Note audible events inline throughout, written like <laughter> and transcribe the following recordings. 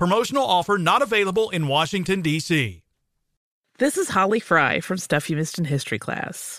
Promotional offer not available in Washington, D.C. This is Holly Fry from Stuff You Missed in History class.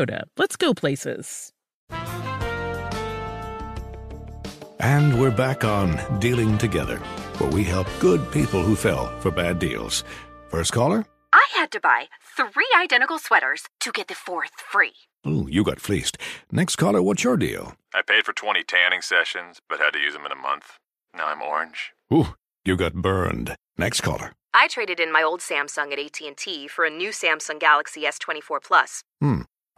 let's go places. And we're back on Dealing Together, where we help good people who fell for bad deals. First caller? I had to buy three identical sweaters to get the fourth free. Ooh, you got fleeced. Next caller, what's your deal? I paid for 20 tanning sessions, but had to use them in a month. Now I'm orange. Ooh, you got burned. Next caller. I traded in my old Samsung at AT&T for a new Samsung Galaxy S24 Plus. Hmm,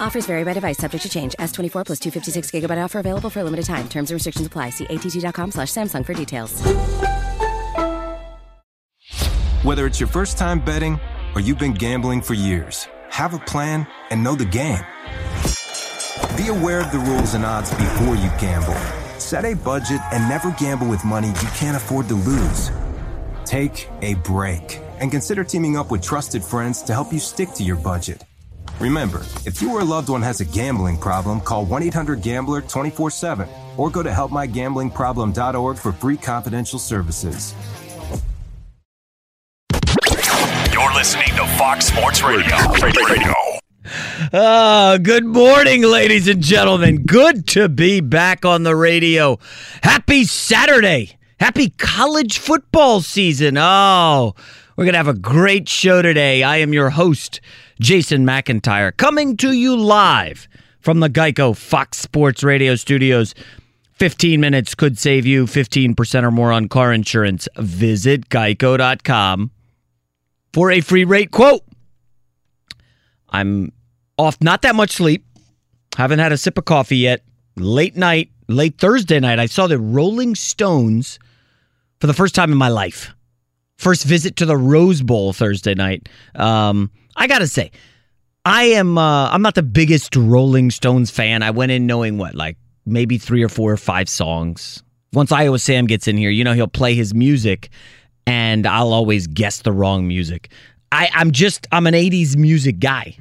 Offers vary by device, subject to change. S24 plus 256 gigabyte offer available for a limited time. Terms and restrictions apply. See att.com slash Samsung for details. Whether it's your first time betting or you've been gambling for years, have a plan and know the game. Be aware of the rules and odds before you gamble. Set a budget and never gamble with money you can't afford to lose. Take a break and consider teaming up with trusted friends to help you stick to your budget. Remember, if you or a loved one has a gambling problem, call 1 800 Gambler 24 7 or go to helpmygamblingproblem.org for free confidential services. You're listening to Fox Sports Radio. Radio. Radio. Uh, good morning, ladies and gentlemen. Good to be back on the radio. Happy Saturday. Happy college football season. Oh, we're going to have a great show today. I am your host, Jason McIntyre, coming to you live from the Geico Fox Sports Radio studios. 15 minutes could save you 15% or more on car insurance. Visit geico.com for a free rate quote. I'm off not that much sleep. Haven't had a sip of coffee yet. Late night, late Thursday night, I saw the Rolling Stones for the first time in my life. First visit to the Rose Bowl Thursday night. Um, I gotta say, I am. Uh, I'm not the biggest Rolling Stones fan. I went in knowing what, like maybe three or four or five songs. Once Iowa Sam gets in here, you know he'll play his music, and I'll always guess the wrong music. I, I'm just I'm an '80s music guy.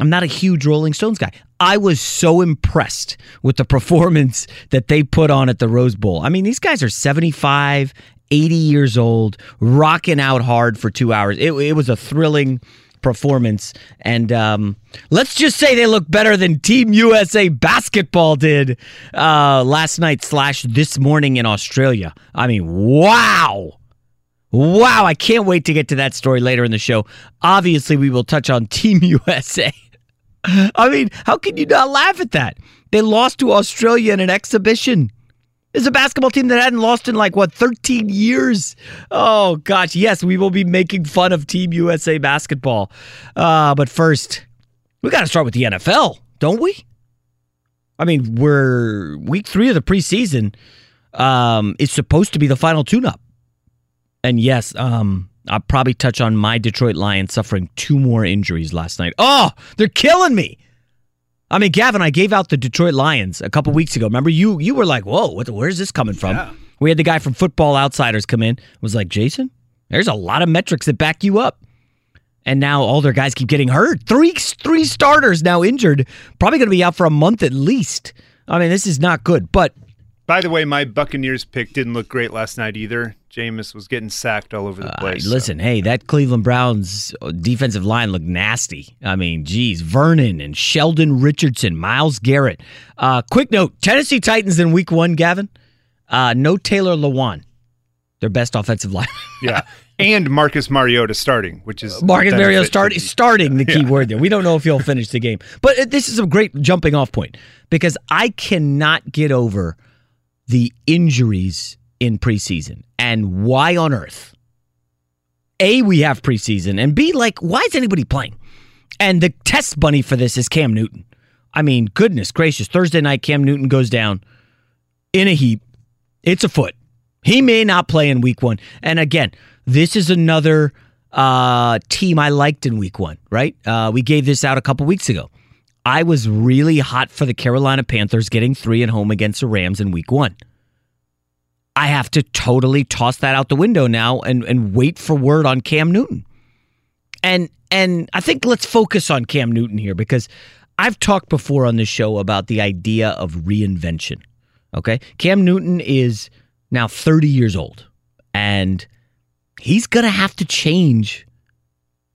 I'm not a huge Rolling Stones guy. I was so impressed with the <laughs> performance that they put on at the Rose Bowl. I mean, these guys are 75, 80 years old, rocking out hard for two hours. It, it was a thrilling performance. And um, let's just say they look better than Team USA basketball did uh, last night slash this morning in Australia. I mean, wow. Wow, I can't wait to get to that story later in the show. Obviously, we will touch on Team <laughs> USA. I mean, how can you not laugh at that? They lost to Australia in an exhibition. It's a basketball team that hadn't lost in like, what, 13 years? Oh, gosh. Yes, we will be making fun of Team USA basketball. Uh, but first, we got to start with the NFL, don't we? I mean, we're week three of the preseason. um, is supposed to be the final tune-up. And yes, um, I'll probably touch on my Detroit Lions suffering two more injuries last night. Oh, they're killing me. I mean, Gavin, I gave out the Detroit Lions a couple weeks ago. Remember, you you were like, "Whoa, what, where's this coming from?" Yeah. We had the guy from Football Outsiders come in. Was like, Jason, there's a lot of metrics that back you up. And now all their guys keep getting hurt. Three three starters now injured. Probably going to be out for a month at least. I mean, this is not good. But By the way, my Buccaneers pick didn't look great last night either. Jameis was getting sacked all over the Uh, place. so- listen, hey, that Cleveland Browns defensive line looked nasty. I mean, geez, Vernon and Sheldon Richardson, Myles Garrett. Uh, quick note: Tennessee Titans in Week One, Gavin. Uh, no Taylor Lewan, their best offensive line. <laughs> yeah, and Marcus Mariota starting, which is Marcus Mariota start, starting the <laughs> key Yeah. word there. We don't know if he'll finish the game, but uh, this is a great jumping off point because I cannot get over the injuries in preseason and why on earth. A, we have preseason, and B, like, why is anybody playing? And the test bunny for this is Cam Newton. I mean, goodness gracious. Thursday night, Cam Newton goes down in a heap. It's a foot. He may not play in week one. And again, this is another uh, team I liked in week one, right? Uh, we gave this out a couple weeks ago. I was really hot for the Carolina Panthers getting three at home against the Rams in week one. I have to totally toss that out the window now and, and wait for word on Cam Newton. And and I think let's focus on Cam Newton here because I've talked before on this show about the idea of reinvention. Okay? Cam Newton is now 30 years old and he's going to have to change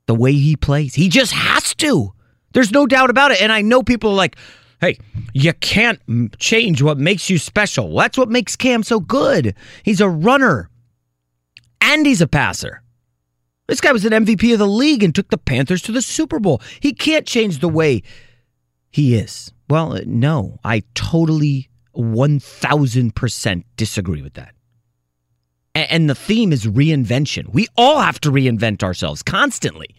the way he plays. He just has to. There's no doubt about it. And I know people are like, hey, you can't change what makes you special. That's what makes Cam so good. He's a runner and he's a passer. This guy was an MVP of the league and took the Panthers to the Super Bowl. He can't change the way he is. Well, uh, no, I totally 1000% disagree with that. And the theme is reinvention. We all have to reinvent ourselves constantly.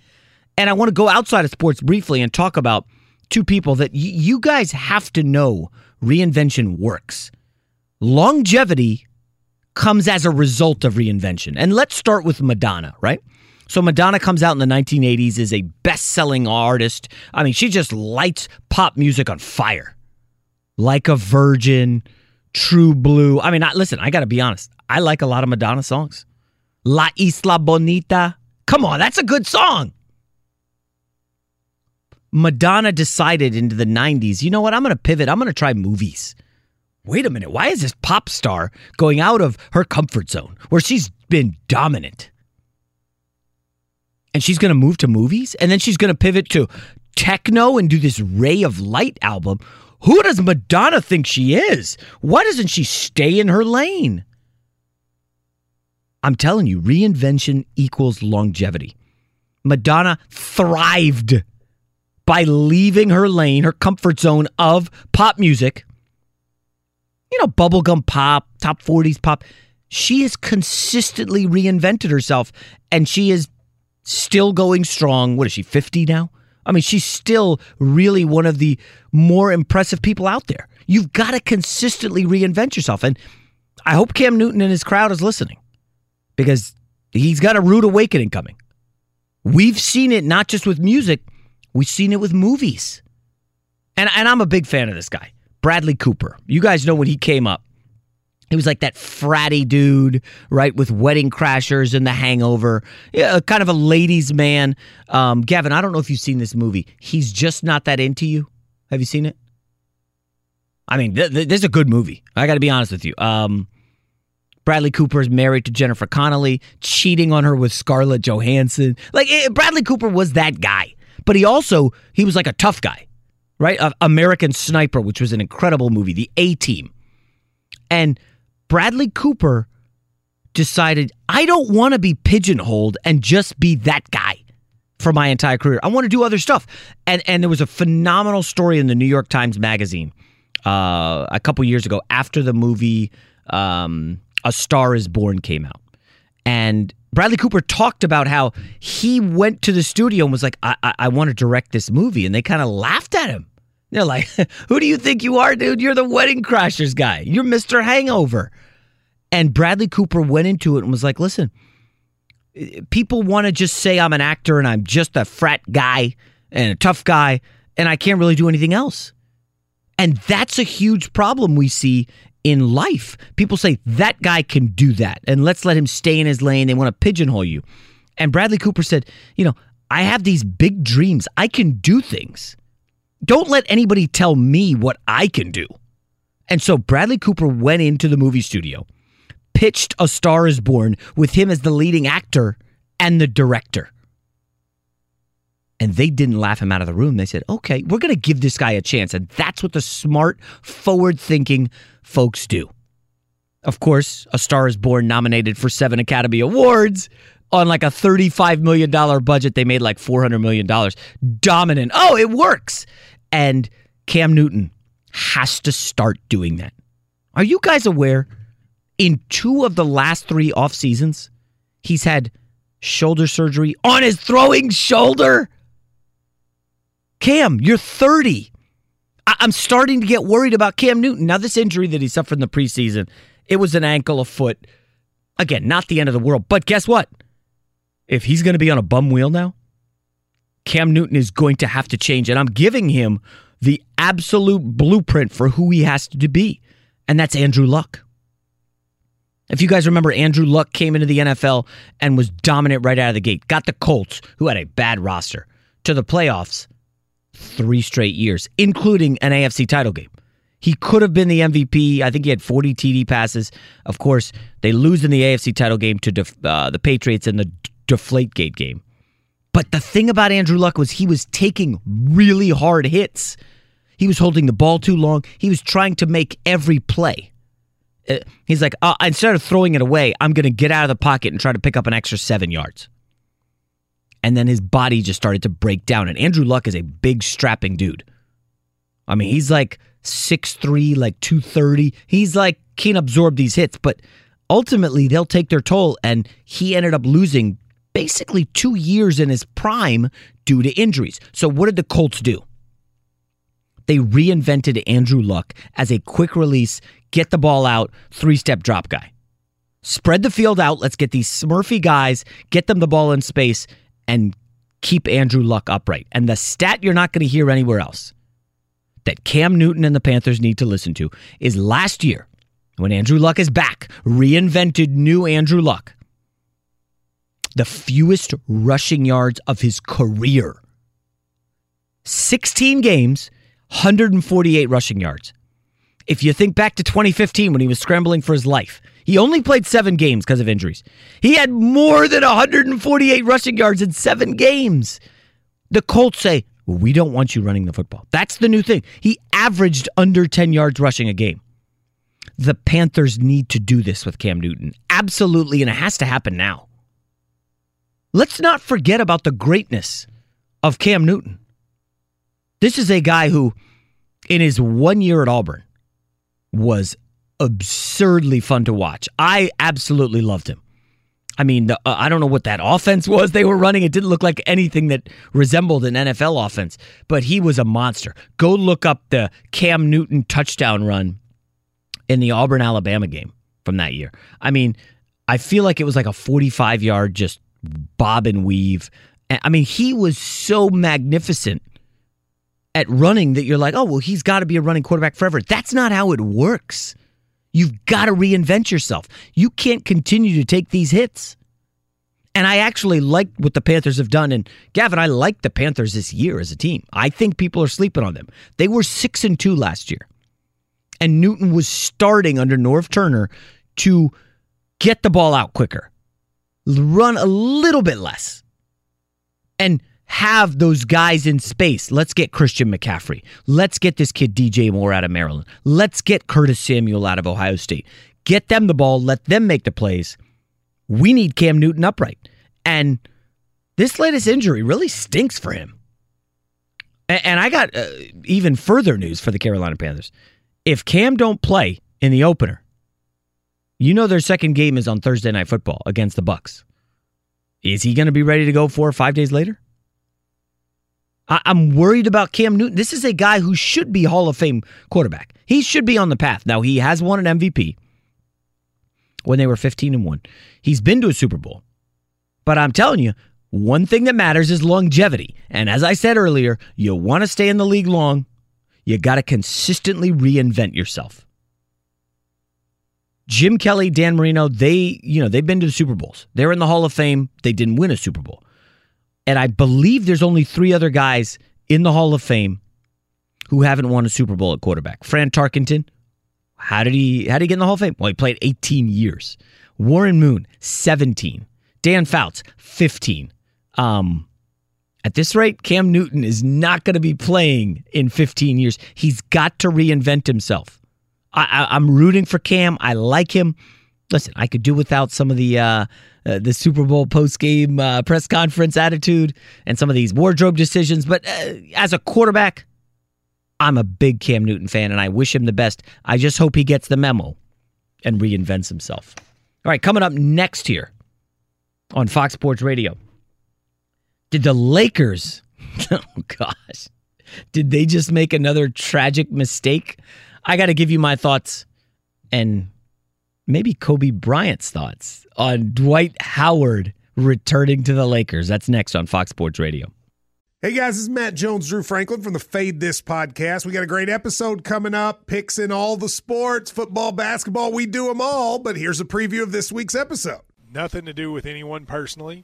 And I want to go outside of sports briefly and talk about two people that y- you guys have to know reinvention works. Longevity comes as a result of reinvention. And let's start with Madonna, right? So Madonna comes out in the 1980s is a best-selling artist. I mean, she just lights pop music on fire. Like a Virgin, True Blue. I mean, I, listen, I got to be honest. I like a lot of Madonna songs. La Isla Bonita. Come on, that's a good song. Madonna decided into the 90s, you know what? I'm going to pivot. I'm going to try movies. Wait a minute. Why is this pop star going out of her comfort zone where she's been dominant? And she's going to move to movies? And then she's going to pivot to techno and do this Ray of Light album. Who does Madonna think she is? Why doesn't she stay in her lane? I'm telling you, reinvention equals longevity. Madonna thrived by leaving her lane, her comfort zone of pop music, you know, bubblegum pop, top 40s pop. She has consistently reinvented herself and she is still going strong. What is she, 50 now? I mean, she's still really one of the more impressive people out there. You've got to consistently reinvent yourself. And I hope Cam Newton and his crowd is listening because he's got a rude awakening coming. We've seen it not just with music, we've seen it with movies. And, and I'm a big fan of this guy, Bradley Cooper. You guys know when he came up, he was like that fratty dude, right, with Wedding Crashers and The Hangover. Yeah, kind of a ladies' man. Um, Gavin, I don't know if you've seen this movie. He's just not that into you. Have you seen it? I mean, th- th- this is a good movie. I got to be honest with you. Um, Bradley Cooper is married to Jennifer Connelly, cheating on her with Scarlett Johansson. Like eh, Bradley Cooper was that guy, but he also he was like a tough guy, right? American Sniper, which was an incredible movie. The A Team, and Bradley Cooper decided I don't want to be pigeonholed and just be that guy for my entire career. I want to do other stuff. And and there was a phenomenal story in the New York Times magazine uh, a couple years ago after the movie um, A Star Is Born came out, and Bradley Cooper talked about how he went to the studio and was like, "I, I, I want to direct this movie," and they kind of laughed at him. They're like, <laughs> "Who do you think you are, dude? You're the Wedding Crashers guy. You're Mr. Hangover." And Bradley Cooper went into it and was like, listen, people want to just say I'm an actor and I'm just a frat guy and a tough guy and I can't really do anything else. And that's a huge problem we see in life. People say that guy can do that and let's let him stay in his lane. They want to pigeonhole you. And Bradley Cooper said, you know, I have these big dreams. I can do things. Don't let anybody tell me what I can do. And so Bradley Cooper went into the movie studio, pitched A Star is Born with him as the leading actor and the director. And they didn't laugh him out of the room. They said, okay, we're going to give this guy a chance. And that's what the smart, forward thinking folks do. Of course, A Star is Born nominated for seven Academy Awards on like a $35 million budget. They made like $400 million. Dominant. Oh, it works. And Cam Newton has to start doing that. Are you guys aware? In two of the last three off seasons, he's had shoulder surgery on his throwing shoulder. Cam, you're 30. I- am starting to get worried about Cam Newton. Now, this injury that he suffered in the preseason, it was an ankle, a foot. Again, not the end of the world. But guess what? If he's going to be on a bum wheel now, Cam Newton is going to have to change. And I'm giving him the absolute blueprint for who he has to be. And that's Andrew Luck. If you guys remember, Andrew Luck came into the NFL and was dominant right out of the gate. Got the Colts, who had a bad roster, to the playoffs three straight years, including an AFC title game. He could have been the MVP. I think he had 40 TD passes. Of course, they lose in the AFC title game to def- uh, the Patriots in the Deflategate game. But the thing about Andrew Luck was he was taking really hard hits. He was holding the ball too long. He was trying to make every play. Uh, he's like, uh, instead of throwing it away, I'm going to get out of the pocket and try to pick up an extra seven yards. And then his body just started to break down. And Andrew Luck is a big, strapping dude. I mean, he's like 6'3, like 230. He's like, can't absorb these hits, but ultimately they'll take their toll. And he ended up losing basically two years in his prime due to injuries. So, what did the Colts do? They reinvented Andrew Luck as a quick release, get the ball out, three step drop guy. Spread the field out. Let's get these Smurfy guys, get them the ball in space, and keep Andrew Luck upright. And the stat you're not going to hear anywhere else that Cam Newton and the Panthers need to listen to is last year, when Andrew Luck is back, reinvented new Andrew Luck the fewest rushing yards of his career. 16 games, 148 rushing yards. If you think back to 2015 when he was scrambling for his life, he only played seven games because of injuries. He had more than 148 rushing yards in seven games. The Colts say, well, we don't want you running the football. That's the new thing. He averaged under 10 yards rushing a game. The Panthers need to do this with Cam Newton. Absolutely, and it has to happen now. Let's not forget about the greatness of Cam Newton. This is a guy who, in his one year at Auburn, was absurdly fun to watch. I absolutely loved him. I mean, the, uh, I don't know what that offense <laughs> was they were running. It didn't look like anything that resembled an NFL offense, but he was a monster. Go look up the Cam Newton touchdown run in the Auburn Alabama game from that year. I mean, I feel like it was like a 45 yard just bob and weave. I mean, he was so magnificent at running that you're like, oh, well, he's got to be a running quarterback forever. That's not how it works. You've got to reinvent yourself. You can't continue to take these hits. And I actually like what the Panthers have done. And Gavin, I like the Panthers this year as a team. I think people are sleeping on them. They were six and two last year. And Newton was starting under Norv Turner to get the ball out quicker run a little bit less and have those guys in space. Let's get Christian McCaffrey. Let's get this kid DJ Moore out of Maryland. Let's get Curtis Samuel out of Ohio State. Get them the ball, let them make the plays. We need Cam Newton upright. And this latest injury really stinks for him. And I got uh, even further news for the Carolina Panthers. If Cam don't play in the opener, you know their second game is on Thursday night football against the Bucks. Is he going to be ready to go four or five days later? I- I'm worried about Cam Newton. This is a guy who should be Hall of Fame quarterback. He should be on the path. Now he has won an MVP. when they were 15 and 1. He's been to a Super Bowl. But I'm telling you, one thing that matters is longevity. And as I said earlier, you want to stay in the league long, you got to consistently reinvent yourself. Jim Kelly, Dan Marino, they, you know, they've been to the Super Bowls. They're in the Hall of Fame. They didn't win a Super Bowl. And I believe there's only three other guys in the Hall of Fame who haven't won a Super Bowl at quarterback. Fran Tarkenton, how did he how did he get in the Hall of Fame? Well, he played 18 years. Warren Moon, 17. Dan Fouts, 15. Um, at this rate, Cam Newton is not going to be playing in 15 years. He's got to reinvent himself. I, am rooting for Cam. I like him. Listen, I could do without some of the uh, uh, the Super Bowl post game uh, press conference attitude and some of these wardrobe decisions, but uh, as a quarterback, I'm a big Cam Newton fan, and I wish him the best. I just hope he gets the memo and reinvents himself. All right, coming up next here on Fox Sports Radio. Did the Lakers, <laughs> oh gosh, did they just make another tragic mistake? I got to give you my thoughts and maybe Kobe Bryant's thoughts on Dwight Howard returning to the Lakers. That's next on Fox Sports Radio. Hey guys, this is Matt Jones, Drew Franklin from the Fade This podcast. We got a great episode coming up, picks in all the sports, football, basketball, we do them all. But here's a preview of this week's episode. Nothing to do with anyone personally,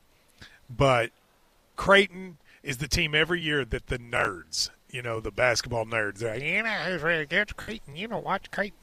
but Creighton is the team every year that the nerds, you know, the basketball nerds, they're like, you know, who's really good? Creighton. You know, watch Creighton.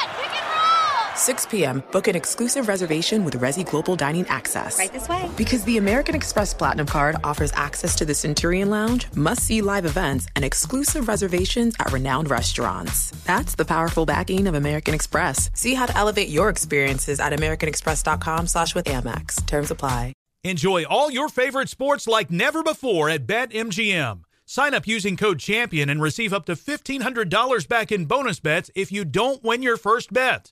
6 p.m., book an exclusive reservation with Resy Global Dining Access. Right this way. Because the American Express Platinum Card offers access to the Centurion Lounge, must see live events, and exclusive reservations at renowned restaurants. That's the powerful backing of American Express. See how to elevate your experiences at AmericanExpress.com slash with Amex. Terms apply. Enjoy all your favorite sports like never before at BetMGM. Sign up using code CHAMPION and receive up to $1,500 back in bonus bets if you don't win your first bet.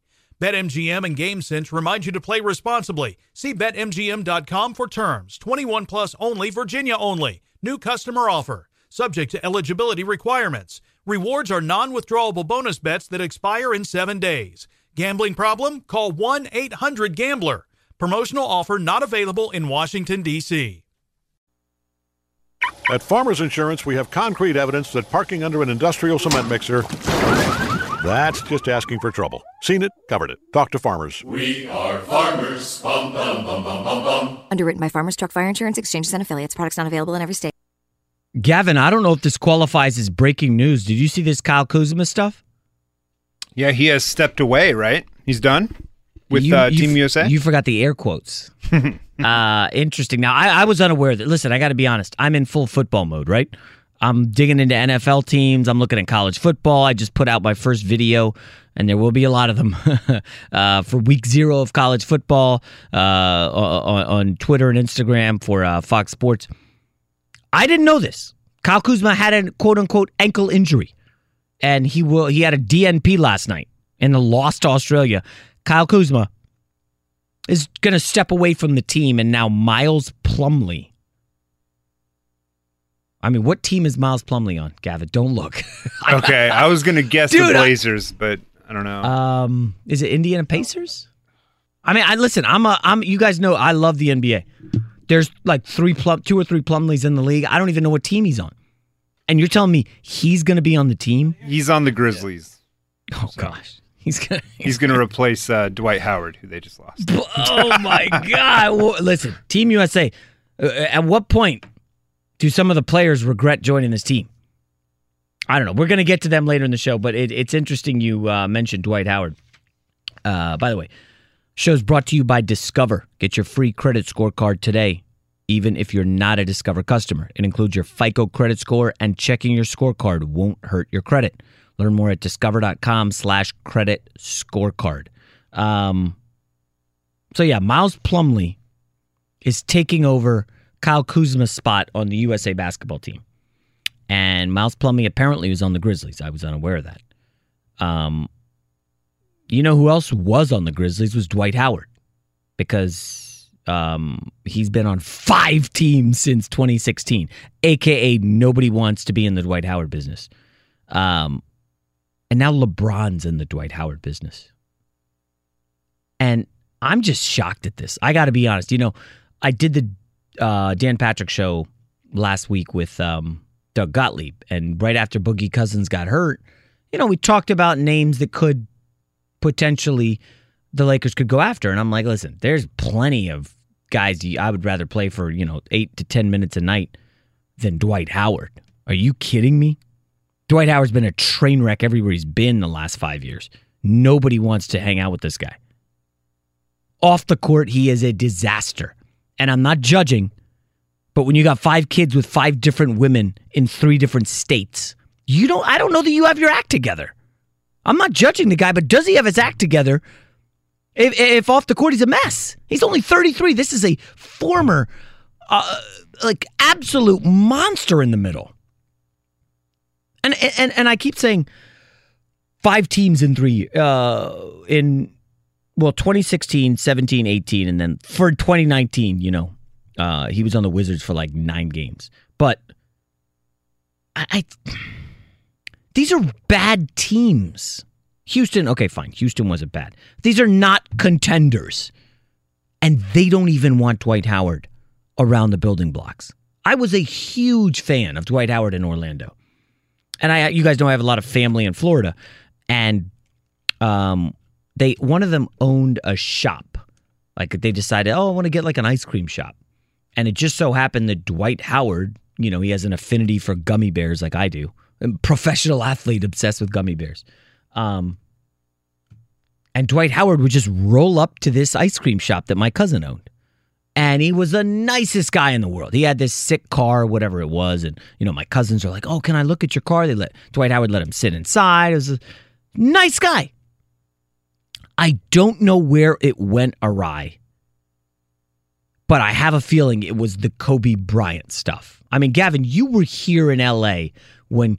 BetMGM and GameSense remind you to play responsibly. See BetMGM.com for terms. 21 plus only, Virginia only. New customer offer. Subject to eligibility requirements. Rewards are non withdrawable bonus bets that expire in seven days. Gambling problem? Call 1 800 Gambler. Promotional offer not available in Washington, D.C. At Farmers Insurance, we have concrete evidence that parking under an industrial cement mixer, that's just asking for trouble. Seen it, covered it. Talk to farmers. We are farmers. Bum, bum, bum, bum, bum, bum. Underwritten by Farmers Truck Fire Insurance Exchanges and Affiliates. Products not available in every state. Gavin, I don't know if this qualifies as breaking news. Did you see this Kyle Kuzma stuff? Yeah, he has stepped away, right? He's done with You- uh, you Team f- USA. You forgot the air quotes. <laughs> uh, interesting. Now, I, I was unaware that. Listen, I got to be honest. I'm in full football mode, right? I'm digging into NFL teams. I'm looking at college football. I just put out my first video, and there will be a lot of them <laughs> uh, for week zero of college football uh, on, on Twitter and Instagram for uh, Fox Sports. I didn't know this. Kyle Kuzma had a quote unquote ankle injury, and he will. He had a DNP last night in the loss to Australia. Kyle Kuzma is going to step away from the team, and now Miles Plumlee. I mean, what team is Miles Plumlee on, Gavin? Don't look. <laughs> okay, I was gonna guess Dude, the I- Blazers, but I don't know. Um, is it Indiana Pacers? I mean, I listen. I'm a. I'm. You guys know I love the NBA. There's like three plum, two or three Plumlees in the league. I don't even know what team he's on, and you're telling me he's going to be on the team? He's on the Grizzlies. Oh gosh, he's gonna. He's gonna replace uh, Dwight Howard, who they just lost. <laughs> Oh my God! Well, listen, Team USA. uh, At what point do some of the players regret joining this team? I don't know. We're going to get to them later in the show, but it, it's interesting you uh, mentioned Dwight Howard. Uh, by the way, show's brought to you by Discover. Get your free credit scorecard today, even if you're not a Discover customer. It includes your FICO credit score, and checking your scorecard won't hurt your credit. Learn more at discover.com slash credit scorecard. Um, so yeah, Miles Plumlee is taking over Kyle Kuzma's spot on the USA basketball team. And Miles Plumlee apparently was on the Grizzlies. I was unaware of that. Um, you know who else was on the Grizzlies was Dwight Howard because um, he's been on five teams since 2016, aka nobody wants to be in the Dwight Howard business. Um, and now LeBron's in the Dwight Howard business. And I'm just shocked at this. I got to be honest. You know, I did the uh, Dan Patrick show last week with um, Doug Gottlieb, and right after Boogie Cousins got hurt, you know, we talked about names that could potentially the Lakers could go after, and I'm like, listen, there's plenty of guys I would rather play for, you know, eight to ten minutes a night than Dwight Howard. Are you kidding me? Dwight Howard's been a train wreck everywhere he's been the last five years. Nobody wants to hang out with this guy. Off the court, he is a disaster. And I'm not judging, but when you got five kids with five different women in three different states, you don't I don't know that you have your act together. I'm not judging the guy, but does he have his act together? If, if off the court he's a mess. He's only 33. This is a former uh, like absolute monster in the middle. And and and I keep saying five teams in 3 uh in well 2016, 17, 18 and then for 2019, you know, uh he was on the Wizards for like 9 games. But I, I these are bad teams. Houston, okay, fine. Houston wasn't bad. These are not contenders. And they don't even want Dwight Howard around the building blocks. I was a huge fan of Dwight Howard in Orlando. And I you guys know I have a lot of family in Florida and um they one of them owned a shop. Like they decided, "Oh, I want to get like an ice cream shop." And it just so happened that Dwight Howard, you know, he has an affinity for gummy bears like I do. A professional athlete obsessed with gummy bears. Um, and Dwight Howard would just roll up to this ice cream shop that my cousin owned. And he was the nicest guy in the world. He had this sick car, whatever it was. And, you know, my cousins are like, oh, can I look at your car? They let Dwight Howard let him sit inside. It was a nice guy. I don't know where it went awry, but I have a feeling it was the Kobe Bryant stuff. I mean, Gavin, you were here in LA when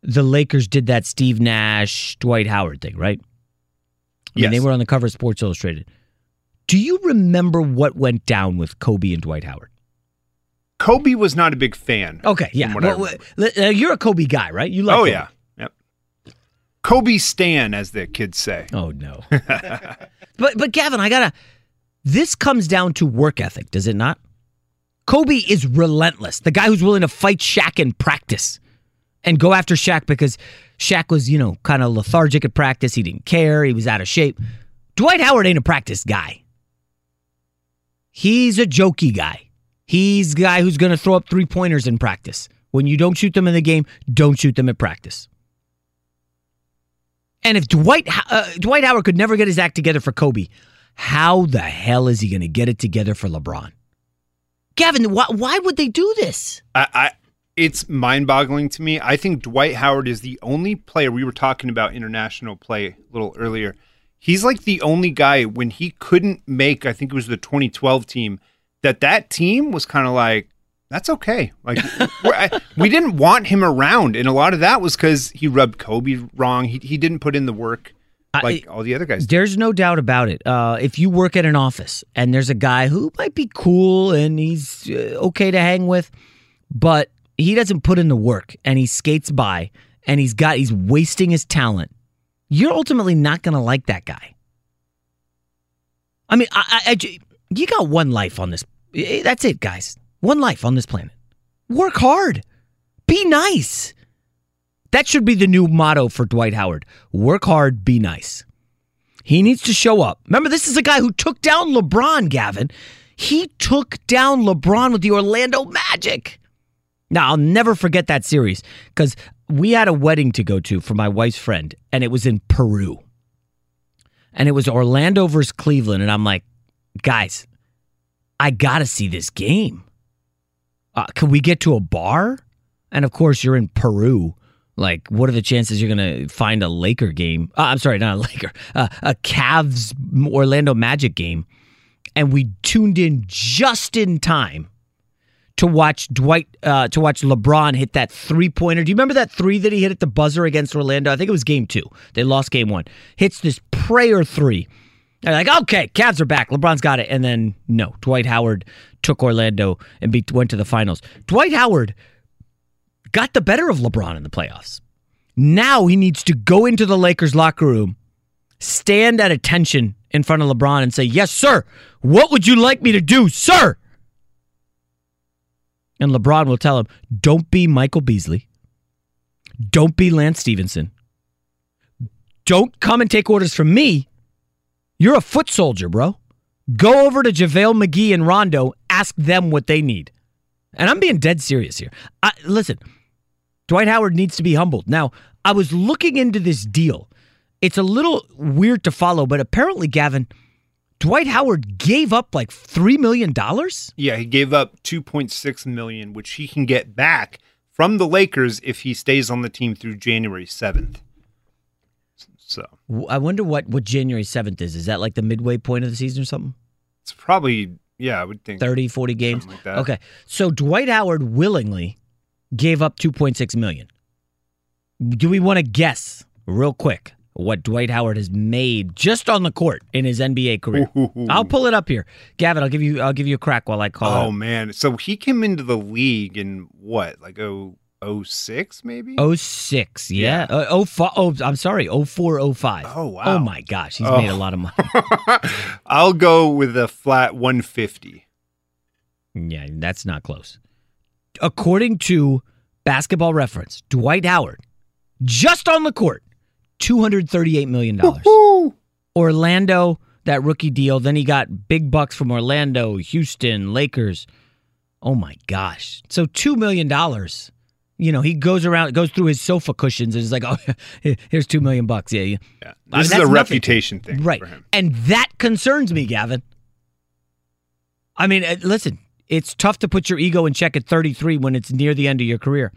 the Lakers did that Steve Nash, Dwight Howard thing, right? I mean, they were on the cover of Sports Illustrated. Do you remember what went down with Kobe and Dwight Howard? Kobe was not a big fan. Okay, yeah. Well, uh, you're a Kobe guy, right? You like oh Kobe. yeah. Kobe Stan, as the kids say. Oh no. <laughs> But but Gavin, I gotta This comes down to work ethic, does it not? Kobe is relentless. The guy who's willing to fight Shaq in practice and go after Shaq because Shaq was, you know, kind of lethargic at practice. He didn't care. He was out of shape. Dwight Howard ain't a practice guy. He's a jokey guy. He's the guy who's going to throw up three pointers in practice. When you don't shoot them in the game, don't shoot them at practice. And if Dwight uh, Dwight Howard could never get his act together for Kobe, how the hell is he going to get it together for LeBron? Gavin, why, why would they do this? I, I it's mind-boggling to me. I think Dwight Howard is the only player we were talking about international play a little earlier. He's like the only guy when he couldn't make, I think it was the 2012 team, that that team was kind of like, that's okay. Like <laughs> I, we didn't want him around, and a lot of that was because he rubbed Kobe wrong. He he didn't put in the work like all the other guys. Did. There's no doubt about it. Uh, if you work at an office and there's a guy who might be cool and he's uh, okay to hang with, but he doesn't put in the work and he skates by and he's got he's wasting his talent, you're ultimately not going to like that guy. I mean, I, I, I, you got one life on this. That's it, guys. One life on this planet. Work hard. Be nice. That should be the new motto for Dwight Howard. Work hard, be nice. He needs to show up. Remember, this is a guy who took down LeBron, Gavin. He took down LeBron with the Orlando Magic. Now, I'll never forget that series because we had a wedding to go to for my wife's friend, and it was in Peru. And it was Orlando versus Cleveland. And I'm like, guys, I got to see this game. Uh, can we get to a bar? And of course, you're in Peru. Like, what are the chances you're going to find a Laker game? Uh, I'm sorry, not a Laker, <laughs> uh, a Cavs Orlando Magic game. And we tuned in just in time to watch Dwight, uh, to watch LeBron hit that three pointer. Do you remember that three that he hit at the buzzer against Orlando? I think it was game two. They lost game one. Hits this prayer three. They're like, okay, Cavs are back. LeBron's got it. And then, no, Dwight Howard took Orlando and beat, went to the finals. Dwight Howard got the better of LeBron in the playoffs. Now he needs to go into the Lakers locker room, stand at attention in front of LeBron and say, Yes, sir. What would you like me to do, sir? And LeBron will tell him, Don't be Michael Beasley. Don't be Lance Stephenson. Don't come and take orders from me. You're a foot soldier, bro. Go over to JaVale McGee and Rondo, ask them what they need. And I'm being dead serious here. I, listen, Dwight Howard needs to be humbled. Now, I was looking into this deal. It's a little weird to follow, but apparently, Gavin, Dwight Howard gave up like $3 million? Yeah, he gave up 2.6 million, which he can get back from the Lakers if he stays on the team through January 7th. So I wonder what, what January 7th is. Is that like the midway point of the season or something? It's probably, yeah, I would think 30, 40 games. Like that. okay. So Dwight Howard willingly gave up 2.6 million. Do we want to guess real quick what Dwight Howard has made just on the court in his NBA career? Ooh. I'll pull it up here. Gavin, I'll give you I'll give you a crack while I call Oh man. So he came into the league in what? Like oh oh six maybe? 06, yeah. Uh, oh, oh, I'm sorry, 04, 05. Oh wow. Oh my gosh, he's Oh. made a lot of money. <laughs> I'll go with a flat 150. Yeah, that's not close. According to Basketball Reference, Dwight Howard, just on the court, $238 million. Orlando, that rookie deal. Then he got big bucks from Orlando, Houston, Lakers. Oh my gosh. So $2 million. You know, he goes around, goes through his sofa cushions and is like, <laughs> oh, here's 2 million bucks. Yeah. yeah. Yeah. I mean, This is a nothing. reputation thing Right. for him. And that concerns me, Gavin. I mean, uh, listen, it's tough to put your ego in check at 33 when it's near the end of your career.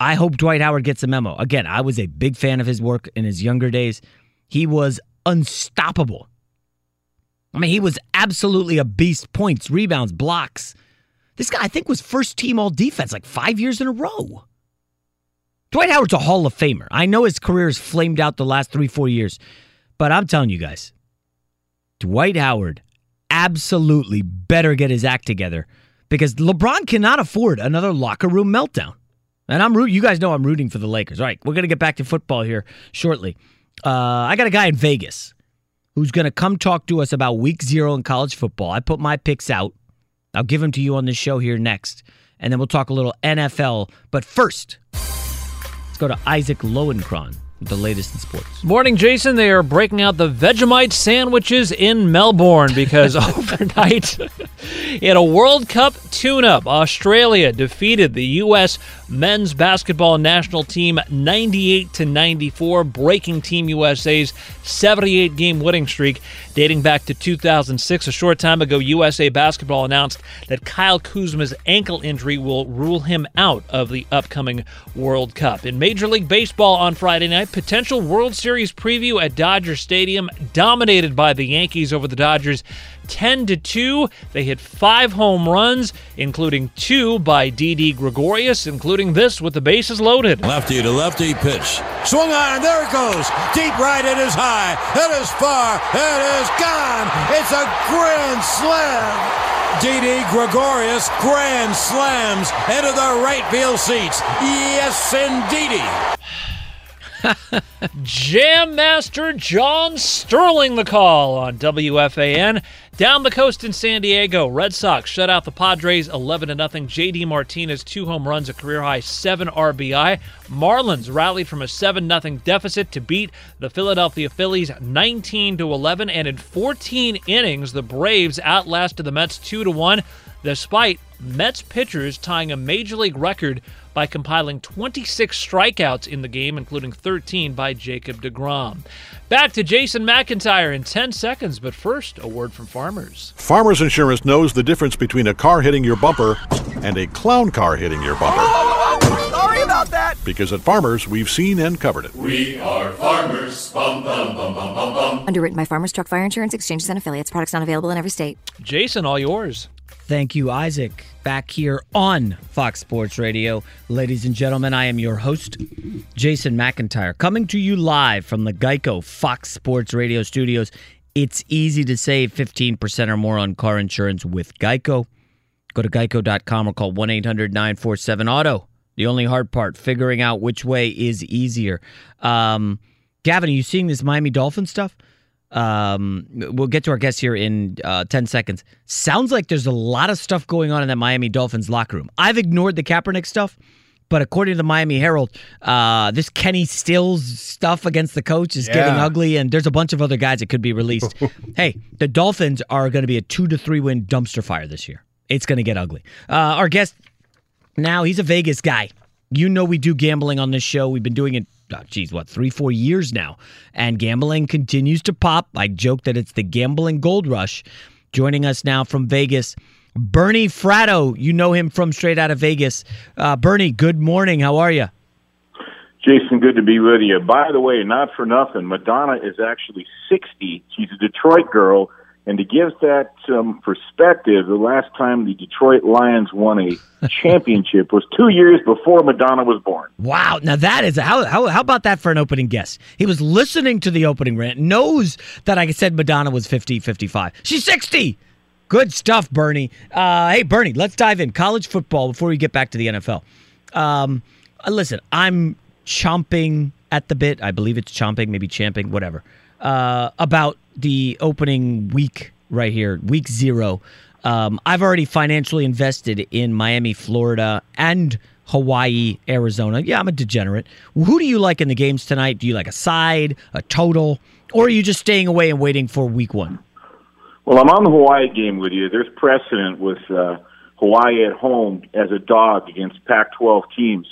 I hope Dwight Howard gets a memo. Again, I was a big fan of his work in his younger days. He was unstoppable. I mean, he was absolutely a beast. Points, rebounds, blocks. This guy, I think, was first team all defense like five years in a row. Dwight Howard's a Hall of Famer. I know his career has flamed out the last three, four years, but I'm telling you guys, Dwight Howard absolutely better get his act together because LeBron cannot afford another locker room meltdown. And I'm root. You guys know I'm rooting for the Lakers. All right, we're gonna get back to football here shortly. Uh, I got a guy in Vegas who's to come talk to us about week zero in college football. I put my picks out. I'll give them to you on the show here next. And then we'll talk a little NFL. But first, go to Isaac Lowenkron the latest in sports. Morning, Jason. They are breaking out the Vegemite sandwiches in Melbourne because <laughs> overnight, <laughs> in a World Cup tune up, Australia defeated the U.S. men's basketball national team 98 to 94, breaking Team USA's 78 game winning streak dating back to 2006. A short time ago, USA Basketball announced that Kyle Kuzma's ankle injury will rule him out of the upcoming World Cup. In Major League Baseball on Friday night, potential World Series preview at Dodger Stadium, dominated by the Yankees over the Dodgers. 10 to 2. They hit five home runs, including two by Didi Gregorius, including this with the bases loaded. Lefty to lefty pitch. Swung on, and there it goes. Deep right, it is high, it is far, it is gone. It's a grand slam. Didi Gregorius grand slams into the right field seats. Yes, indeedy. <laughs> Jam Master John Sterling the call on WFAN. Down the coast in San Diego, Red Sox shut out the Padres 11 0. JD Martinez, two home runs, a career high 7 RBI. Marlins rallied from a 7 0 deficit to beat the Philadelphia Phillies 19 11. And in 14 innings, the Braves outlasted the Mets 2 1, despite Mets pitchers tying a major league record by compiling 26 strikeouts in the game, including 13 by Jacob DeGrom. Back to Jason McIntyre in 10 seconds, but first, a word from farmers. Farmers Insurance knows the difference between a car hitting your bumper and a clown car hitting your bumper. Sorry about that. Because at Farmers, we've seen and covered it. We are farmers. Bum, bum, bum, bum, bum, bum. Underwritten by Farmers Truck Fire Insurance Exchanges and Affiliates. Products not available in every state. Jason, all yours. Thank you, Isaac. Back here on Fox Sports Radio. Ladies and gentlemen, I am your host, Jason McIntyre, coming to you live from the Geico Fox Sports Radio studios. It's easy to save 15% or more on car insurance with Geico. Go to geico.com or call 1 800 947 Auto. The only hard part, figuring out which way is easier. Um, Gavin, are you seeing this Miami Dolphin stuff? Um, we'll get to our guests here in uh, 10 seconds. Sounds like there's a lot of stuff going on in that Miami Dolphins locker room. I've ignored the Kaepernick stuff, but according to the Miami Herald, uh, this Kenny Stills stuff against the coach is getting ugly, and there's a bunch of other guys that could be released. <laughs> hey, the Dolphins are going to be a two to three win dumpster fire this year. It's going to get ugly. Uh, our guest now, he's a Vegas guy. You know, we do gambling on this show. We've been doing it, oh, geez, what, three, four years now. And gambling continues to pop. I joke that it's the gambling gold rush. Joining us now from Vegas, Bernie Fratto. You know him from straight out of Vegas. Uh, Bernie, good morning. How are you? Jason, good to be with you. By the way, not for nothing, Madonna is actually 60. She's a Detroit girl. And to give that some perspective, the last time the Detroit Lions won a <laughs> championship was two years before Madonna was born. Wow. Now that is how, how how about that for an opening guess? He was listening to the opening rant, knows that I said Madonna was 50, 55. She's 60. Good stuff, Bernie. Uh, hey, Bernie, let's dive in. College football before we get back to the NFL. Um, uh, listen, I'm chomping at the bit. I believe it's chomping, maybe champing, whatever. Uh, about the opening week right here, week zero. Um, I've already financially invested in Miami, Florida, and Hawaii, Arizona. Yeah, I'm a degenerate. Who do you like in the games tonight? Do you like a side, a total, or are you just staying away and waiting for week one? Well, I'm on the Hawaii game with you. There's precedent with uh, Hawaii at home as a dog against Pac-12 teams,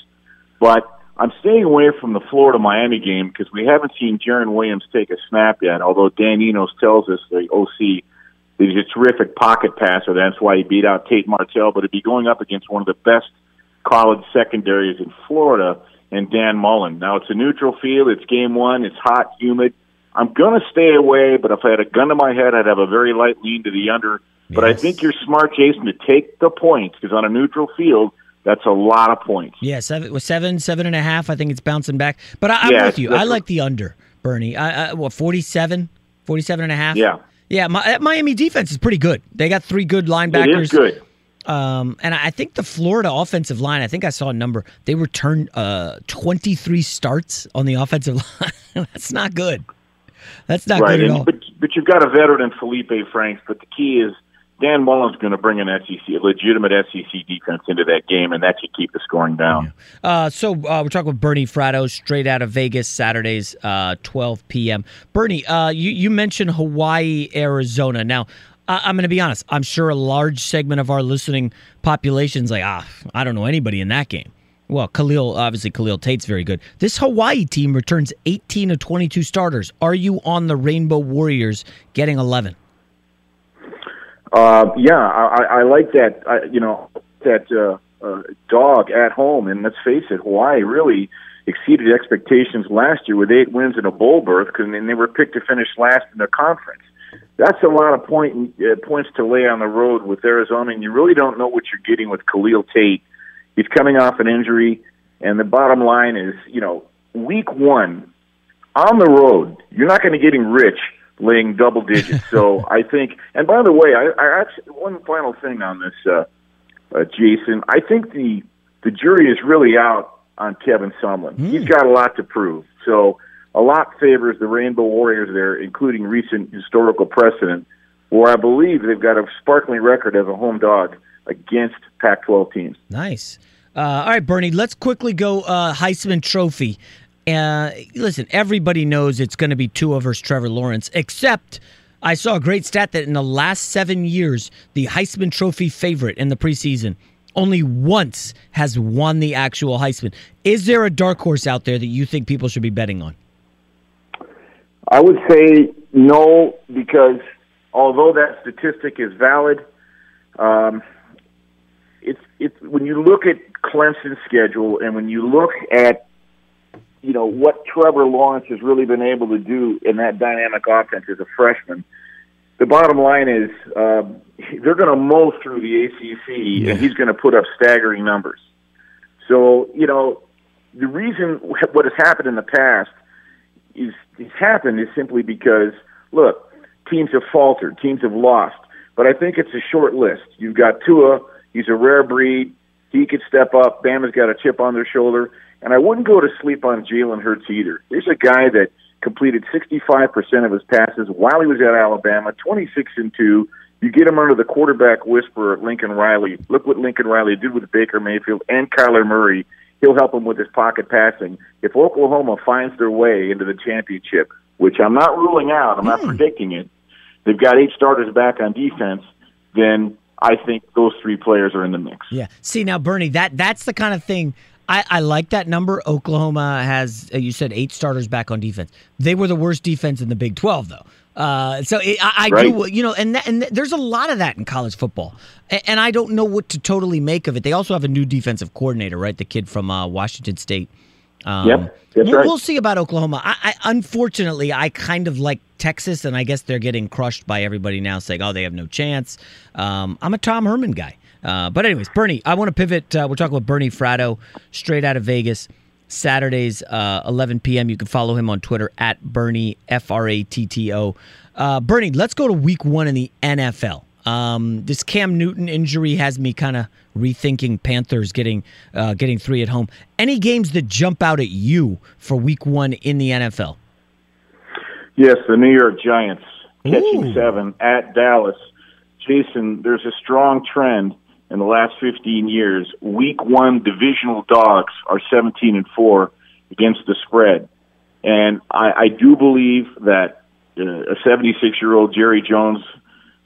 but I'm staying away from the Florida Miami game because we haven't seen Jarren Williams take a snap yet. Although Dan Enos tells us the OC that he's a terrific pocket passer, that's why he beat out Tate Martell. But he'd be going up against one of the best college secondaries in Florida and Dan Mullen. Now it's a neutral field. It's game one. It's hot, humid. I'm going to stay away, but if I had a gun to my head, I'd have a very light lean to the under. But I think you're smart, Jason, to take the points because on a neutral field, that's a lot of points. Yeah, seven, seven, seven and a half. I think it's bouncing back. But I, I'm Yeah, with you. I like the under, Bernie. I, I, what, 47? 47 and a half? Yeah. Yeah, my, Miami defense is pretty good. They got three good linebackers. It is good. Um, and I think the Florida offensive line, I think I saw a number. They returned uh, 23 starts on the <laughs> offensive line. That's not good. That's not right. good at all. But but you've got a veteran in Feleipe Franks. But the key is Dan Mullen's going to bring an SEC, a legitimate SEC defense into that game, and that should keep the scoring down. Uh, so uh, we're talking with Bernie Fratto, straight out of Vegas, Saturdays, uh, 12 p.m. Bernie, uh, you, you mentioned Hawaii, Arizona. Now, I- I'm going to be honest. I'm sure a large segment of our listening population's like, ah, I don't know anybody in that game. Well, Khalil, obviously, Khalil Tate's very good. This Hawaii team returns 18 of 22 starters. Are you on the Rainbow Warriors getting 11? Uh, yeah, I, I like that. I, you know that uh, uh, dog at home, and let's face it, Hawaii really exceeded expectations last year with eight wins and a bowl berth because they were picked to finish last in their conference. That's a lot of point uh, points to lay on the road with Arizona, and you really don't know what you're getting with Khalil Tate. He's coming off an injury, and the bottom line is, you know, week one on the road, you're not going to get him rich laying double digits. <laughs> So I think, and by the way, I, I actually one final thing on this, uh, uh, Jason. I think the the jury is really out on Kevin Sumlin. He's got a lot to prove. So a lot favors the Rainbow Warriors there, including recent historical precedent, where I believe they've got a sparkling record as a home dog against Pac-12 teams. Nice. Uh, all right, Bernie, let's quickly go uh, Heisman Trophy. Uh, listen, everybody knows it's going to be Tua versus Trevor Lawrence, except I saw a great stat that in the last seven years, the Heisman Trophy favorite in the preseason only once has won the actual Heisman. Is there a dark horse out there that you think people should be betting on? I would say no, because although that statistic is valid, um, it's it's when you look at Clemson's schedule and when you look at you know what Trevor Lawrence has really been able to do in that dynamic offense as a freshman. The bottom line is um, they're going to mow through the ACC, and he's going to put up staggering numbers. So you know the reason what has happened in the past is it's happened is simply because look, teams have faltered, teams have lost, but I think it's a short list. You've got Tua, he's a rare breed. He could step up. Bama's got a chip on their shoulder. And I wouldn't go to sleep on Jalen Hurts either. There's a guy that completed 65% of his passes while he was at Alabama, 26 and 2. You get him under the quarterback whisperer, Lincoln Riley. Look what Lincoln Riley did with Baker Mayfield and Kyler Murray. He'll help him with his pocket passing. If Oklahoma finds their way into the championship, which I'm not ruling out, I'm not hmm. predicting it, they've got eight starters back on defense, then I think those three players are in the mix. Yeah. See now, Bernie, that that's the kind of thing. I, I like that number. Oklahoma has, uh, you said, eight starters back on defense. They were the worst defense in the Big Twelve, though. Uh, so it, I, I Right. do, you know, and that, and there's a lot of that in college football, and, and I don't know what to totally make of it. They also have a new defensive coordinator, right? The kid from uh, Washington State. Um, Yep, that's we'll, right. we'll see about Oklahoma. I, I unfortunately I kind of like Texas, and I guess they're getting crushed by everybody now, saying, "Oh, they have no chance." Um, I'm a Tom Herman guy, uh, but anyways, Bernie, I want to pivot. Uh, we're talking with Bernie Fratto, straight out of Vegas. Saturdays, uh, 11 p.m. You can follow him on Twitter at Bernie F R A T T O. Uh, Bernie, let's go to Week One in the NFL. Um, this Cam Newton injury has me kind of rethinking Panthers getting uh, getting three at home. Any games that jump out at you for Week One in the NFL? Yes, the New York Giants catching seven at Dallas. Jason, there's a strong trend in the last 15 years. Week one divisional dogs are 17 and four against the spread, and I, I do believe that uh, a 76 year old Jerry Jones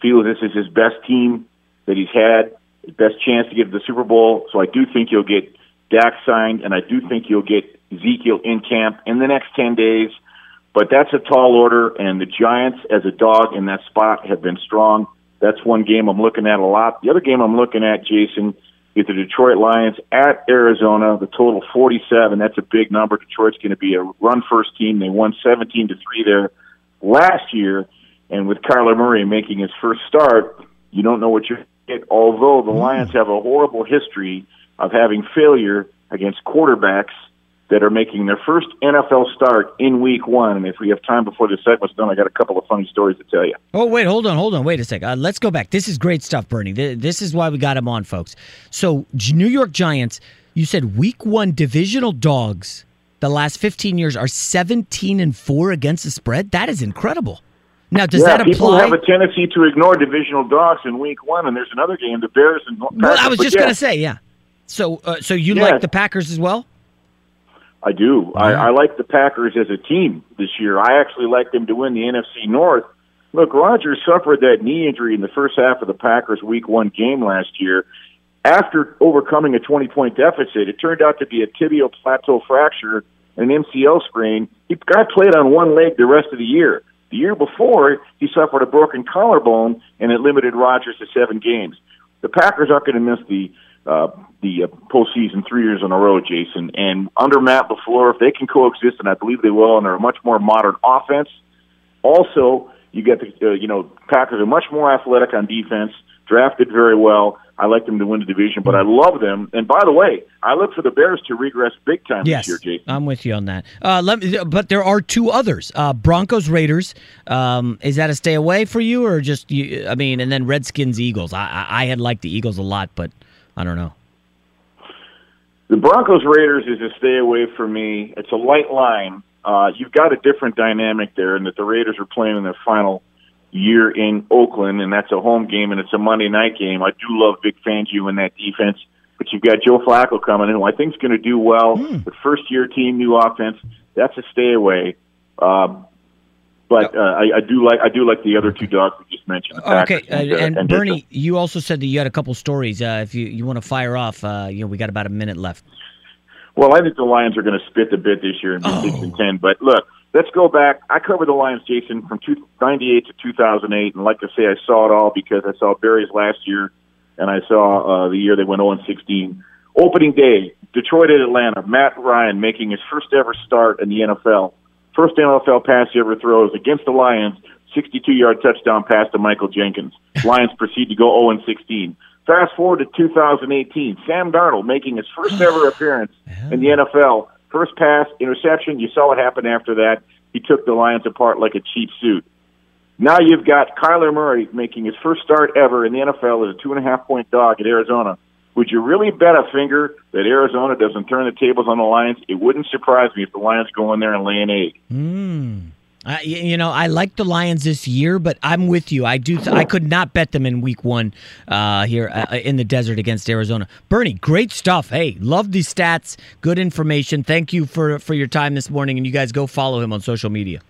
feels this is his best team that he's had, his best chance to get to the Super Bowl. So I do think you'll get Dak signed, and I do think you'll get Ezekiel in camp in the next 10 days. But that's a tall order, and the Giants, as a dog in that spot, have been strong. That's one game I'm looking at a lot. The other game I'm looking at, Jason, is the Detroit Lions at Arizona. The total 47. That's a big number. Detroit's going to be a run first team. They won 17 to three there last year, and with Kyler Murray making his first start, you don't know what you get. Although the Lions have a horrible history of having failure against quarterbacks that are making their first NFL start in week one. And if we have time before this segment's done, I got a couple of funny stories to tell you. Oh, wait, hold on, hold on. Wait a sec. Uh, let's go back. This is great stuff, Bernie. This is why we got him on, folks. So, New York Giants, you said week one divisional dogs the last 15 years are 17 and 4 against the spread. That is incredible. Now, does yeah, that people have a tendency to ignore divisional dogs in week one, and there's another game, the Bears and well, I was just yeah, going to say, yeah. So, uh, so you Yeah. like the Packers as well? I do. I, I like the Packers as a team this year. I actually like them to win the NFC North. Look, Rodgers suffered that knee injury in the first half of the Packers' Week One game last year. After overcoming a 20-point deficit, it turned out to be a tibial plateau fracture and an MCL sprain. He guy played on one leg the rest of the year. The year before, he suffered a broken collarbone, and it limited Rodgers to seven games. The Packers aren't going to miss the uh, the uh, postseason three years in a row, Jason. And under Matt Lafleur, if they can coexist, and I believe they will, and they're a much more modern offense. Also, you get the uh, you know Packers are much more athletic on defense, drafted very well. I like them to win the division, but I love them. And by the way, I look for the Bears to regress big time Yes, this year, Jason. I'm with you on that. Uh, let me, but there are two others: uh, Broncos, Raiders. Um, is that a stay away for you, or just you? I mean, and then Redskins, Eagles. I, I, I had liked the Eagles a lot, but I don't know. The Broncos Raiders is a stay away for me. It's a light line. Uh, you've got a different dynamic there, in that the Raiders are playing in their final year in Oakland, and that's a home game and it's a Monday night game. I do love Vic Fangio in that defense, but you've got Joe Flacco coming in, who I think is going to do well. The first year team, new offense. That's a stay away. Um, but uh, I, I do like I do like the other two dogs we just mentioned. Okay, Packers uh, and, uh, Bernie, you also said that you had a couple stories. Uh, if you, you want to fire off, uh, you know, we got about a minute left. Well, I think the Lions are going to spit the bit this year and be six and ten. But look, let's go back. I covered the Lions, Jason, from two, 98 to two thousand eight, and like I say, I saw it all because I saw Barry's last year, and I saw uh, the year they went zero and sixteen. Opening day, Detroit at Atlanta. Matt Ryan making his first ever start in the NFL. First NFL pass he ever throws against the Lions. 62 yard touchdown pass to Michael Jenkins. <laughs> Lions proceed to go 0 and 16. Fast forward to 2018. Sam Darnold making his first ever appearance in the NFL. First pass, interception. You saw what happened after that. He took the Lions apart like a cheap suit. Now you've got Kyler Murray making his first start ever in the NFL as a two and a half point dog at Arizona. Would you really bet a finger that Arizona doesn't turn the tables on the Lions? It wouldn't surprise me if the Lions go in there and lay an egg. Mm. I, you know, I like the Lions this year, but I'm with you. I do. Th- I could not bet them in Week One uh, here uh, in the desert against Arizona. Bernie, great stuff. Hey, love these stats. Good information. Thank you for for your time this morning, and you guys go follow him on social media.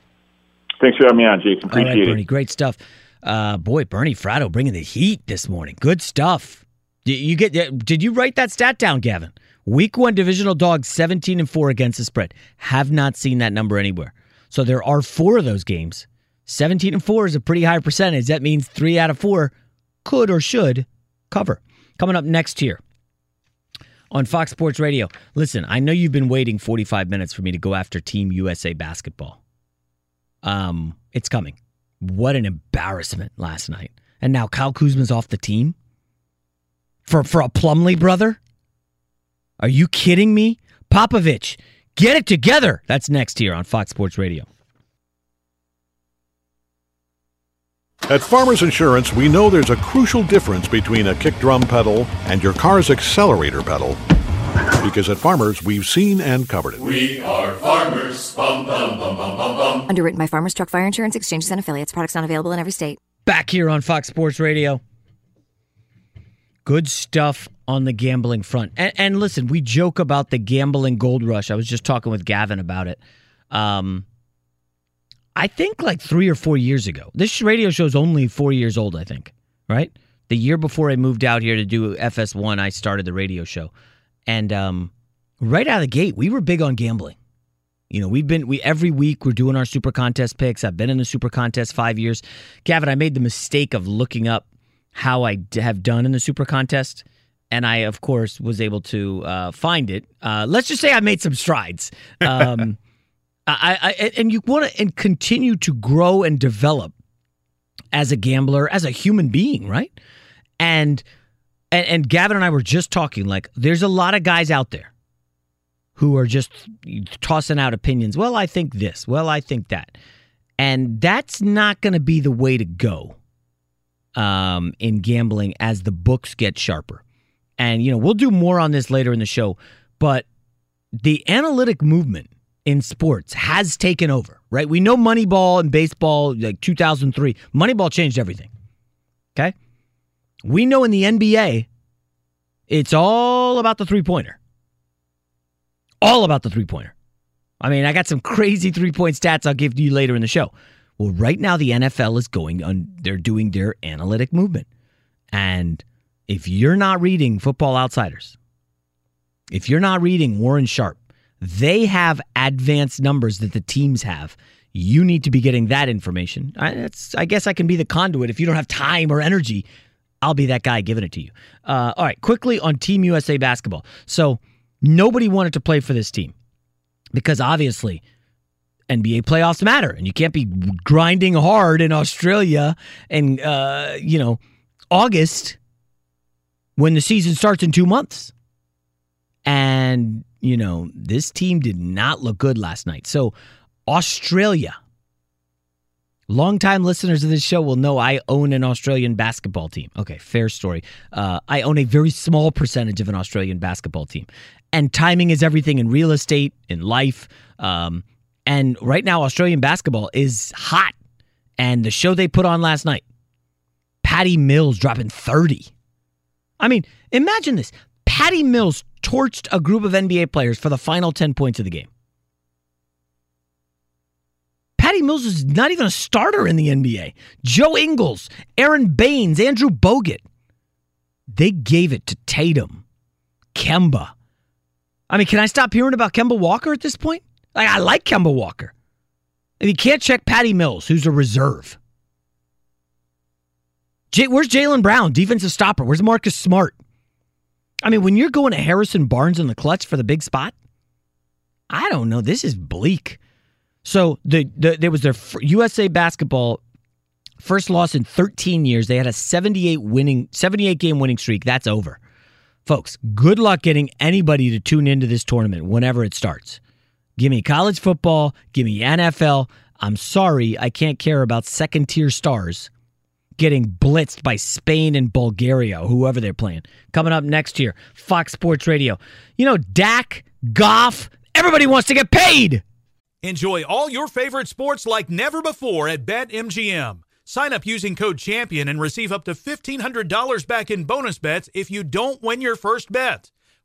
Thanks for having me on, Jason. All right, Appreciate Bernie, it. great stuff. Uh, boy, Bernie Fratto bringing the heat this morning. Good stuff. Did you get? Did you write that stat down, Gavin? Week one divisional dogs, seventeen and four against the spread. Have not seen that number anywhere. So there are four of those games. Seventeen and four is a pretty high percentage. That means three out of four could or should cover. Coming up next here on Fox Sports Radio. Listen, I know you've been waiting 45 minutes for me to go after Team USA basketball. Um, it's coming. What an embarrassment last night. And now Kyle Kuzma's off the team? For for a Plumlee brother? Are you kidding me? Popovich, get it together. That's next here on Fox Sports Radio. At Farmers Insurance, we know there's a crucial difference between a kick drum pedal and your car's accelerator pedal. Because at Farmers, we've seen and covered it. We are farmers. Bum, bum, bum, bum, bum, bum. Underwritten by Farmers Truck Fire Insurance Exchanges and Affiliates. Products not available in every state. Back here on Fox Sports Radio. Good stuff on the gambling front. And, and listen, we joke about the gambling gold rush. I was just talking with Gavin about it. Um, I think like three or four years ago. This radio show's only four years old, I think, right? The year before I moved out here to do FS1, I started the radio show. And um, right out of the gate, we were big on gambling. You know, we've been we every week we're doing our super contest picks. I've been in the super contest five years. Gavin, I made the mistake of looking up how I d- have done in the super contest, and I of course was able to uh, find it. Uh, let's just say I made some strides. <laughs> Um, I, I and you want to and continue to grow and develop as a gambler, as a human being, right? And and, and Gavin and I were just talking like there's a lot of guys out there who are just tossing out opinions. Well, I think this. Well, I think that. And that's not going to be the way to go um, in gambling as the books get sharper. And, you know, we'll do more on this later in the show, but the analytic movement in sports has taken over. right? We know Moneyball and baseball, like 2003. Moneyball changed everything. Okay? We know in the NBA, it's all about the three pointer. All about the three pointer. I mean, I got some crazy three point stats I'll give you later in the show. Well, right now the NFL is going on, they're doing their analytic movement. And if you're not reading Football Outsiders, if you're not reading Warren Sharp, they have advanced numbers that the teams have. You need to be getting that information. I, I guess I can be the conduit. If you don't have time or energy, I'll be that guy giving it to you. Uh, all right, quickly on Team USA basketball. So nobody wanted to play for this team because obviously NBA playoffs matter, and you can't be grinding hard in Australia and uh, you know August when the season starts in two months. And you know this team did not look good last night. So Australia. Longtime listeners of this show will know I own an Australian basketball team. Okay, fair story. Uh, I own a very small percentage of an Australian basketball team. And timing is everything in real estate, in life. Um, and right now, Australian basketball is hot. And the show they put on last night, Patty Mills dropping 30. I mean, imagine this. Patty Mills torched a group of NBA players for the final 10 points of the game. Patty Mills is not even a starter in the NBA. Joe Ingles, Aron Baynes, Andrew Bogut. They gave it to Tatum, Kemba. I mean, can I stop hearing about Kemba Walker at this point? Like, I like Kemba Walker. And you can't check Patty Mills, who's a reserve. Where's Jaylen Brown, defensive stopper? Where's Marcus Smart? I mean, when you're going to Harrison Barnes in the clutch for the big spot, I don't know. This is bleak. So the, the there was their USA basketball first loss in 13 years. They had a 78 winning 78 game winning streak. That's over. Folks, good luck getting anybody to tune into this tournament whenever it starts. Give me college football, give me NFL. I'm sorry, I can't care about second tier stars getting blitzed by Spain and Bulgaria, whoever they're playing. Coming up next year, Fox Sports Radio. You know, Dak, Goff, everybody wants to get paid. Enjoy all your favorite sports like never before at BetMGM. Sign up using code CHAMPION and receive up to $1,500 back in bonus bets if you don't win your first bet.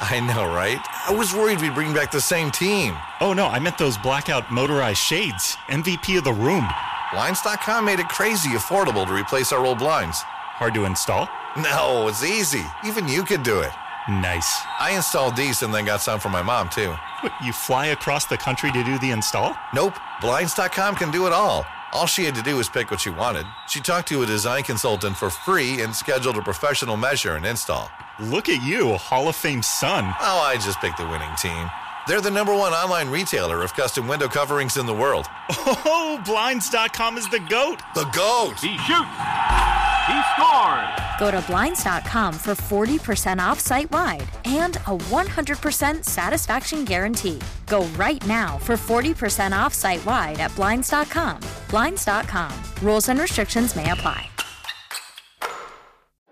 <laughs> I know, right? I was worried we'd bring back the same team. Oh, no, I meant those blackout motorized shades. MVP of the room. Blinds.com made it crazy affordable to replace our old blinds. Hard to install? No, it's easy. Even you could do it. Nice. I installed these and then got some for my mom, too. What, you fly across the country to do the install? Nope. Blinds.com can do it all. All she had to do was pick what she wanted. She talked to a design consultant for free and scheduled a professional measure and install. Look at you, Hall of Fame son. Oh, I just picked the winning team. They're the number one online retailer of custom window coverings in the world. Oh, Blinds.com is the GOAT. The GOAT. He shoots. He scores. Go to Blinds.com for 40% off site wide and a 100% satisfaction guarantee. Go right now for 40% off site wide at Blinds.com. Blinds.com. Rules and restrictions may apply.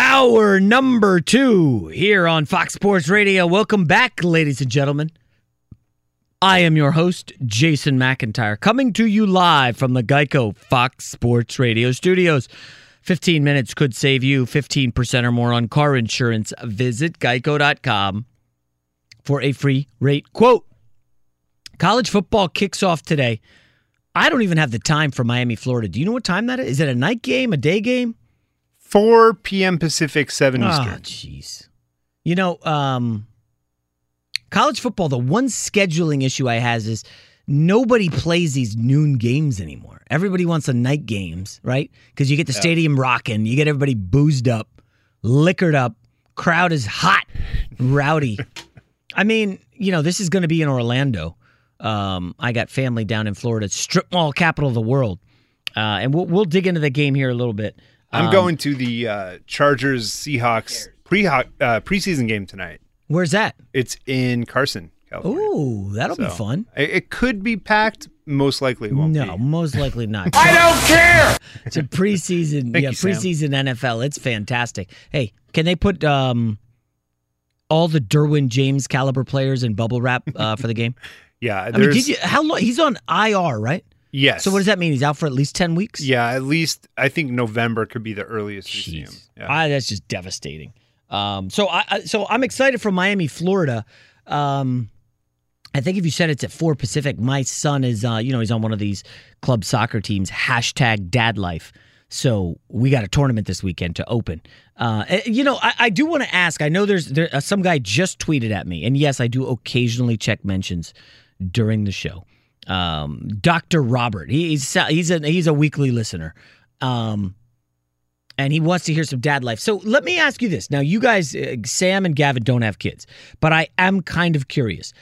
Hour number two here on Fox Sports Radio. Welcome back, ladies and gentlemen. I am your host, Jason McIntyre, coming to you live from the Geico Fox Sports Radio studios. 15 minutes could save you 15% or more on car insurance. Visit geico.com for a free rate quote. College football kicks off today. I don't even have the time for Miami, Florida. Do you know what time that is? Is it a night game, a day game? 4 p.m. Pacific, 7 Oh, Eastern. jeez. You know, um, college football, the one scheduling issue I has is nobody plays these noon games anymore. Everybody wants the night games, right? Because you get the Yeah. stadium rocking, you get everybody boozed up, liquored up, crowd is hot, rowdy. I mean, you know, this is going to be in Orlando. Um, I got family down in Florida, strip mall capital of the world, uh, and we'll we'll dig into the game here a little bit. I'm Um, going to the uh, Chargers Seahawks pre uh, preseason game tonight. Where's that? It's in Carson, California. Ooh, that'll be fun. It, it could be packed. Most likely, won't No, be. most likely not. <laughs> I don't care. It's a preseason, <laughs> Thank yeah, you, Sam. preseason NFL. It's fantastic. Hey, can they put um all the Derwin James caliber players in bubble wrap uh, for the game? <laughs> Yeah, I mean, did you, how long? He's on IR, right? Yes. So what does that mean? He's out for at least ten weeks. Yeah, at least I think November could be the earliest we see him. Yeah. Ah, that's just devastating. Um, so I, I so I'm excited for Miami, Florida. Um, I think if you said it's at four Pacific, my son is uh, you know he's on one of these club soccer teams. Hashtag Dad Life. So we got a tournament this weekend to open. Uh, eh, you know, I, I do want to ask. I know there's there uh, some guy just tweeted at me, and yes, I do occasionally check mentions during the show. Um, Doctor Robert, he, he's he's a he's a weekly listener. Um, and he wants to hear some dad life. So let me ask you this. Now, you guys, uh, Sam and Gavin don't have kids, but I am kind of curious.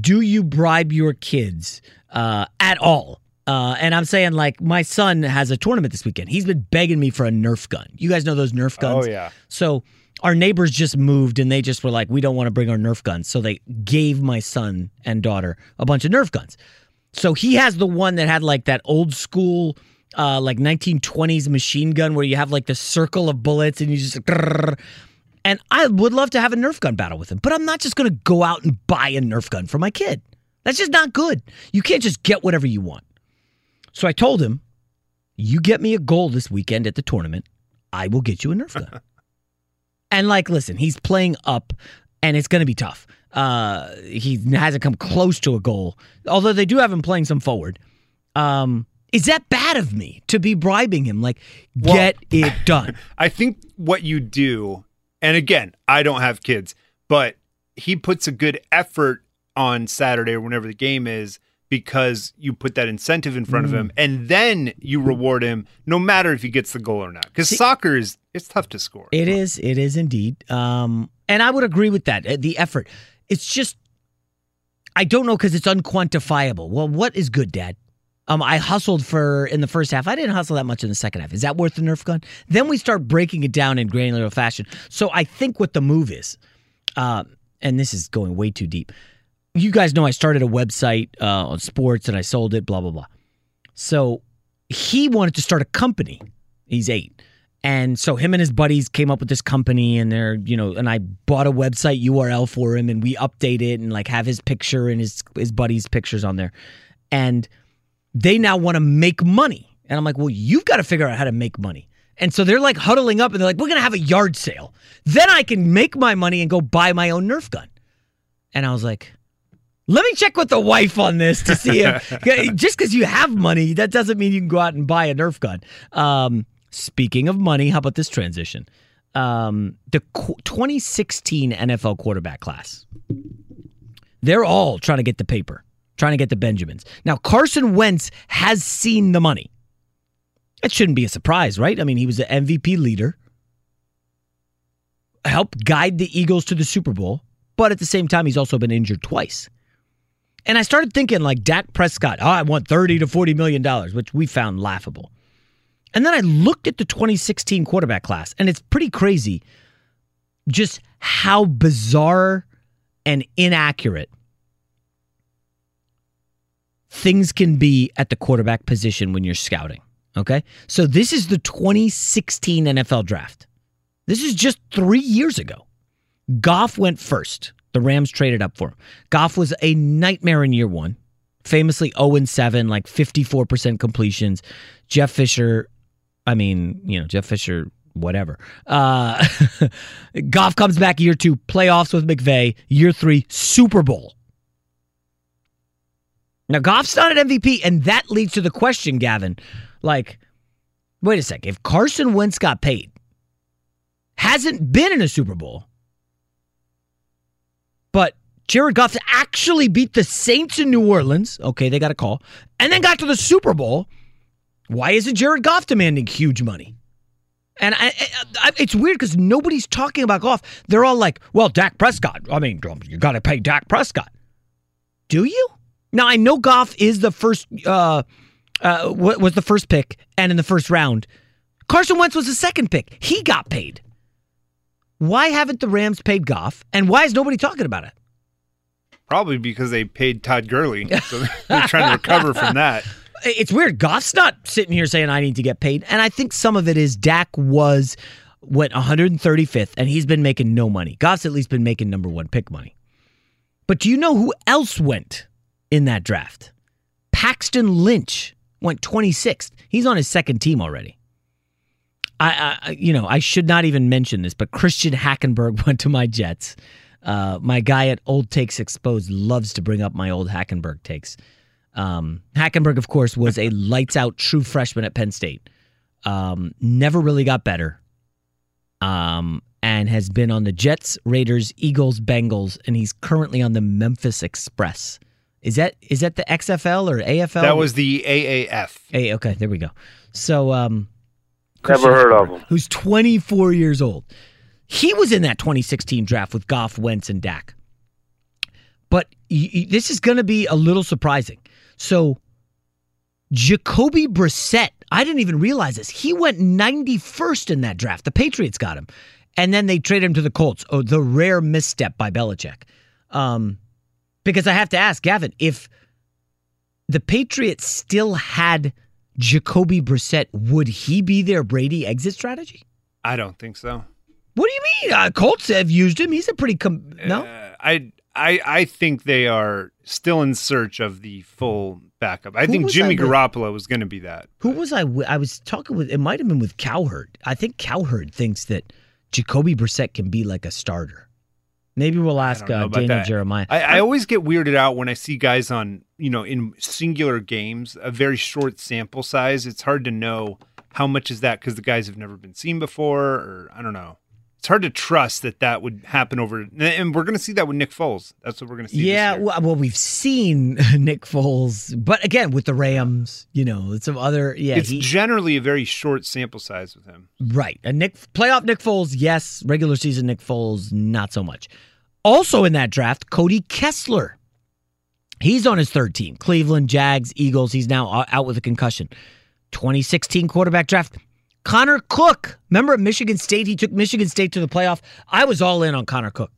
Do you bribe your kids uh, at all? Uh, and I'm saying, like, my son has a tournament this weekend. He's been begging me for a Nerf gun. You guys know those Nerf guns? Oh, yeah. So our neighbors just moved and they just were like, we don't want to bring our Nerf guns. So they gave my son and daughter a bunch of Nerf guns. So he has the one that had like that old school, uh, like 1920s machine gun where you have like the circle of bullets and you just. And I would love to have a Nerf gun battle with him, but I'm not just going to go out and buy a Nerf gun for my kid. That's just not good. You can't just get whatever you want. So I told him, you get me a goal this weekend at the tournament, I will get you a Nerf gun. <laughs> and like, listen, he's playing up and it's going to be tough. Uh, he hasn't come close to a goal, although they do have him playing some forward. Um, is that bad of me to be bribing him? Like, get it <laughs> done. I think what you do, and again, I don't have kids, but he puts a good effort on Saturday or whenever the game is because you put that incentive in front of him and then you reward him no matter if he gets the goal or not. Because soccer is it's tough to score. It is. It is indeed. Um, and I would agree with that. uh, The effort. It's just, I don't know because it's unquantifiable. Well, what is good, Dad? Um, I hustled for in the first half. I didn't hustle that much in the second half. Is that worth the Nerf gun? Then we start breaking it down in granular fashion. So I think what the move is, uh, and this is going way too deep. You guys know I started a website uh, on sports and I sold it. Blah blah blah. So he wanted to start a company. He's eight. And so him and his buddies came up with this company and they're, you know, and I bought a website URL for him and we update it and like have his picture and his his buddies' pictures on there. And they now want to make money. And I'm like, well, you've got to figure out how to make money. And so they're like huddling up and they're like, we're to have a yard sale. Then I can make my money and go buy my own Nerf gun. And I was like, let me check with the wife on this to see if <laughs> just because you have money, that doesn't mean you can go out and buy a Nerf gun. Um, speaking of money, how about this transition? Um, the 2016 NFL quarterback class, they're all trying to get the paper, trying to get the Benjamins. Now, Carson Wentz has seen the money. It shouldn't be a surprise, right? I mean, he was the MVP leader, helped guide the Eagles to the Super Bowl, but at the same time, he's also been injured twice. And I started thinking like Dak Prescott, oh, I want 30 to 40 million dollars, which we found laughable. And then I looked at the 2016 quarterback class, and it's pretty crazy just how bizarre and inaccurate things can be at the quarterback position when you're scouting. Okay. So this is the 2016 NFL draft. This is just three years ago. Goff went first. The Rams traded up for him. Goff was a nightmare in year one, famously 0 7, like 54% completions. Jeff Fisher, I mean, you know, Jeff Fisher, whatever. Uh, <laughs> Goff comes back year two, playoffs with McVay. Year three, Super Bowl. Now, Goff's not an MVP, and that leads to the question, Gavin. Like, wait a sec. If Carson Wentz got paid, hasn't been in a Super Bowl, but Jared Goff actually beat the Saints in New Orleans. Okay, they got a call. And then got to the Super Bowl. Why isn't Jared Goff demanding huge money? And I, I, it's weird because nobody's talking about Goff. They're all like, well, Dak Prescott. I mean, you got to pay Dak Prescott. Do you? Now, I know Goff is the first, uh, uh, was the first pick and in the first round. Carson Wentz was the second pick. He got paid. Why haven't the Rams paid Goff? And why is nobody talking about it? Probably because they paid Todd Gurley. So <laughs> they're trying to recover from that. <laughs> It's weird. Goff's not sitting here saying I need to get paid. And I think some of it is Dak was went 135th and he's been making no money. Goff's at least been making number one pick money. But do you know who else went in that draft? Paxton Lynch went 26th. He's on his second team already. I, I, you know, I should not even mention this, but Christian Hackenberg <laughs> went to my Jets. Uh, my guy at Old Takes Exposed loves to bring up my old Hackenberg takes. Um, Hackenberg, of course, was a lights out true freshman at Penn State. Um, never really got better. Um, and has been on the Jets, Raiders, Eagles, Bengals, and he's currently on the Memphis Express. Is that is that the XFL or AFL? That was the AAF. A, okay, there we go. So, um, Never heard of him. Who's 24 years old. He was in that 2016 draft with Goff, Wentz, and Dak. But y- y- this is going to be a little surprising. So, Jacoby Brissett, I didn't even realize this. He went 91st in that draft. The Patriots got him. And then they traded him to the Colts. Oh, the rare misstep by Belichick. Um, because I have to ask, Gavin, if the Patriots still had Jacoby Brissett, would he be their Brady exit strategy? I don't think so. What do you mean? Uh, Colts have used him. He's a pretty com- no. Uh, I I I think they are still in search of the full backup. I Who think was Jimmy I with? Garoppolo was going to be that. Who was I? With? I was talking with. It might have been with Cowherd. I think Cowherd thinks that Jacoby Brissett can be like a starter. Maybe we'll ask uh, Daniel that. Jeremiah. I, I always get weirded out when I see guys on, you know, in singular games, a very short sample size. It's hard to know how much is that because the guys have never been seen before, or I don't know. It's hard to trust that that would happen over, and we're going to see that with Nick Foles. That's what we're going to see. Yeah, well, we've seen <laughs> Nick Foles, but again with the Rams, you know, it's some other. Yeah, it's he- generally a very short sample size with him. Right. A Nick playoff Nick Foles, yes. Regular season Nick Foles, not so much. Also in that draft, Cody Kessler. He's on his third team. Cleveland, Jags, Eagles. He's now uh, out with a concussion. 2016 quarterback draft. Connor Cook. Remember at Michigan State? He took Michigan State to the playoff. I was all in on Connor Cook.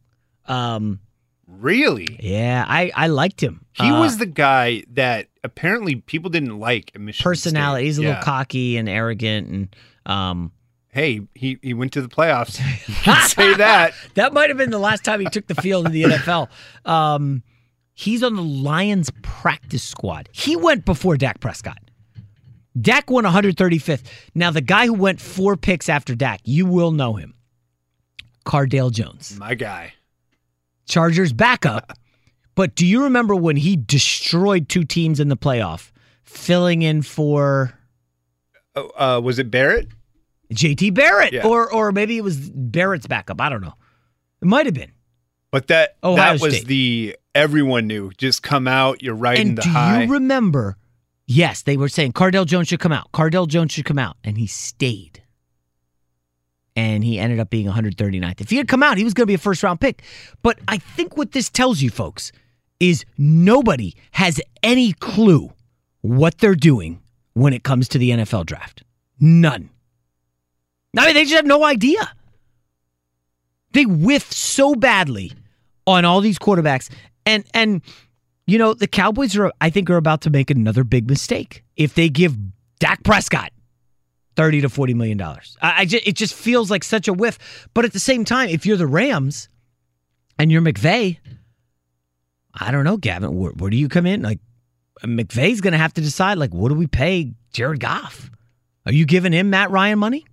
Um, really? Yeah, I, I liked him. He Uh, was the guy that apparently people didn't like at Michigan. personality. State. He's a Yeah. little cocky and arrogant and um Hey, he, he went to the playoffs. <laughs> Say that. <laughs> that might have been the last time he took the field in the <laughs> NFL. Um, he's on the Lions practice squad. He went before Dak Prescott. Dak won 135th. Now, the guy who went four picks after Dak, you will know him. Cardale Jones. My guy. Chargers backup. but do you remember when he destroyed two teams in the playoff, filling in for Oh, uh, was it Barrett? JT Barrett? Yeah. Or or maybe it was Barrett's backup. I don't know. It might have been. But that Ohio that was State. the everyone knew. Just come out. You're riding and the do high. Do you remember? Yes, they were saying Cardale Jones should come out. Cardale Jones should come out, and he stayed. And he ended up being 139th. If he had come out, he was going to be a first round pick. But I think what this tells you, folks, is nobody has any clue what they're doing when it comes to the NFL draft. None. I mean, they just have no idea. They whiff so badly on all these quarterbacks. And and you know, the Cowboys are I think are about to make another big mistake if they give Dak Prescott 30 to 40 million dollars. I, I just, it just feels like such a whiff. But at the same time, if you're the Rams and you're McVay, I don't know, Gavin, where, where do you come in? Like McVay's going to have to decide like what do we pay Jared Goff? Are you giving him Matt Ryan money?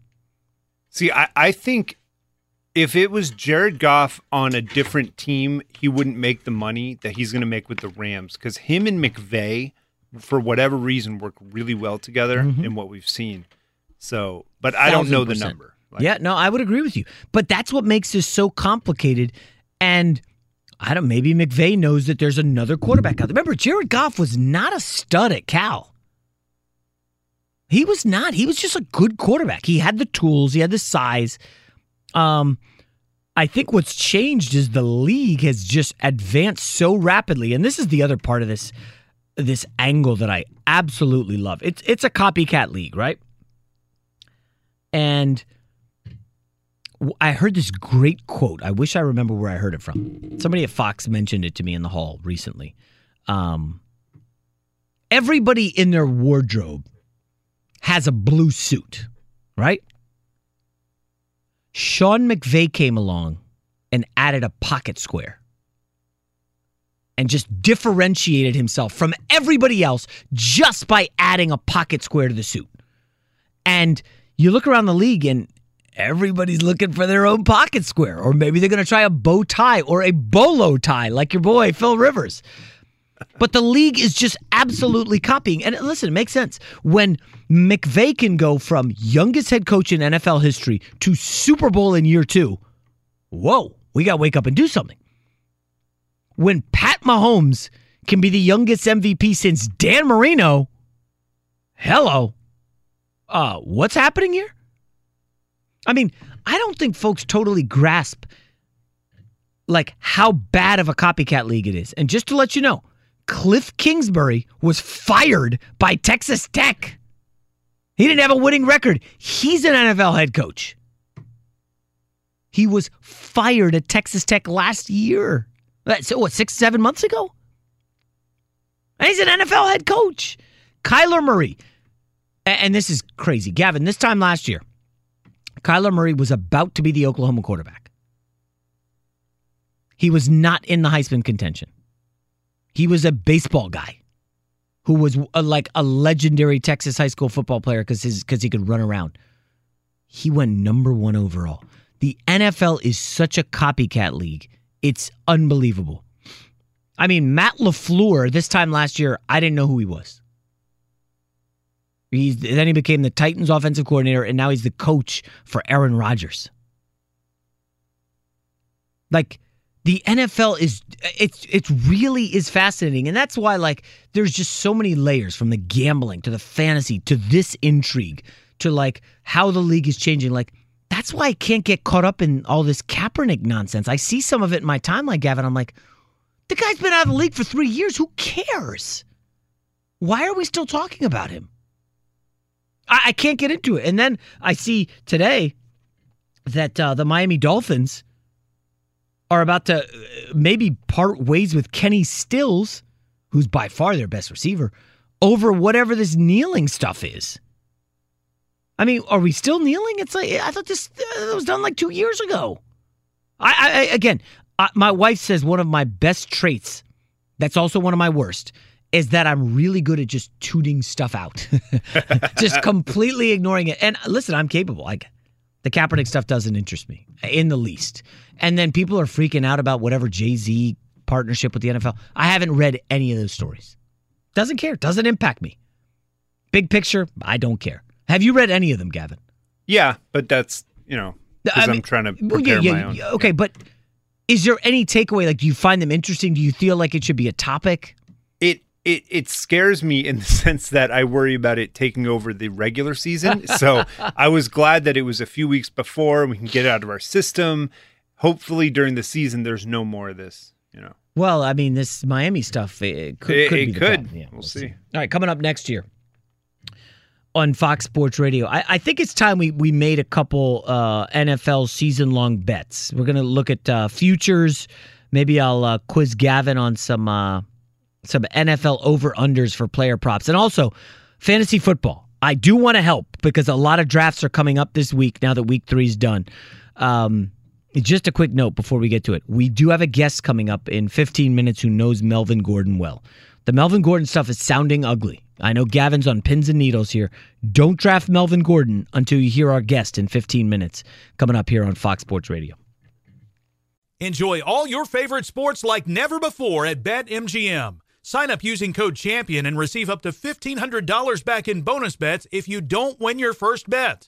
See, I, I think if it was Jared Goff on a different team, he wouldn't make the money that he's going to make with the Rams because him and McVay, for whatever reason, work really well together Mhm. in what we've seen. So, but I don't know the 1000%. number. yeah, no, I would agree with you. But that's what makes this so complicated. And I don't maybe McVay knows that there's another quarterback out there. Remember, Jared Goff was not a stud at Cal. He was not. He was just a good quarterback. He had the tools, he had the size. Um I think what's changed is the league has just advanced so rapidly. And this is the other part of this this angle that I absolutely love. It's it's a copycat league, right? And I heard this great quote. I wish I remember where I heard it from. Somebody at Fox mentioned it to me in the hall recently. Um, everybody in their wardrobe has a blue suit, right? Sean McVay came along and added a pocket square and just differentiated himself from everybody else just by adding a pocket square to the suit. And you look around the league and everybody's looking for their own pocket square, or maybe they're going to try a bow tie or a bolo tie, like your boy Phil Rivers. But the league is just absolutely copying. And listen, it makes sense. When McVay can go from youngest head coach in NFL history to Super Bowl in year two, whoa, we got to wake up and do something. When Pat Mahomes can be the youngest MVP since Dan Marino, hello, uh, what's happening here? I mean, I don't think folks totally grasp like how bad of a copycat league it is. And just to let you know, Cliff Kingsbury was fired by Texas Tech. He didn't have a winning record. He's an NFL head coach. He was fired at Texas Tech last year. Uh, That's what, six, seven months ago? And he's an NFL head coach. Kyler Murray. And this is crazy. Gavin, this time last year, Kyler Murray was about to be the Oklahoma quarterback. He was not in the Heisman contention. He was a baseball guy who was a, like a legendary Texas high school football player because because he could run around. He went number one overall. The NFL is such a copycat league. It's unbelievable. I mean, Matt LaFleur, this time last year, I didn't know who he was. He's, then he became the Titans offensive coordinator, and now he's the coach for Aaron Rodgers. Like the NFL is it's it really is fascinating, and that's why like there's just so many layers from the gambling to the fantasy to this intrigue to like how the league is changing. Like that's why I can't get caught up in all this Kaepernick nonsense. I see some of it in my timeline, Gavin. I'm like, the guy's been out of the league for three years. Who cares? Why are we still talking about him? I, I can't get into it. And then I see today that uh, the Miami Dolphins are about to uh, maybe part ways with Kenny Stills, who's by far their best receiver, over whatever this kneeling stuff is. I mean, are we still kneeling? It's like I thought this uh, was done like two years ago. I, I I- again, I, my wife says one of my best traits, that's also one of my worst, is that I'm really good at just tooting stuff out, <laughs> just <laughs> completely ignoring it. And listen, I'm capable. Like the Kaepernick stuff doesn't interest me in the least. And then people are freaking out about whatever Jay Z partnership with the NFL. I haven't read any of those stories. Doesn't care. Doesn't impact me. Big picture, I don't care. Have you read any of them, Gavin? Yeah, but that's you know because I'm trying to prepare yeah, my yeah, own. yeah, Okay, but is there any takeaway? Like, do you find them interesting? Do you feel like it should be a topic? It it it scares me in the <laughs> sense that I worry about it taking over the regular season. so <laughs> I was glad that it was a few weeks before we can get it out of our system. Hopefully during the season there's no more of this. You know, Well, I mean, this Miami stuff it could, It- could it could. Yeah, We'll see. All right, coming up next year on Fox Sports Radio, I, I think it's time we we made a couple uh, NFL season long bets. We're gonna look at uh, futures. Maybe I'll uh, quiz Gavin on some uh, some NFL over unders for player props, and also fantasy football. I do want to help because a lot of drafts are coming up this week now that week three is done. Um, just a quick note before we get to it. We do have a guest coming up in 15 minutes who knows Melvin Gordon well. The Melvin Gordon stuff is sounding ugly. I know Gavin's on pins and needles here. Don't draft Melvin Gordon until you hear our guest in 15 minutes coming up here on Fox Sports Radio. Enjoy all your favorite sports like never before at BetMGM. Sign up using code CHAMPION and receive up to $1,500 back in bonus bets if you don't win your first bet.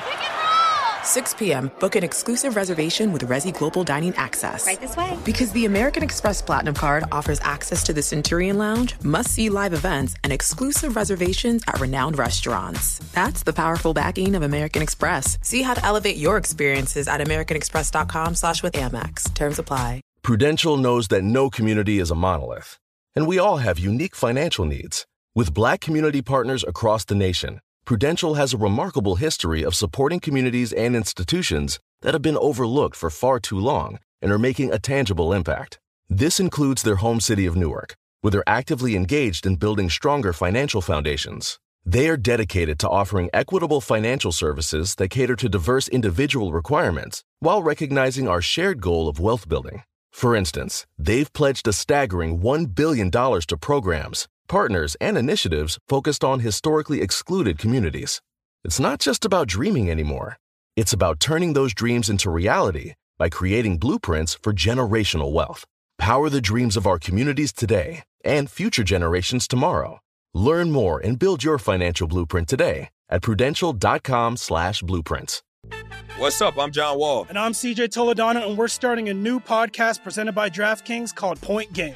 6 p.m., book an exclusive reservation with Resy Global Dining Access. Right this way. Because the American Express Platinum Card offers access to the Centurion Lounge, must see live events, and exclusive reservations at renowned restaurants. That's the powerful backing of American Express. See how to elevate your experiences at AmericanExpress.com slash with Amex. Terms apply. Prudential knows that no community is a monolith, and we all have unique financial needs. With black community partners across the nation, Prudential has a remarkable history of supporting communities and institutions that have been overlooked for far too long and are making a tangible impact. This includes their home city of Newark, where they're actively engaged in building stronger financial foundations. They are dedicated to offering equitable financial services that cater to diverse individual requirements while recognizing our shared goal of wealth building. For instance, they've pledged a staggering $1 billion to programs, partners, and initiatives focused on historically excluded communities. It's not just about dreaming anymore, it's about turning those dreams into reality by creating blueprints for generational wealth. Power the dreams of our communities today and future generations tomorrow. Learn more and build your financial blueprint today at prudential.com slash blueprints. What's up? I'm John Wall. And I'm CJ Toledano, and we're starting a new podcast presented by DraftKings called Point Game.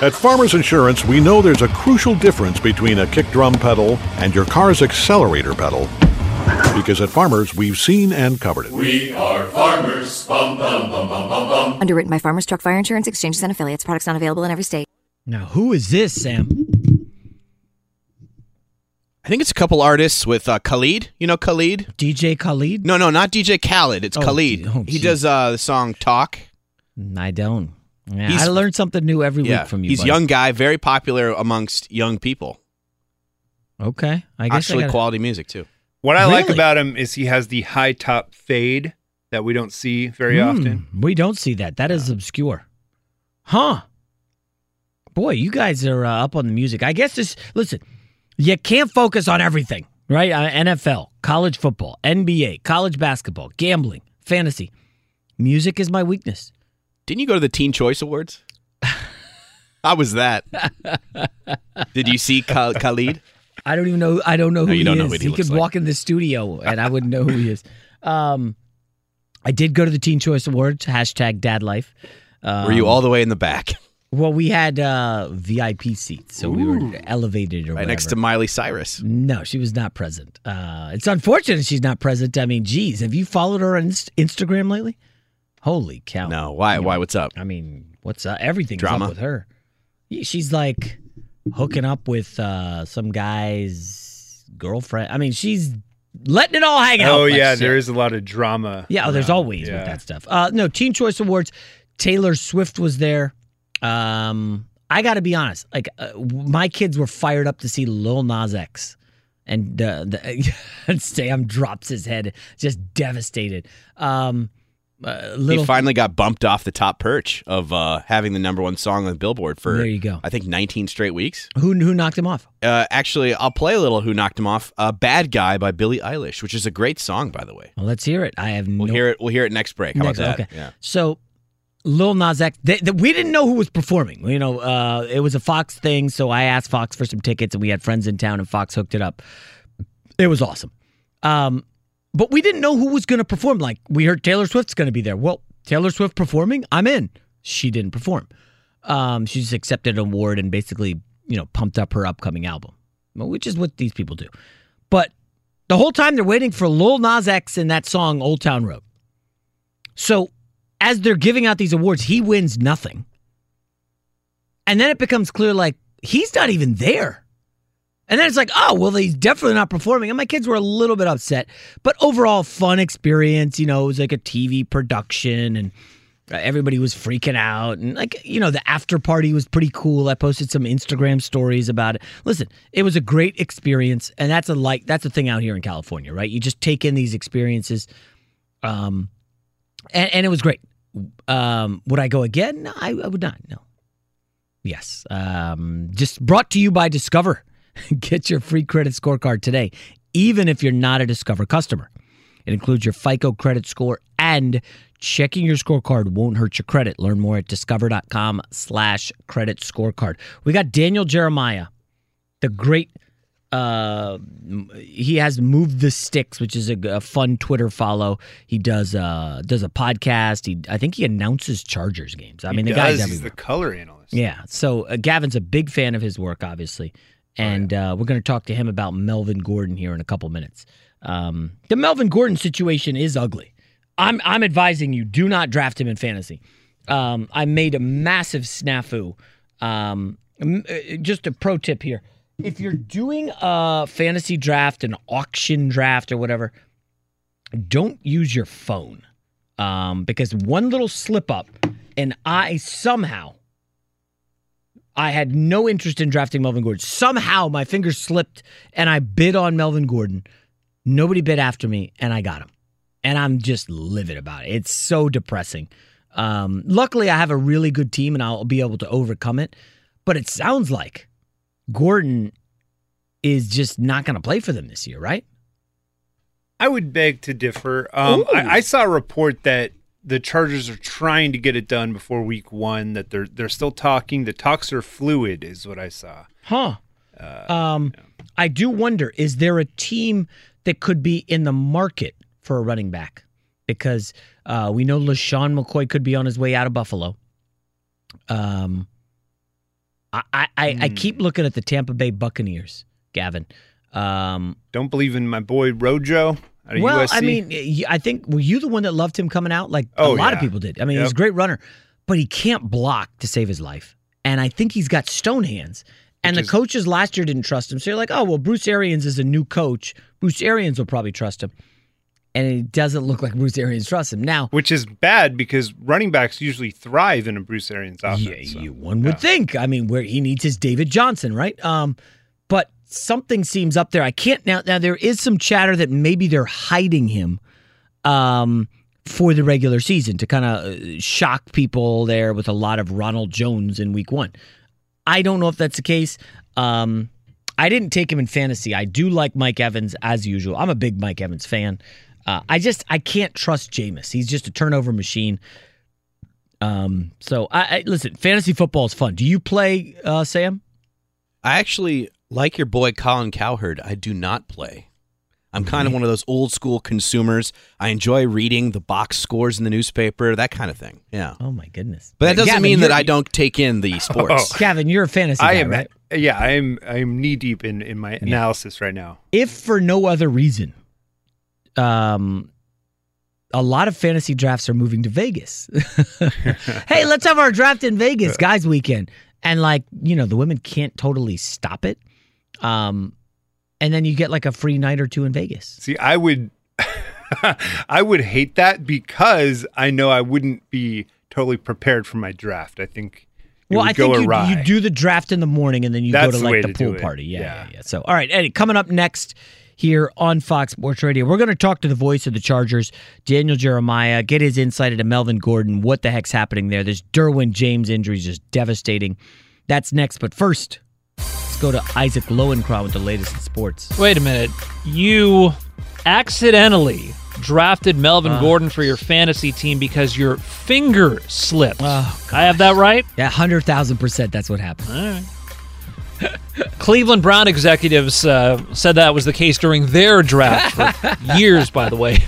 At Farmers Insurance, we know there's a crucial difference between a kick drum pedal and your car's accelerator pedal. Because at Farmers, we've seen and covered it. We are farmers. Bum, bum, bum, bum, bum, bum. Underwritten by Farmers Truck Fire Insurance Exchanges and Affiliates. Products not available in every state. Now, who is this, Sam? I think it's a couple artists with uh, Khalid. You know Khalid? DJ Khaled? No, no, not DJ Khaled. It's Oh, Khalid. d- oh, he gee. does uh, the song Talk. I don't. Yeah, He's- I learn something new every Yeah, week from you. he's buddy. young guy, very popular amongst young people. Okay, I guess Actually, I gotta- quality music too. What I like about him is he has the high top fade that we don't see very Hmm, often. We don't see that. That is obscure. Huh. Boy, you guys are uh, up on the music. I guess this, listen, you can't focus on everything, right? Uh, NFL, college football, NBA, college basketball, gambling, fantasy. Music is my weakness. Didn't you go to the Teen Choice Awards? How was that? Did you see Khal- Khalid? I don't even know. I don't know who No, you he don't know is. what he he could like. walk in the studio and I wouldn't know who he is. Um, I did go to the Teen Choice Awards. Hashtag Dad Life. Um, Were you all the way in the back, Well, we had uh, VIP seats, so we were elevated or right next to. Miley Cyrus? No, she was not present. Uh, it's unfortunate she's not present. I mean, geez, have you followed her on Instagram lately? Holy cow! No, why? Why? What's up? I mean, what's up? Everything's Drama? up with her. She's like hooking up with uh, some guy's girlfriend. I mean, she's letting it all hang out. Oh yeah, say. there is a lot of drama. Yeah, oh, there's always Yeah. with that stuff. Uh, no, Teen Choice Awards. Taylor Swift was there. Um, I got to be honest. Like uh, my kids were fired up to see Lil Nas X, and uh, the, <laughs> Sam drops his head, just devastated. Um, little he finally got bumped off the top perch of uh, having the number one song on the Billboard for There you go. I think 19 straight weeks. who who knocked him off? Uh, actually, I'll play a little. Who knocked him off? Uh, "Bad Guy" by Billie Eilish, which is a great song, by the way. Well, let's hear it. I have We'll no hear it. We'll hear it next break. How Next- about that? Okay. Yeah. So, Lil Nas X, they, they- we didn't know who was performing. You know, uh, it was a Fox thing, so I asked Fox for some tickets, and we had friends in town, and Fox hooked it up. It was awesome. Um, but we didn't know who was going to perform. Like, we heard Taylor Swift's going to be there. Well, Taylor Swift performing? I'm in. She didn't perform. Um, she just accepted an award and basically, you know, pumped up her upcoming album, which is what these people do. But the whole time they're waiting for Lil Nas X in that song, Old Town Road. So as they're giving out these awards, he wins nothing. And then it becomes clear like he's not even there. And then it's like, oh, well, he's definitely not performing. And my kids were a little bit upset, but overall, fun experience. You know, it was like a TV production and uh, everybody was freaking out. And like, you know, the after party was pretty cool. I posted some Instagram stories about it. Listen, it was a great experience. And that's a like, that's a thing out here in California, right? You just take in these experiences. Um, and, and it was great. Um, would I go again? No, I, I would not. No. Yes. Um, just brought to you by Discover. <laughs> Get your free credit scorecard today, even if you're not a Discover customer. It includes your FICO credit score and checking your scorecard won't hurt your credit. Learn more at discover.com slash credit scorecard. We got Daniel Jeremiah, the great uh he has moved the sticks which is a, a fun twitter follow he does uh does a podcast he i think he announces chargers games i He mean the does. guy's He's everywhere the color analyst. yeah so uh, gavin's a big fan of his work obviously and uh, we're going to talk to him about melvin gordon here in a couple minutes. Um the melvin gordon situation is ugly. I'm i'm advising you do not draft him in fantasy. Um i made a massive snafu. Um uh, just a pro tip here. If you're doing a fantasy draft, an auction draft, or whatever, don't use your phone. Um, because one little slip up, and I somehow I had no interest in drafting Melvin Gordon. Somehow my fingers slipped, and I bid on Melvin Gordon. Nobody bid after me, and I got him, and I'm just livid about it. It's so depressing. Um, luckily, I have a really good team, and I'll be able to overcome it. But it sounds like Gordon is just not going to play for them this year, right? I would beg to differ. Um, I, I saw a report that the Chargers are trying to get it done before Week One. That they're they're still talking. The talks are fluid, is what I saw. Huh. um, I do wonder is there a team that could be in the market for a running back? Because uh, we know LeSean McCoy could be on his way out of Buffalo. Um, I, I, I, I keep looking at the Tampa Bay Buccaneers, Gavin. Um, Don't believe in my boy Rojo. Well, USC. I mean, I think were you the one that loved him coming out? Like Oh, a lot of yeah. people did. I mean, he's a great runner, but he can't block to save his life. And I think he's got stone hands. And the coaches last year didn't trust him. So you're like, oh well, Bruce Arians is a new coach. Bruce Arians will probably trust him. And it doesn't look like Bruce Arians trusts him. Now, which is bad because running backs usually thrive in a Bruce Arians offense. Yeah, so. you one would think. I mean, where he needs his David Johnson, right? Um, something seems up there. I can't now. Now there is some chatter that maybe they're hiding him, um, for the regular season to kind of shock people there with a lot of Ronald Jones in Week One. I don't know if that's the case. Um, I didn't take him in fantasy. I do like Mike Evans as usual. I'm a big Mike Evans fan. Uh, I just I can't trust Jameis. He's just a turnover machine. Um, so I, I listen. Fantasy football is fun. Do you play, uh, Sam? I actually like your boy Colin Cowherd. I do not play. I'm kind of one of those old school consumers. I enjoy reading the box scores in the newspaper, that kind of thing. Yeah. Oh my goodness. But that doesn't Gavin, mean that I don't take in the <laughs> sports. Oh. Gavin, you're a fantasy I guy, am. right? Yeah, I am. I am knee deep in in my analysis right now. If for no other reason, um, a lot of fantasy drafts are moving to Vegas. <laughs> hey, let's have our draft in Vegas, <laughs> guys weekend. And like, you know, the women can't totally stop it. Um, and then you get like a free night or two in Vegas. See, I would, <laughs> I would hate that because I know I wouldn't be totally prepared for my draft. I think. It Well, would I go think you, awry. you do the draft in the morning and then you That's go to like the to pool party. Yeah, yeah, yeah. So, all right, Eddie, coming up next here on Fox Sports Radio, we're going to talk to the voice of the Chargers, Daniel Jeremiah, get his insight into Melvin Gordon, what the heck's happening there. This Derwin James injury is just devastating. That's next, but first, let's go to Isaac Lowenkron with the latest in sports. Wait a minute. You accidentally drafted Melvin Uh. Gordon for your fantasy team because your finger slipped. I have that right? Yeah, 100,000%. That's what happened. All right. <laughs> Cleveland Brown executives uh, said that was the case during their draft for <laughs> years, by the way.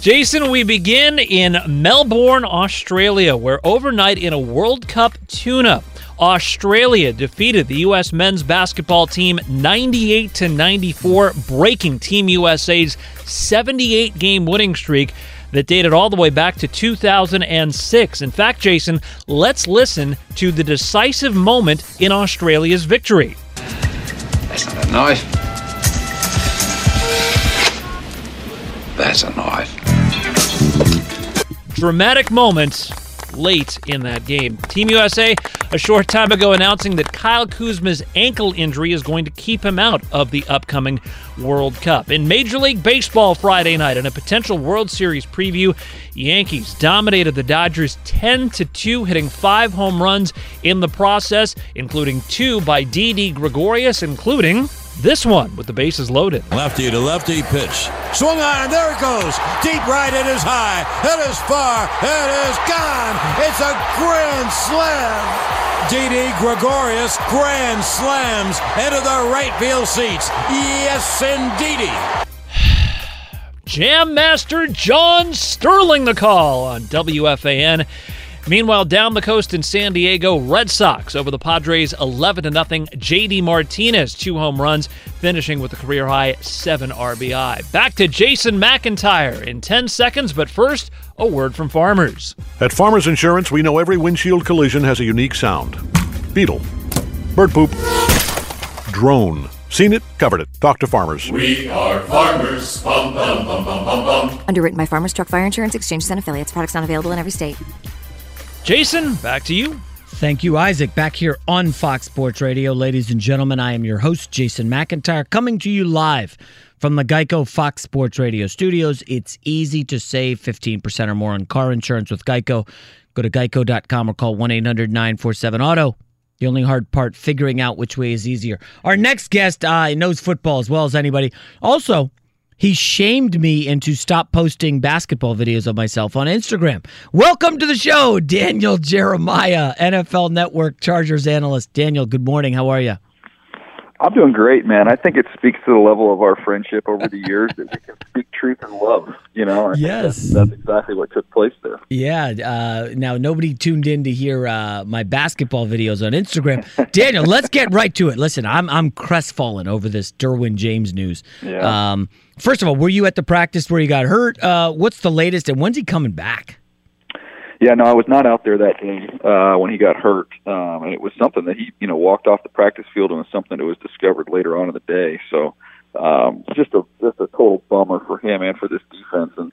Jason, we begin in Melbourne, Australia, where overnight in a World Cup tune-up, Australia defeated the U.S. men's basketball team 98 to 94, breaking Team USA's 78 game winning streak that dated all the way back to 2006. In fact, Jason, let's listen to the decisive moment in Australia's victory. That's not a knife. That's a knife. dramatic moment late in that game. Team USA a short time ago announcing that Kyle Kuzma's ankle injury is going to keep him out of the upcoming World Cup. In Major League Baseball Friday night in a potential World Series preview, Yankees dominated the Dodgers 10 to 2 hitting 5 home runs in the process, including 2 by Didi Gregorius including this one with the bases loaded. Lefty to lefty pitch. Swung on, and there it goes. Deep right, it is high, it is far, it is gone. It's a grand slam. Didi Gregorius grand slams into the right field seats. Yes, indeedy. <sighs> Jam Master John Sterling the call on WFAN. Meanwhile, down the coast in San Diego, Red Sox over the Padres 11 0. JD Martinez, two home runs, finishing with a career high 7 RBI. Back to Jason McIntyre in 10 seconds, but first, a word from farmers. At Farmers Insurance, we know every windshield collision has a unique sound. Beetle. Bird poop. Drone. Seen it, covered it. Talk to farmers. We are farmers. Bum, bum, bum, bum, bum, bum. Underwritten by Farmers Truck Fire Insurance Exchanges and Affiliates. Products not available in every state. Jason, back to you. Thank you, Isaac. Back here on Fox Sports Radio. Ladies and gentlemen, I am your host, Jason McIntyre, coming to you live from the Geico Fox Sports Radio studios. It's easy to save 15% or more on car insurance with Geico. Go to geico.com or call 1 800 947 Auto. The only hard part, figuring out which way is easier. Our next guest uh, knows football as well as anybody. Also, he shamed me into stop posting basketball videos of myself on Instagram. Welcome to the show, Daniel Jeremiah, NFL Network Chargers analyst. Daniel, good morning. How are you? I'm doing great, man. I think it speaks to the level of our friendship over the years that we can speak truth and love. You know, I Yes. that's, that's exactly what took place there. Yeah. Uh, now, nobody tuned in to hear uh, my basketball videos on Instagram. Daniel, let's get right to it. Listen, I'm I'm crestfallen over this Derwin James news. Yeah. Um, first of all, were you at the practice where he got hurt? Uh, what's the latest, and when's he coming back? Yeah, no, I was not out there that day uh, when he got hurt, um, and it was something that he, you know, walked off the practice field, and was something that was discovered later on in the day. So, um, just a just a total bummer for him and for this defense. And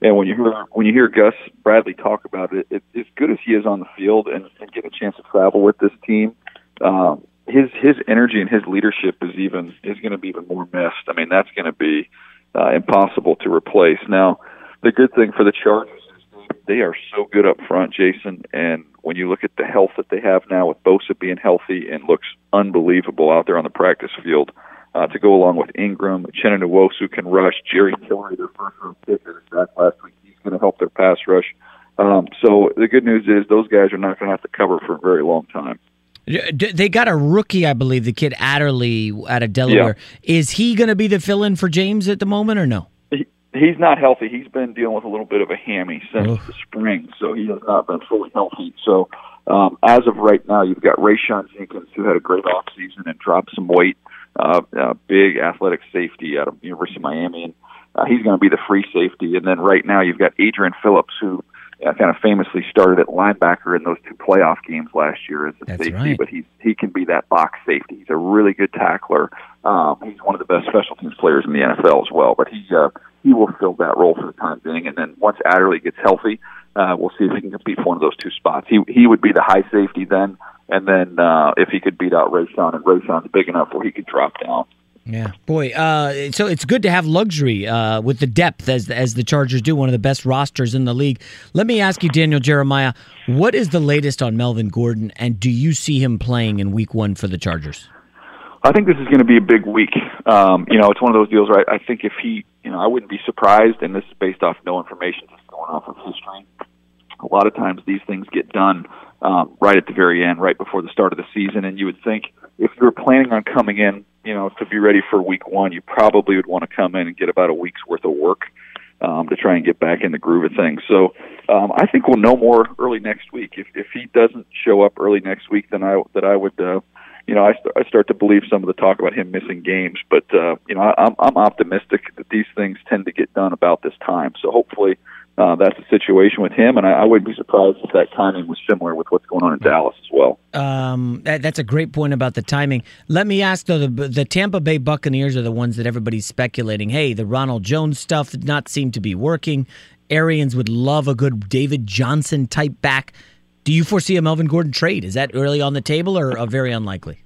and when you hear when you hear Gus Bradley talk about it, it as good as he is on the field and, and get a chance to travel with this team, um, his his energy and his leadership is even is going to be even more missed. I mean, that's going to be uh, impossible to replace. Now, the good thing for the Chargers they are so good up front, Jason. And when you look at the health that they have now with Bosa being healthy and looks unbelievable out there on the practice field, uh, to go along with Ingram, Uchenna Nwosu can rush, Jerry Tillery, their first round that back last week, he's going to help their pass rush. Um, so the good news is those guys are not going to have to cover for a very long time. They got a rookie, I believe, the kid Adderley out of Delaware. Is he going to be the fill-in for James at the moment, or no? He, he's not healthy. He's been dealing with a little bit of a hammy since the spring, so he has not been fully healthy. So um, as of right now, you've got Rayshawn Jenkins, who had a great off season and dropped some weight, uh, uh, big athletic safety out of University of Miami, and uh, he's going to be the free safety. And then right now, you've got Adrian Phillips, who uh, kind of famously started at linebacker in those two playoff games last year as a That's safety, right. but he's he can be that box safety. He's a really good tackler. Um, he's one of the best special teams players in the NFL as well. But he uh, he will fill that role for the time being. And then once Adderley gets healthy, uh, we'll see if he can compete for one of those two spots. He he would be the high safety then, and then uh, if he could beat out Rayshawn, and Rayshawn's big enough where he could drop down. Yeah, boy. Uh, so it's good to have luxury uh, with the depth as as the Chargers do, one of the best rosters in the league. Let me ask you, Daniel Jeremiah, what is the latest on Melvin Gordon, and do you see him playing in Week One for the Chargers? I think this is going to be a big week. Um, you know, it's one of those deals where I, I think if he, you know, I wouldn't be surprised, and this is based off no information, just going off of history. A lot of times these things get done um, right at the very end, right before the start of the season, and you would think if you're planning on coming in, you know, to be ready for week one, you probably would want to come in and get about a week's worth of work um, to try and get back in the groove of things. So um, I think we'll know more early next week. If if he doesn't show up early next week, then I that I would. Uh, you know, I, st- I start to believe some of the talk about him missing games, but uh, you know, I, I'm I'm optimistic that these things tend to get done about this time. So hopefully, uh, that's the situation with him, and I, I wouldn't be surprised if that timing was similar with what's going on in Dallas as well. Um, that, that's a great point about the timing. Let me ask though: the the Tampa Bay Buccaneers are the ones that everybody's speculating. Hey, the Ronald Jones stuff did not seem to be working. Arians would love a good David Johnson type back. Do you foresee a Melvin Gordon trade? Is that early on the table or uh, very unlikely?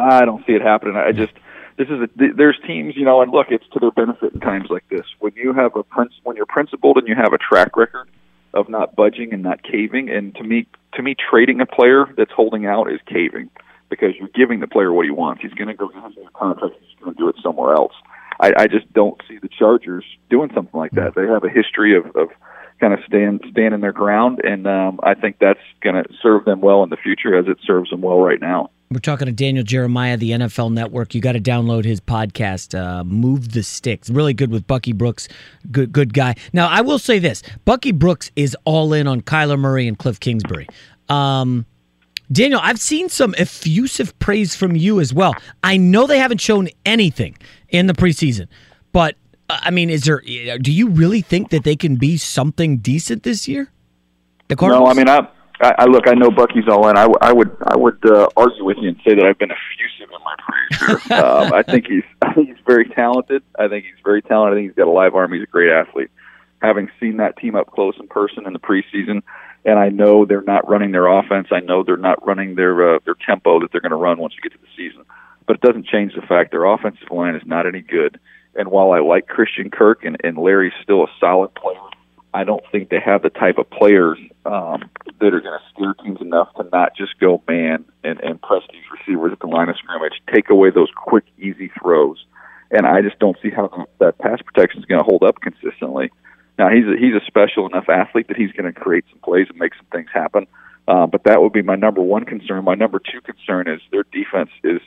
I don't see it happening. I just this is a, there's teams, you know, and look, it's to their benefit in times like this. When you have a prince, when you're principled and you have a track record of not budging and not caving, and to me, to me, trading a player that's holding out is caving because you're giving the player what he wants. He's going to go get new contract. He's going to do it somewhere else. I, I just don't see the Chargers doing something like that. They have a history of, of kind of stand standing their ground, and um, I think that's going to serve them well in the future as it serves them well right now. We're talking to Daniel Jeremiah, the NFL Network. You got to download his podcast, uh, "Move the Sticks." Really good with Bucky Brooks. Good, good guy. Now, I will say this: Bucky Brooks is all in on Kyler Murray and Cliff Kingsbury. Um, Daniel, I've seen some effusive praise from you as well. I know they haven't shown anything in the preseason, but uh, I mean, is there? Do you really think that they can be something decent this year? The Cardinals. No, I mean, I, I, I look. I know Bucky's all in. I, w- I would, I would uh, argue with you and say that I've been effusive in my praise here. <laughs> um, I think he's, I think he's very talented. I think he's very talented. I think he's got a live arm. He's a great athlete. Having seen that team up close in person in the preseason, and I know they're not running their offense. I know they're not running their uh, their tempo that they're going to run once you get to the season. But it doesn't change the fact their offensive line is not any good. And while I like Christian Kirk and, and Larry's still a solid player, I don't think they have the type of players um, that are going to scare teams enough to not just go man and, and press these receivers at the line of scrimmage, take away those quick, easy throws. And I just don't see how that pass protection is going to hold up consistently. Now he's a, he's a special enough athlete that he's going to create some plays and make some things happen. Uh, but that would be my number one concern. My number two concern is their defense is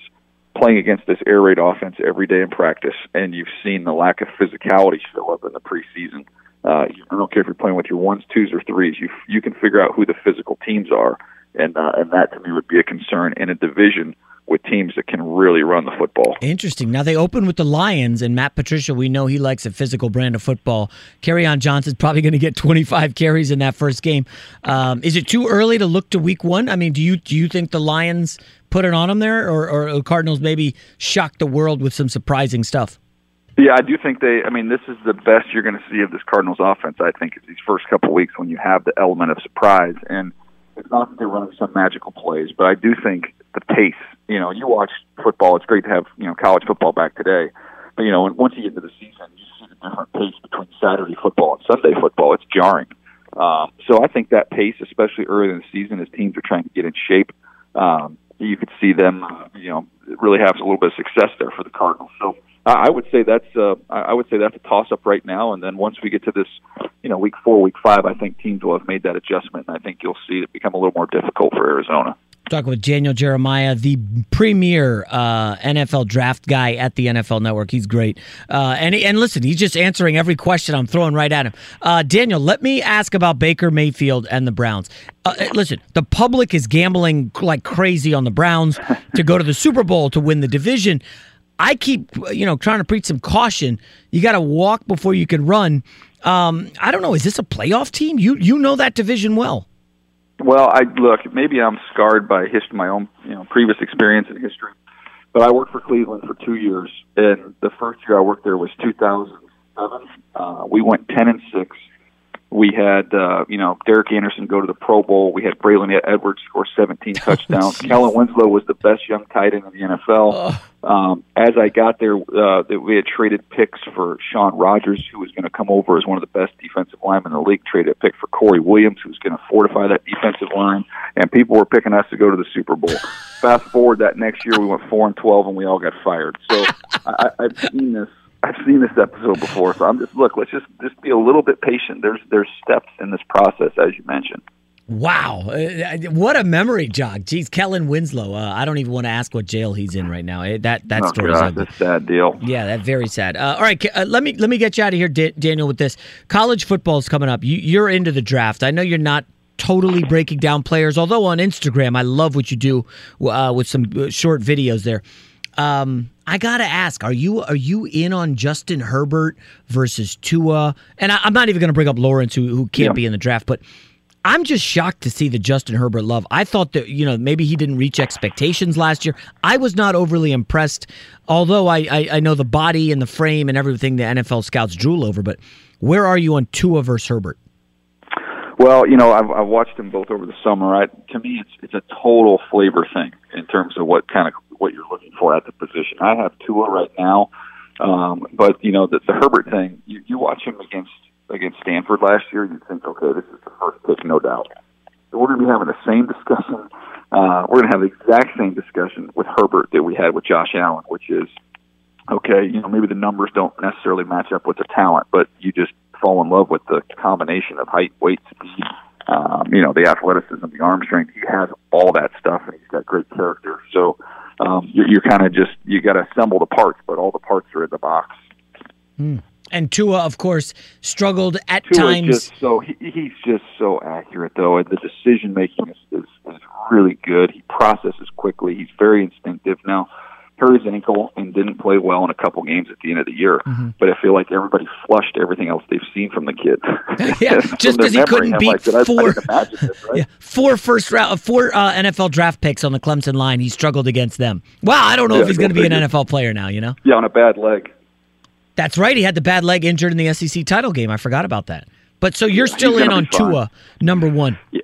playing against this air raid offense every day in practice, and you've seen the lack of physicality show up in the preseason. Uh, I don't care if you're playing with your ones, twos, or threes. You you can figure out who the physical teams are, and uh, and that to me would be a concern in a division with teams that can really run the football. Interesting. Now they open with the Lions, and Matt Patricia. We know he likes a physical brand of football. on Johnson's probably going to get <laughs> 25 carries in that first game. Um, is it too early to look to Week One? I mean, do you do you think the Lions put it on them there, or, or the Cardinals maybe shock the world with some surprising stuff? Yeah, I do think they. I mean, this is the best you're going to see of this Cardinals offense. I think is these first couple weeks when you have the element of surprise, and it's not that they're running some magical plays, but I do think the pace. You know, you watch football. It's great to have you know college football back today, but you know, once you get to the season, you see the different pace between Saturday football and Sunday football. It's jarring. Um, so I think that pace, especially early in the season, as teams are trying to get in shape, um, you could see them, uh, you know, really have a little bit of success there for the Cardinals. So I would say that's uh, I would say that's a toss up right now. And then once we get to this, you know, week four, week five, I think teams will have made that adjustment, and I think you'll see it become a little more difficult for Arizona. Talking with Daniel Jeremiah, the premier uh, NFL draft guy at the NFL Network. He's great. Uh, and and listen, he's just answering every question I'm throwing right at him. Uh, Daniel, let me ask about Baker Mayfield and the Browns. Uh, listen, the public is gambling like crazy on the Browns to go to the Super Bowl to win the division. I keep, you know, trying to preach some caution. You got to walk before you can run. Um, I don't know. Is this a playoff team? You you know that division well. Well, I look. Maybe I'm scarred by history, my own you know previous experience in history. But I worked for Cleveland for two years, and the first year I worked there was 2007. Uh, we went 10 and six we had, uh, you know, Derek Anderson go to the Pro Bowl. We had Braylon Edwards score 17 <laughs> touchdowns. Oh, Kellen Winslow was the best young tight end in the NFL. Oh. Um, as I got there, uh, we had traded picks for Shaun Rogers, who was going to come over as one of the best defensive linemen in the league. Traded a pick for Corey Williams, who was going to fortify that defensive line. And people were picking us to go to the Super Bowl. <laughs> Fast forward that next year, we went four and 12, and we all got fired. So <laughs> I, I've seen this I've seen this episode before, so I'm just look. Let's just just be a little bit patient. There's there's steps in this process, as you mentioned. Wow, uh, what a memory jog! Geez, Kellen Winslow. Uh, I don't even want to ask what jail he's in right now. That that oh, story God, sad deal. Yeah, that very sad. Uh, all right, uh, let me let me get you out of here, D- Daniel. With this college football is coming up. You, you're into the draft. I know you're not totally breaking down players, although on Instagram, I love what you do uh, with some uh, short videos there. Um, I gotta ask: Are you are you in on Justin Herbert versus Tua? And I, am not even gonna bring up Lawrence, who who can't yeah. be in the draft, but I'm just shocked to see the Justin Herbert love. I thought that you know maybe he didn't reach expectations last year. I was not overly impressed, although I I, I know the body and the frame and everything the NFL scouts drool over. But where are you on Tua versus Herbert? Well, you know, I've, I've watched them both over the summer. I, to me, it's it's a total flavor thing in terms of what kind of what you're looking for at the position. I have Tua right now, um, but you know the, the Herbert thing. You, you watch him against against Stanford last year, you think, okay, this is the first pick, no doubt. We're going to be having the same discussion. Uh, we're going to have the exact same discussion with Herbert that we had with Josh Allen, which is, okay, you know, maybe the numbers don't necessarily match up with the talent, but you just fall in love with the combination of height, weight, speed, um, you know, the athleticism, the arm strength. He has all that stuff, and he's got great character. So um, you're, you're kind of just you got to assemble the parts, but all the parts are in the box. Hmm. And Tua, of course, struggled at Tua times. Just so he, he's just so accurate, though, and the decision making is, is, is really good. He processes quickly. He's very instinctive. Now, his ankle and didn't play well in a couple games at the end of the year. Mm-hmm. But I feel like everybody flushed everything else they've seen from the kid. <laughs> yeah, <laughs> just because he couldn't beat like, four, this, right? <laughs> yeah, four first round, four uh, NFL draft picks on the Clemson line. He struggled against them. Wow, I don't know yeah, if he's going to be an NFL player now. You know? Yeah, on a bad leg. That's right. He had the bad leg injured in the SEC title game. I forgot about that. But so you're yeah, still in on Tua, number one. Yeah.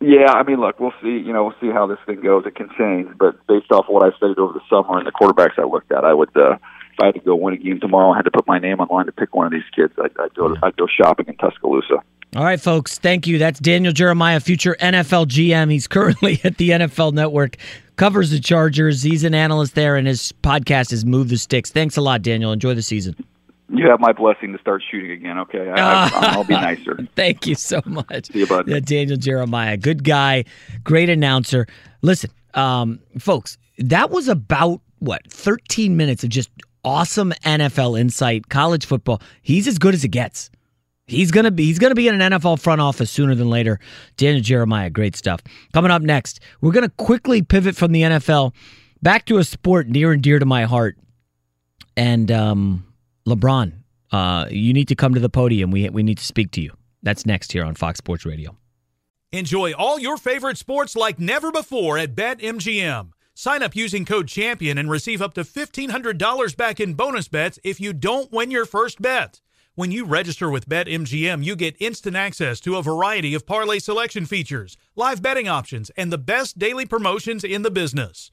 Yeah, I mean, look, we'll see. You know, we'll see how this thing goes. It can change, but based off of what I studied over the summer and the quarterbacks I looked at, I would. Uh, if I had to go win a game tomorrow, I had to put my name on line to pick one of these kids. I'd, I'd go. I'd go shopping in Tuscaloosa. All right, folks. Thank you. That's Daniel Jeremiah, future NFL GM. He's currently <laughs> at the NFL Network, covers the Chargers. He's an analyst there, and his podcast is Move the Sticks. Thanks a lot, Daniel. Enjoy the season. You have my blessing to start shooting again. Okay, I, will <laughs> be nicer. Thank you so much. See you, bud. Yeah, Daniel Jeremiah, good guy, great announcer. Listen, um, folks, that was about what 13 minutes of just awesome NFL insight, college football. He's as good as it gets. He's gonna be he's gonna be in an NFL front office sooner than later. Daniel Jeremiah, great stuff. Coming up next, we're gonna quickly pivot from the NFL back to a sport near and dear to my heart. And um, LeBron, uh, you need to come to the podium. We we need to speak to you. That's next here on Fox Sports Radio. Enjoy all your favorite sports like never before at BetMGM. Sign up using code CHAMPION and receive up to $1,500 back in bonus bets if you don't win your first bet. When you register with BetMGM, you get instant access to a variety of parlay selection features, live betting options, and the best daily promotions in the business.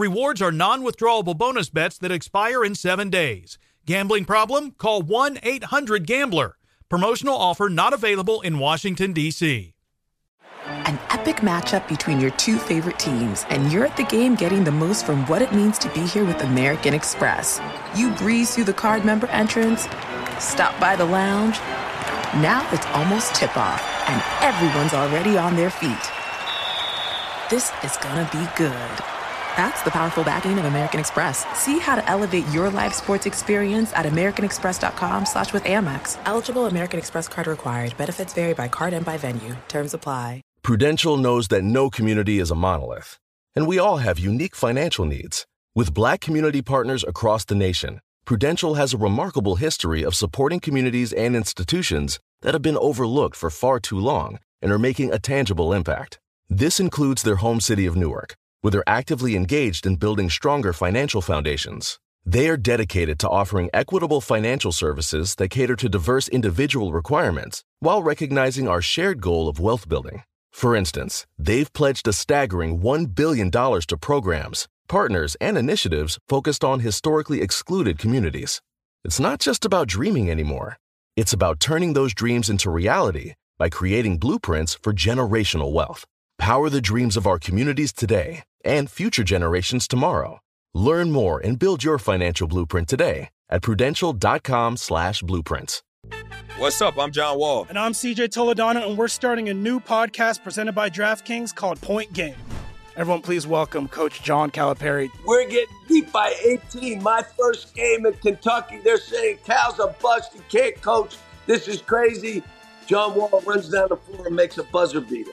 Rewards are non withdrawable bonus bets that expire in seven days. Gambling problem? Call 1 800 Gambler. Promotional offer not available in Washington, D.C. An epic matchup between your two favorite teams, and you're at the game getting the most from what it means to be here with American Express. You breeze through the card member entrance, stop by the lounge. Now it's almost tip off, and everyone's already on their feet. This is gonna be good. That's the powerful backing of American Express. See how to elevate your live sports experience at americanexpress.com slash with Amex. Eligible American Express card required. Benefits vary by card and by venue. Terms apply. Prudential knows that no community is a monolith, and we all have unique financial needs. With black community partners across the nation, Prudential has a remarkable history of supporting communities and institutions that have been overlooked for far too long and are making a tangible impact. This includes their home city of Newark, where they're actively engaged in building stronger financial foundations. They are dedicated to offering equitable financial services that cater to diverse individual requirements while recognizing our shared goal of wealth building. For instance, they've pledged a staggering $1 billion to programs, partners, and initiatives focused on historically excluded communities. It's not just about dreaming anymore, it's about turning those dreams into reality by creating blueprints for generational wealth. Power the dreams of our communities today and future generations tomorrow. Learn more and build your financial blueprint today at prudential.com slash blueprints. What's up? I'm John Wall. And I'm CJ Toledano, and we're starting a new podcast presented by DraftKings called Point Game. Everyone, please welcome Coach John Calipari. We're getting beat by 18. My first game in Kentucky. They're saying Cal's a bust. He can't coach. This is crazy. John Wall runs down the floor and makes a buzzer beater.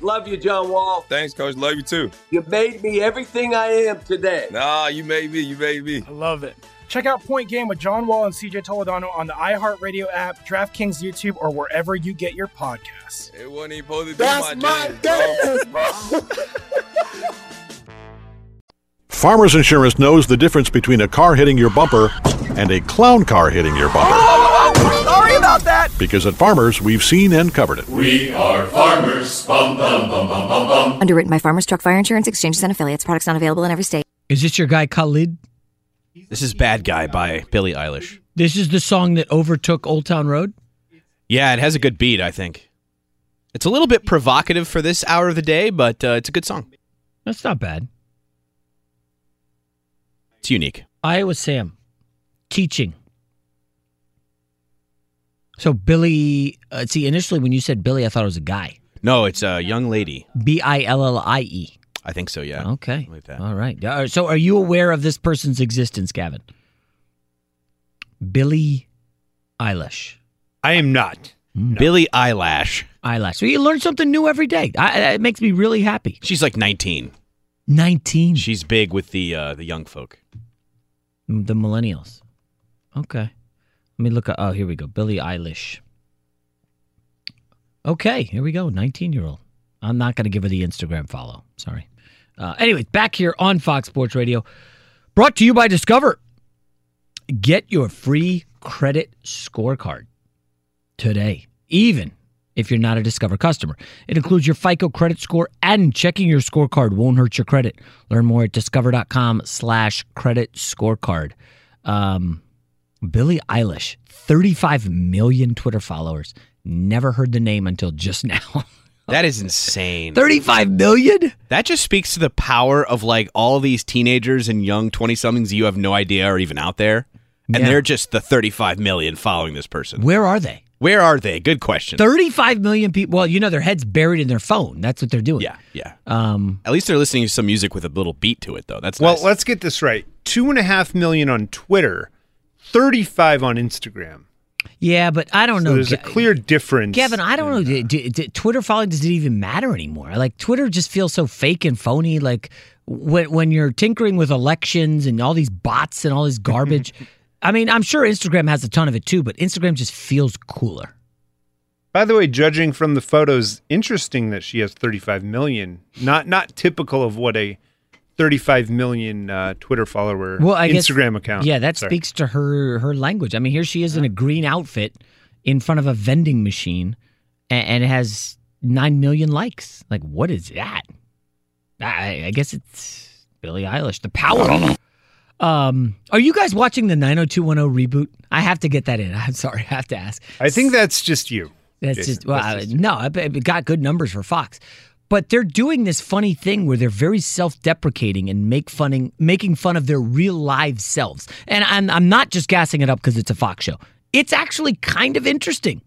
Love you, John Wall. Thanks, Coach. Love you too. You made me everything I am today. Nah, you made me. You made me. I love it. Check out Point Game with John Wall and CJ Toledano on the iHeartRadio app, DraftKings YouTube, or wherever you get your podcasts. It wasn't even supposed to be That's my, my dance, bro. dance. Farmers Insurance knows the difference between a car hitting your bumper and a clown car hitting your bumper. Sorry about that. Because at Farmers, we've seen and covered it. We are farmers. Bum, bum, bum, bum, bum, bum. Underwritten by Farmers Truck Fire Insurance Exchanges and Affiliates. Products not available in every state. Is this your guy Khalid? This is Bad Guy by Billie Eilish. This is the song that overtook Old Town Road? Yeah, it has a good beat, I think. It's a little bit provocative for this hour of the day, but uh, it's a good song. That's not bad. It's unique. Iowa Sam, teaching. So Billy, uh, see, initially when you said Billy, I thought it was a guy. No, it's a young lady. B I L L I E. I think so, yeah. Okay. Like that. All right. Uh, So are you aware of this person's existence, Gavin? Billie Eilish. I am not. Billie Eyelash. Eyelash. So you learn something new every day. I, it makes me really happy. She's like 19. 19. She's big with the uh, the young folk. The millennials. Okay. Let me look at. Oh, here we go. Billie Eilish. Okay, here we go. 19 year old. I'm not going to give her the Instagram follow. Sorry. Uh, anyways, back here on Fox Sports Radio, brought to you by Discover. Get your free credit scorecard today, even if you're not a Discover customer. It includes your FICO credit score and checking your scorecard won't hurt your credit. Learn more at discover.com slash credit scorecard. Um, Billie Eilish, 35 million Twitter followers. Never heard the name until just now. <laughs> That is insane. 35 million? That just speaks to the power of like all these teenagers and young 20 somethings you have no idea are even out there. And Yeah. they're just the 35 million following this person. Where are they? Where are they? Good question. 35 million people. Well, you know, their head's buried in their phone. That's what they're doing. Yeah, yeah. Um, At least they're listening to some music with a little beat to it, though. That's Well, nice. let's get this right. Two and a half million on Twitter, thirty-five on Instagram. yeah, but I don't So know. there's a clear difference. Gavin, I don't know. D- d- d- Twitter following does it even matter anymore? Like Twitter just feels so fake and phony. Like when when you're tinkering with elections and all these bots and all this <laughs> garbage. I mean, I'm sure Instagram has a ton of it too, but Instagram just feels cooler. By the way, judging from the photos, interesting that she has 35 million. Not not typical of what a 35 million uh, Twitter follower Well, I guess- Instagram account. Yeah, that Sorry. speaks to her her language. I mean, here she is in a green outfit in front of a vending machine, and, and it has nine million likes. Like, what is that? I, I guess it's Billie Eilish. The power. <laughs> Um, are you guys watching the 90210 reboot? I have to get that in. <laughs> I'm sorry, I have to ask. I think that's just you. That's Jason. just well, That's just you. no, I it got good numbers for Fox, but they're doing this funny thing where they're very self-deprecating and make funning, making fun of their real live selves. And I'm I'm not just gassing it up because it's a Fox show. It's actually kind of interesting.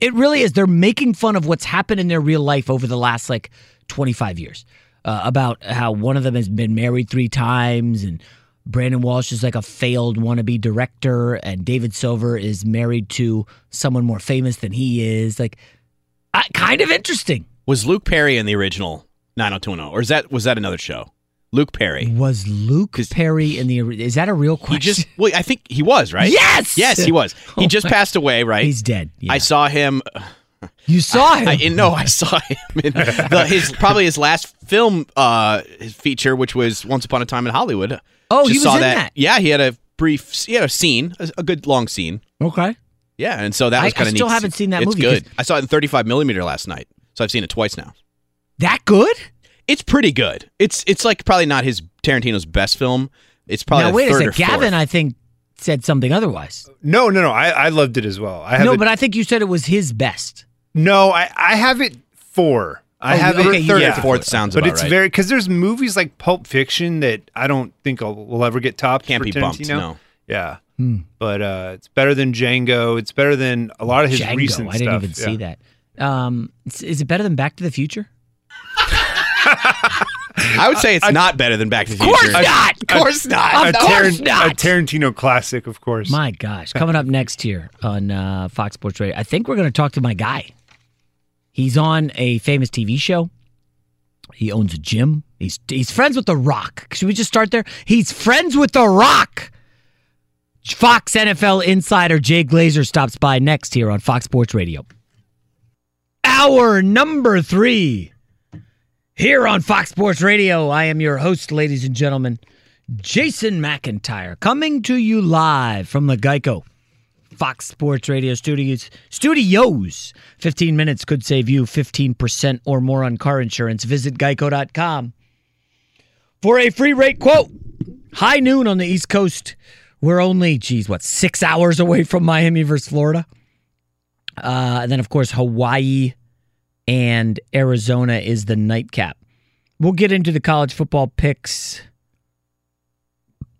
It really is. They're making fun of what's happened in their real life over the last like 25 years. Uh, about how one of them has been married three times and Brandon Walsh is like a failed wannabe director and David Silver is married to someone more famous than he is. Like, I, kind of interesting. Was Luke Perry in the original 90210, or is that was that another show? Luke Perry. Was Luke Perry in the? Is that a real He question? just well, I think he was right. Yes! yes, he was. He Oh just my- passed away, right? He's dead. I saw him. <laughs> You saw him. I, I- no, I saw him in the, his probably his last film uh, his feature, which was Once Upon a Time in Hollywood. Oh, he was saw in that. Yeah, he had a brief. He had a scene, a, a good long scene. Okay. Yeah, and so that was kind of. I still haven't seen that it's movie Good. I saw it in 35 millimeter last night, so I've seen it twice now. that good? It's pretty good. It's it's like probably not his Tarantino's best film. It's probably now the wait a third second. or fourth. Gavin, I think said something otherwise. No, no, no. I, I loved it as well. I have No, it- but I think you said it was his best. no, I, I have it four. I Oh, have okay, it third. did or fourth sounds but about it's right. very because there's movies like Pulp Fiction that I don't think I'll, will ever get topped. Can't for be bumped, no. Yeah, Hmm. but uh, it's better than Django. It's better than a lot of his Django. recent I didn't stuff. even see that. Um, is- is it better than Back to the Future? I would say it's not better than Back to the Future. Of course Future. not. Of course not. Of course Taran- not. a Tarantino classic, of course. My gosh. Coming up next here on uh, Fox Sports Radio, I think we're going to talk to my guy. He's on a famous TV show. He owns a gym. He's he's friends with The Rock. Should we just start there? He's friends with The Rock. Fox NFL insider Jay Glazer stops by next here on Fox Sports Radio. Hour number three. Here on Fox Sports Radio, I am your host, ladies and gentlemen, Jason McIntyre, coming to you live from the Geico Fox Sports Radio studios. Studios. 15 minutes could save you 15% or more on car insurance. Visit geico.com for a free rate quote. High noon on the East Coast. We're only, geez, what, six hours away from Miami versus Florida? Uh, and then, of course, Hawaii and Arizona is the nightcap. We'll get into the college football picks.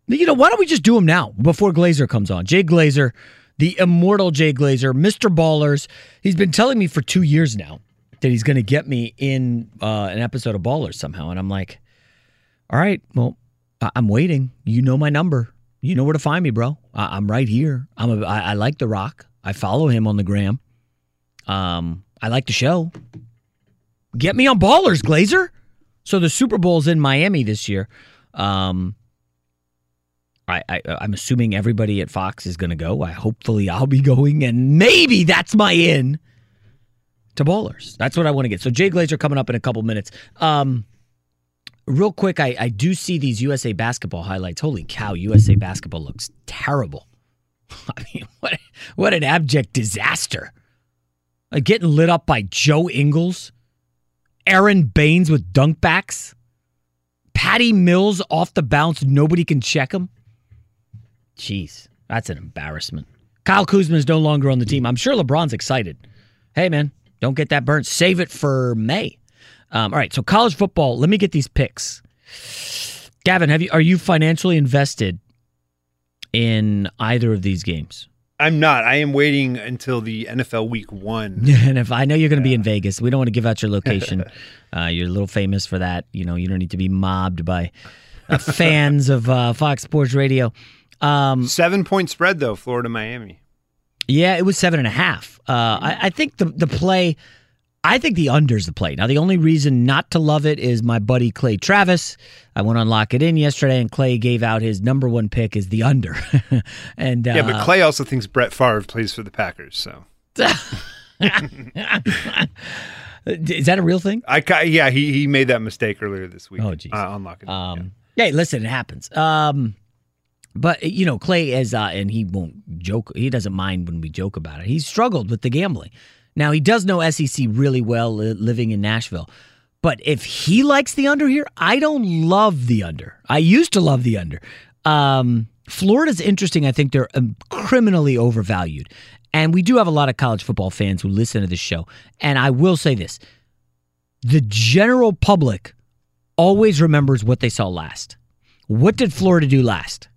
You know, why don't we just do them now before Glazer comes on? Jay Glazer, the immortal Jay Glazer, Mr. Ballers. He's been telling me for two years now that he's going to get me in uh, an episode of Ballers somehow. And I'm like, all right, well, I- I'm waiting. You know my number. You know where to find me, bro. I- I'm right here. I'm a, I-, I like The Rock. I follow him on the gram. Um, I like the show. Get me on Ballers, Glazer. So the Super Bowl's in Miami this year. Um, I, I I'm assuming everybody at Fox is going to go. I hopefully I'll be going, and maybe that's my in to Ballers. That's what I want to get. So Jay Glazer coming up in a couple minutes. Um, real quick, I, I do see these USA basketball highlights. Holy cow, USA basketball looks terrible. <laughs> I mean, what what an abject disaster. Like getting lit up by Joe Ingles, Aron Baynes with dunk backs, Patty Mills off the bounce, nobody can check him. Jeez, that's an embarrassment. Kyle Kuzma is no longer on the team. I'm sure LeBron's excited. Hey, man, don't get that burnt. Save it for May. Um, all right, so college football. Let me get these picks. Gavin, have you are you financially invested in either of these games? I'm not. I am waiting until the NFL Week One. <laughs> and if I know you're going to be in Vegas, we don't want to give out your location. <laughs> uh, you're a little famous for that. You know, you don't need to be mobbed by uh, fans of uh, Fox Sports Radio. Um, Seven point spread though, Florida Miami. Yeah, it was seven and a half. Uh, I, I think the the play. I think the under's the play. Now, the only reason not to love it is my buddy Clay Travis. I went on Lock It In yesterday, and Clay gave out his number one pick is the under. <laughs> and uh, yeah, but Clay also thinks Brett Favre plays for the Packers. So <laughs> is that a real thing? I yeah, he he made that mistake earlier this week. Oh, geez. Uh, on Lock It In. Um, Hey, listen, it happens. Um, but you know, Clay is, uh, and he won't joke. He doesn't mind when we joke about it. He's struggled with the gambling. Now he does know SEC really well, li- living in Nashville. But if he likes the under here, I don't love the under. I used to love the under. Um, Florida's interesting. I think they're um, criminally overvalued, and we do have a lot of college football fans who listen to this show. And I will say this: the general public always remembers what they saw last. What did Florida do last?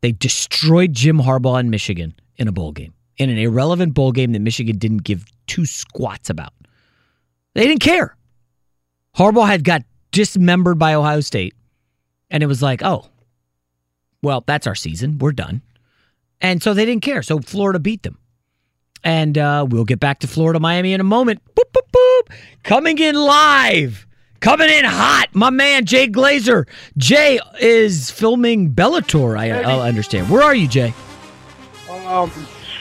They destroyed Jim Harbaugh in Michigan in a bowl game, in an irrelevant bowl game that Michigan didn't give two squats about. They didn't care. Harbaugh had got dismembered by Ohio State, and it was like, oh, well, that's our season. We're done. And so they didn't care. So Florida beat them. And uh, we'll get back to Florida, Miami in a moment. Boop, boop, boop. Coming in live. Coming in hot, my man Jay Glazer. Jay is filming Bellator. I, I understand. Where are you, Jay? Um,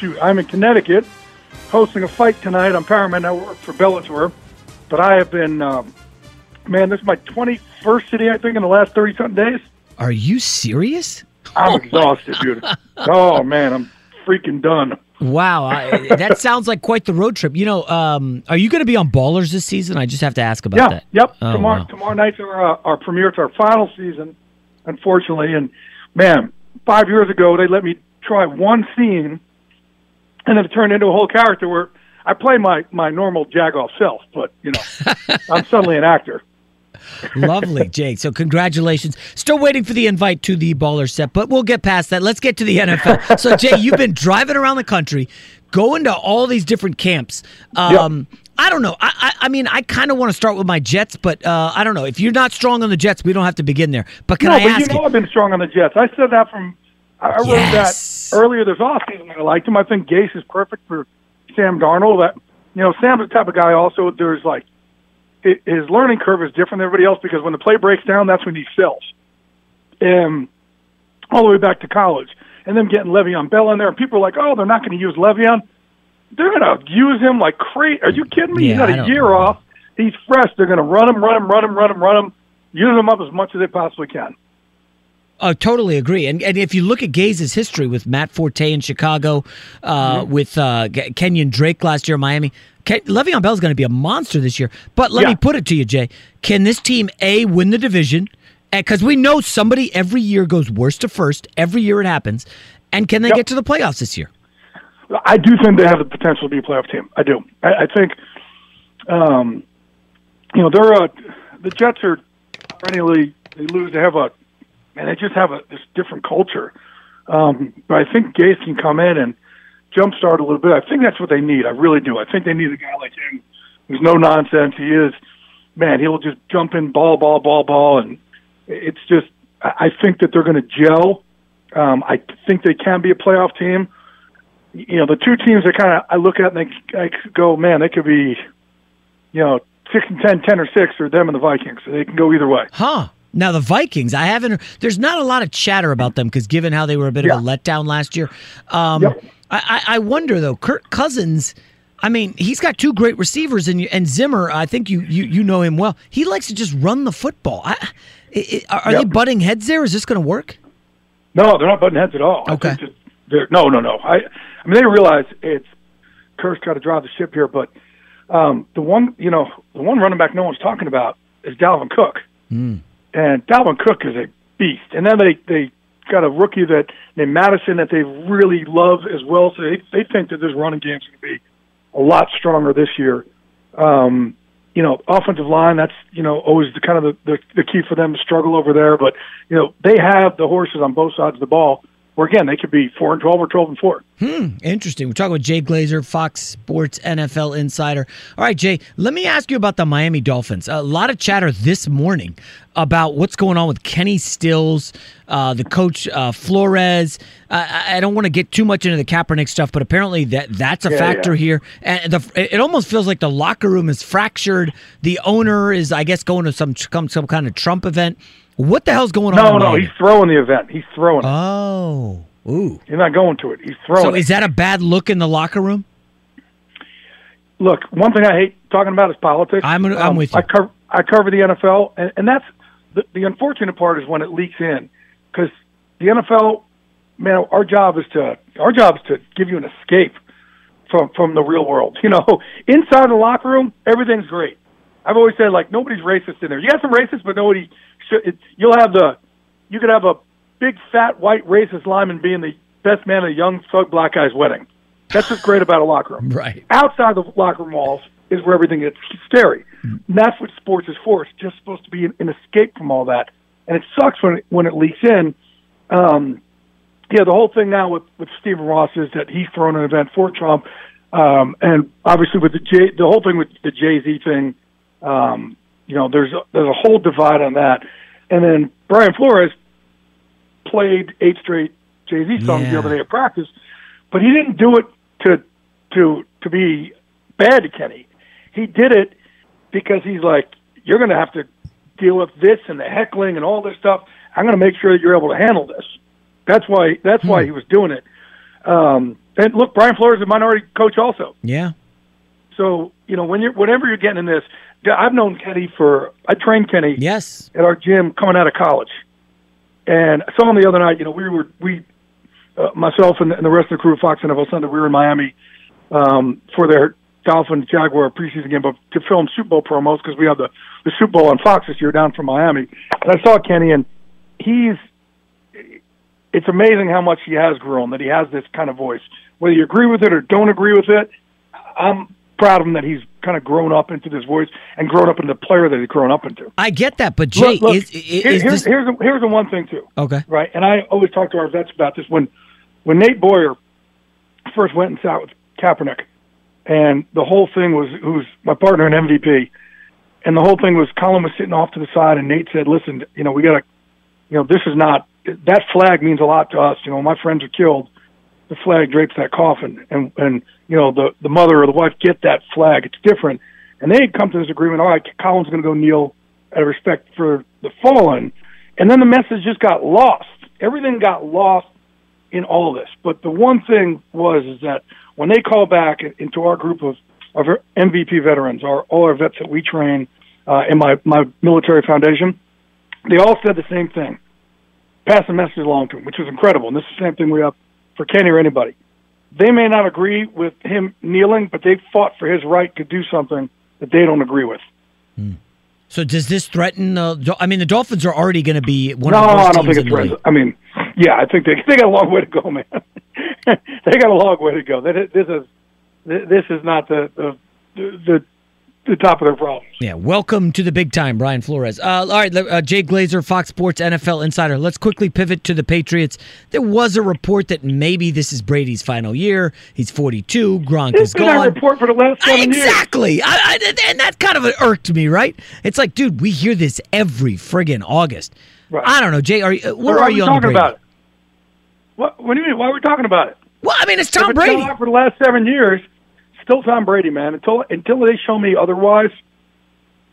shoot, I'm in Connecticut, hosting a fight tonight on Paramount Network for Bellator. But I have been, um, man, this is my 21st city, I think, in the last 30 something days. Are you serious? I'm exhausted, dude. <laughs> Oh man, I'm freaking done. Wow, I, that <laughs> sounds like quite the road trip. You know, um, are you going to be on Ballers this season? I just have to ask about yeah, that. yep. Oh, tomorrow, wow. tomorrow night's our uh, our premiere. It's our final season, unfortunately. And man, five years ago they let me try one scene, and then it turned into a whole character where I play my my normal jagoff self, but you know, <laughs> I'm suddenly an actor. Lovely, <laughs> Jay. So congratulations. Still waiting for the invite to the baller set, but we'll get past that. Let's get to the NFL. <laughs> So Jay, you've been driving around the country, going to all these different camps. Um, I don't know. I, I, I mean, I kind of want to start with my Jets, but uh, I don't know. If you're not strong on the Jets, we don't have to begin there. But can no, I but ask you know I've been strong on the Jets. I said that from I I wrote Yes. that earlier this offseason. I liked him. I think Gase is perfect for Sam Darnold. That you know, Sam's the type of guy. Also, there's like his learning curve is different than everybody else because when the play breaks down, that's when he sells. And all the way back to college, and then getting Le'Veon Bell in there, and people are like, "Oh, they're not going to use Le'Veon." They're going to use him like crazy. Are you kidding me? Yeah, He's got a year off. He's fresh. They're going to run him, run him, run him, run him, run him, use him up as much as they possibly can. I totally agree. And and if you look at Gase's history with Matt Forte in Chicago, uh, Mm-hmm. with uh, Kenyan Drake last year in Miami, Ke- Le'Veon Bell is going to be a monster this year. But let me put it to you, Jay: Can this team a win the division? Because we know somebody every year goes worst to first. Every year it happens. And can they Yep. get to the playoffs this year? I do think they have the potential to be a playoff team. I do. I, I think, um, you know, they're uh, the Jets are perennially they lose. They have a and they just have a this different culture. Um, but I think Gase can come in and jumpstart a little bit. I think that's what they need. I really do. I think they need a guy like him who's no nonsense. He is, man. He'll just jump in, ball, ball, ball, ball, and it's just. I I think that they're going to gel. Um, I think they can be a playoff team you know, the two teams that kind of I look at and they, I go, man, they could be, you know, six and ten, ten or six, or them and the Vikings. They can go either way. Huh. Now the Vikings, I haven't. There's not a lot of chatter about them because given how they were a bit of a letdown last year, um, I, I, I wonder though. Kirk Cousins, I mean, he's got two great receivers, and and Zimmer. I think you, you you know him well. He likes to just run the football. I, I, are, Yep. they butting heads there? Is this going to work? No, they're not butting heads at all. Okay. they're, no, no, no. I, I mean, they realize it's Kirk's got to drive the ship here, but um, the one, you know, the one running back no one's talking about is Dalvin Cook, and Dalvin Cook is a beast. And then they they got a rookie that named Mattison that they really love as well. So they they think that this running game's going to be a lot stronger this year. Um, you know, offensive line, that's, you know, always the kind of the, the, the key for them to struggle over there. But, you know, they have the horses on both sides of the ball where, again, they could be 4 and 12 or 12 and 4. Hmm, interesting. We're talking with Jay Glazer, Fox Sports NFL insider. All right, Jay, let me ask you about the Miami Dolphins. A lot of chatter this morning about what's going on with Kenny Stills, uh, the coach uh, Flores. Uh, I I don't want to get too much into the Kaepernick stuff, but apparently that that's a Yeah, factor yeah. here. And the, it almost feels like the locker room is fractured. The owner is, I guess, going to some some, some kind of Trump event. What the hell's going on? No, no, he's throwing the event. He's throwing it. Oh, ooh. He's not going to it. He's throwing it. So it. is that a bad look in the locker room? Look, one thing I hate talking about is politics. I'm- I'm um, with you. I cover, I cover the NFL, and, and that's the, the unfortunate part is when it leaks in because the NFL, man, our job is to our job is to give you an escape from from the real world. <laughs> You know, inside the locker room, everything's great. I've always said like nobody's racist in there. You got some racists, but nobody. It, you'll have the you could have a big fat white racist lineman being the best man at a young thug black guy's wedding. That's what's great about a locker room. <laughs> Right. Outside the locker room walls is where everything gets scary. And that's what sports is for. It's just supposed to be an, an escape from all that. And it sucks when it, when it leaks in. Um, yeah, the whole thing now with, with Stephen Ross is that he's thrown an event for Trump. Um, and obviously with the J, the whole thing with the Jay Z thing, um, you know, there's a, there's a whole divide on that. And then Brian Flores played eight straight Jay Z songs the other day at practice, but he didn't do it to to to be bad to Kenny. He did it because he's like, you're going to have to deal with this and the heckling and all this stuff. I'm going to make sure that you're able to handle this. That's why that's why he was doing it. Um, and look, Brian Flores is a minority coach also. Yeah. So you know when you're whenever you're getting in this, I've known Kenny for I trained Kenny yes at our gym coming out of college, and I saw him the other night. You know we were we uh, myself and, and the rest of the crew of Fox NFL Sunday we were in Miami um, for their Dolphin Jaguar preseason game, but to film Super Bowl promos because we have the the Super Bowl on Fox this year down from Miami. And I saw Kenny, and he's it's amazing how much he has grown. That he has this kind of voice, whether you agree with it or don't agree with it. I'm proud of him that he's kind of grown up into this voice and grown up into the player that he's grown up into. I get that, but Jay, Look, look, is, is, here- is here's, this here's, the, here's the one thing too, okay? right? And I always talk to our vets about this. When when Nate Boyer first went and sat with Kaepernick, and the whole thing was who's my partner in MVP, and the whole thing was Colin was sitting off to the side, and Nate said, "Listen, you know, we got to, you know, this is not that flag means a lot to us. You know, my friends are killed. The flag drapes that coffin, and and you know, the the mother or the wife get that flag. It's different." And they had come to this agreement. All right, Colin's going to go kneel out of respect for the fallen, and then the message just got lost. Everything got lost in all of this. But the one thing was is that when they call back into our group of, of MVP veterans, our all our vets that we train uh, in my my military foundation, they all said the same thing. Pass the message along to them, which was incredible. And this is the same thing we have for Kenny or anybody. They may not agree with him kneeling, but they fought for his right to do something that they don't agree with. So does this threaten? Uh, I mean, the Dolphins are already going to be one no, of the worst I don't think in it's the league. right. I mean, yeah, I think they <laughs> they got a long way to go, man. <laughs> they got a long way to go. This is this is not the the the, the top of their problems. Yeah, welcome to the big time, Brian Flores. Uh, all right, uh, Jay Glazer, Fox Sports NFL Insider. Let's quickly pivot to the Patriots. There was a report that maybe this is Brady's final year. He's 42. Gronk It's is been gone. report for the last seven years. Exactly. I, I, and that kind of irked me, right? It's like, dude, we hear this every friggin' August. Right. I don't know, Jay. Are you, uh, where are we you on talking Brady? about it? What, what do you mean? Why are we talking about it? Well, I mean, it's Tom Brady. for the last seven years. Still Tom Brady, man. Until until they show me otherwise,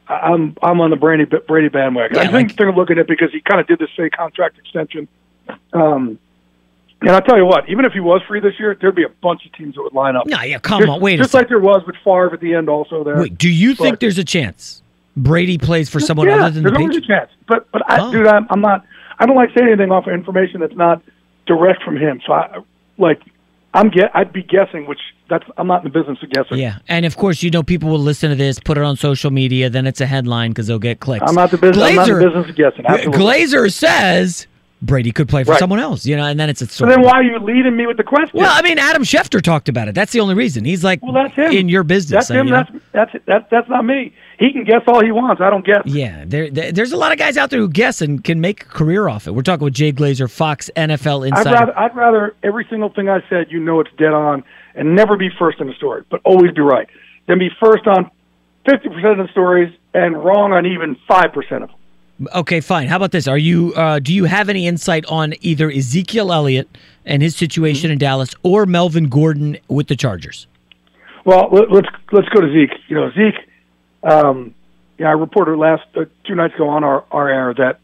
I'm I'm on the Brady Brady bandwagon. Yeah, I think they're looking at it because he kind of did this fake contract extension. Um, And I'll tell you what, even if he was free this year, there'd be a bunch of teams that would line up. No, yeah, come just, on, wait Just like there was with Favre at the end also there. Wait, do you think there's a chance Brady plays for someone yeah, other than the there's always a Patriots? chance. But but I, Oh. dude, I'm, I'm not. I don't like saying anything off of information that's not direct from him. So I like. I'm get. I'd be guessing, which that's. I'm not in the business of guessing. Yeah, and of course, you know, people will listen to this, put it on social media, then it's a headline because they'll get clicks. I'm not the business. I'm not in the Glazer- business of guessing. Absolutely. Glazer says Brady could play for Right. someone else, you know, and then it's a So then why are you leading me with the question? Well, I mean, Adam Schefter talked about it. That's the only reason. He's like, Well, that's him. in your business. That's him. That's that's that's that's not me. He can guess all he wants. I don't guess. Yeah, there, there- there's a lot of guys out there who guess and can make a career off it. We're talking with Jay Glazer, Fox NFL I'd Insider. rather I'd rather every single thing I said, you know, it's dead on, and never be first in the story, but always be right. Then be first on fifty percent of the stories and wrong on even five percent of them. Okay, fine. How about this? Are you uh, do you have any insight on either Ezekiel Elliott and his situation Mm-hmm. in Dallas or Melvin Gordon with the Chargers? Well, let, let's let's go to Zeke. You know, Zeke. Um, yeah, I reported last uh, two nights ago on our our air that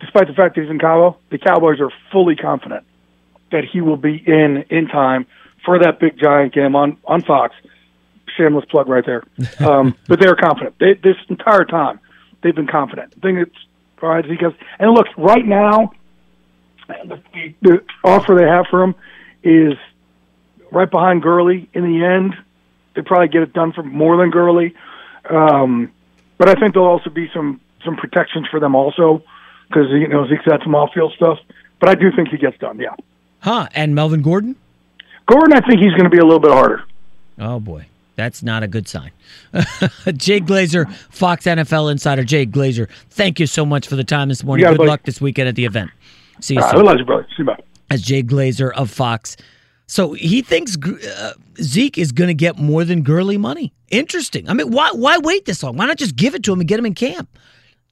despite the fact that he's in Cabo, the Cowboys are fully confident that he will be in in time for that big giant game on on Fox. Shameless plug right there. Um, <laughs> but they're confident. They, this entire time, they've been confident. The thing that's all right, Zeke has, and look, right now, the, the, the offer they have for him is right behind Gurley. In the end, they probably get it done for more than Gurley. Um, but I think there'll also be some some protections for them also because you know Zeke's had some off field stuff. But I do think he gets done. Yeah, Huh? And Melvin Gordon? Gordon, I think he's going to be a little bit harder. Oh boy, that's not a good sign. <laughs> Jay Glazer, Fox NFL Insider. Jay Glazer, thank you so much for the time this morning. Good buddy. luck this weekend at the event. See you right, soon. I love you, brother. See you, bye. As Jay Glazer of Fox. So he thinks uh, Zeke is going to get more than Gurley money. Interesting. I mean, why why wait this long? Why not just give it to him and get him in camp?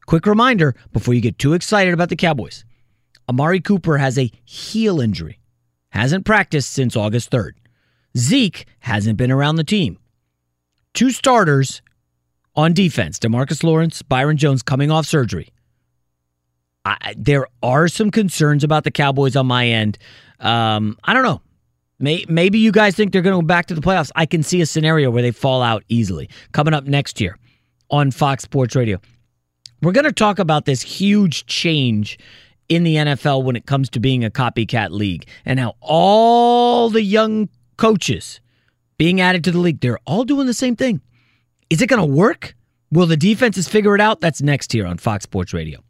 Quick reminder before you get too excited about the Cowboys. Amari Cooper has a heel injury. Hasn't practiced since August 3rd. Zeke hasn't been around the team. Two starters on defense Demarcus Lawrence, Byron Jones coming off surgery. I, there are some concerns about the Cowboys on my end. Um, I don't know. May, maybe you guys think they're going to go back to the playoffs. I can see a scenario where they fall out easily. Coming up next year on Fox Sports Radio. We're going to talk about this huge change in the NFL when it comes to being a copycat league and how all the young coaches being added to the league, they're all doing the same thing. Is it going to work? Will the defenses figure it out? That's next here on Fox Sports Radio.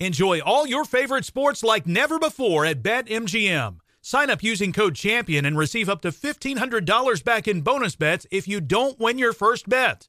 Enjoy all your favorite sports like never before at BetMGM. Sign up using code CHAMPION and receive up to $1,500 back in bonus bets if you don't win your first bet.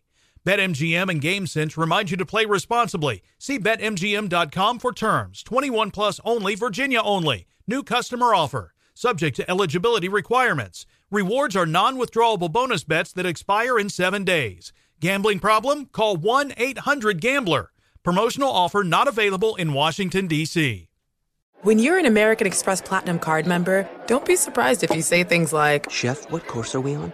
BetMGM and GameSense remind you to play responsibly. See BetMGM.com for terms. 21 plus only, Virginia only. New customer offer. Subject to eligibility requirements. Rewards are non withdrawable bonus bets that expire in seven days. Gambling problem? Call 1 800 Gambler. Promotional offer not available in Washington, D.C. When you're an American Express Platinum card member, don't be surprised if you say things like, Chef, what course are we on?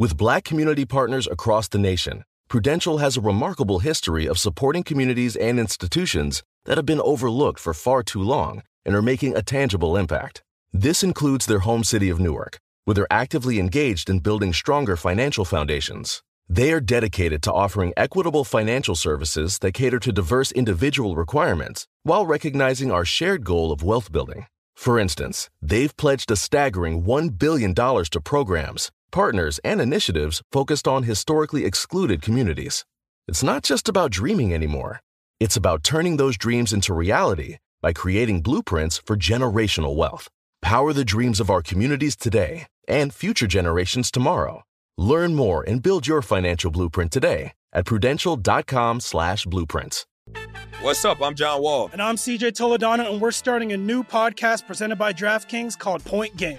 With black community partners across the nation, Prudential has a remarkable history of supporting communities and institutions that have been overlooked for far too long and are making a tangible impact. This includes their home city of Newark, where they're actively engaged in building stronger financial foundations. They are dedicated to offering equitable financial services that cater to diverse individual requirements while recognizing our shared goal of wealth building. For instance, they've pledged a staggering $1 billion to programs, partners, and initiatives focused on historically excluded communities. It's not just about dreaming anymore, it's about turning those dreams into reality by creating blueprints for generational wealth. Power the dreams of our communities today and future generations tomorrow. Learn more and build your financial blueprint today at prudential.com slash blueprints. What's up? I'm John Wall. And I'm CJ Toledano, and we're starting a new podcast presented by DraftKings called Point Game.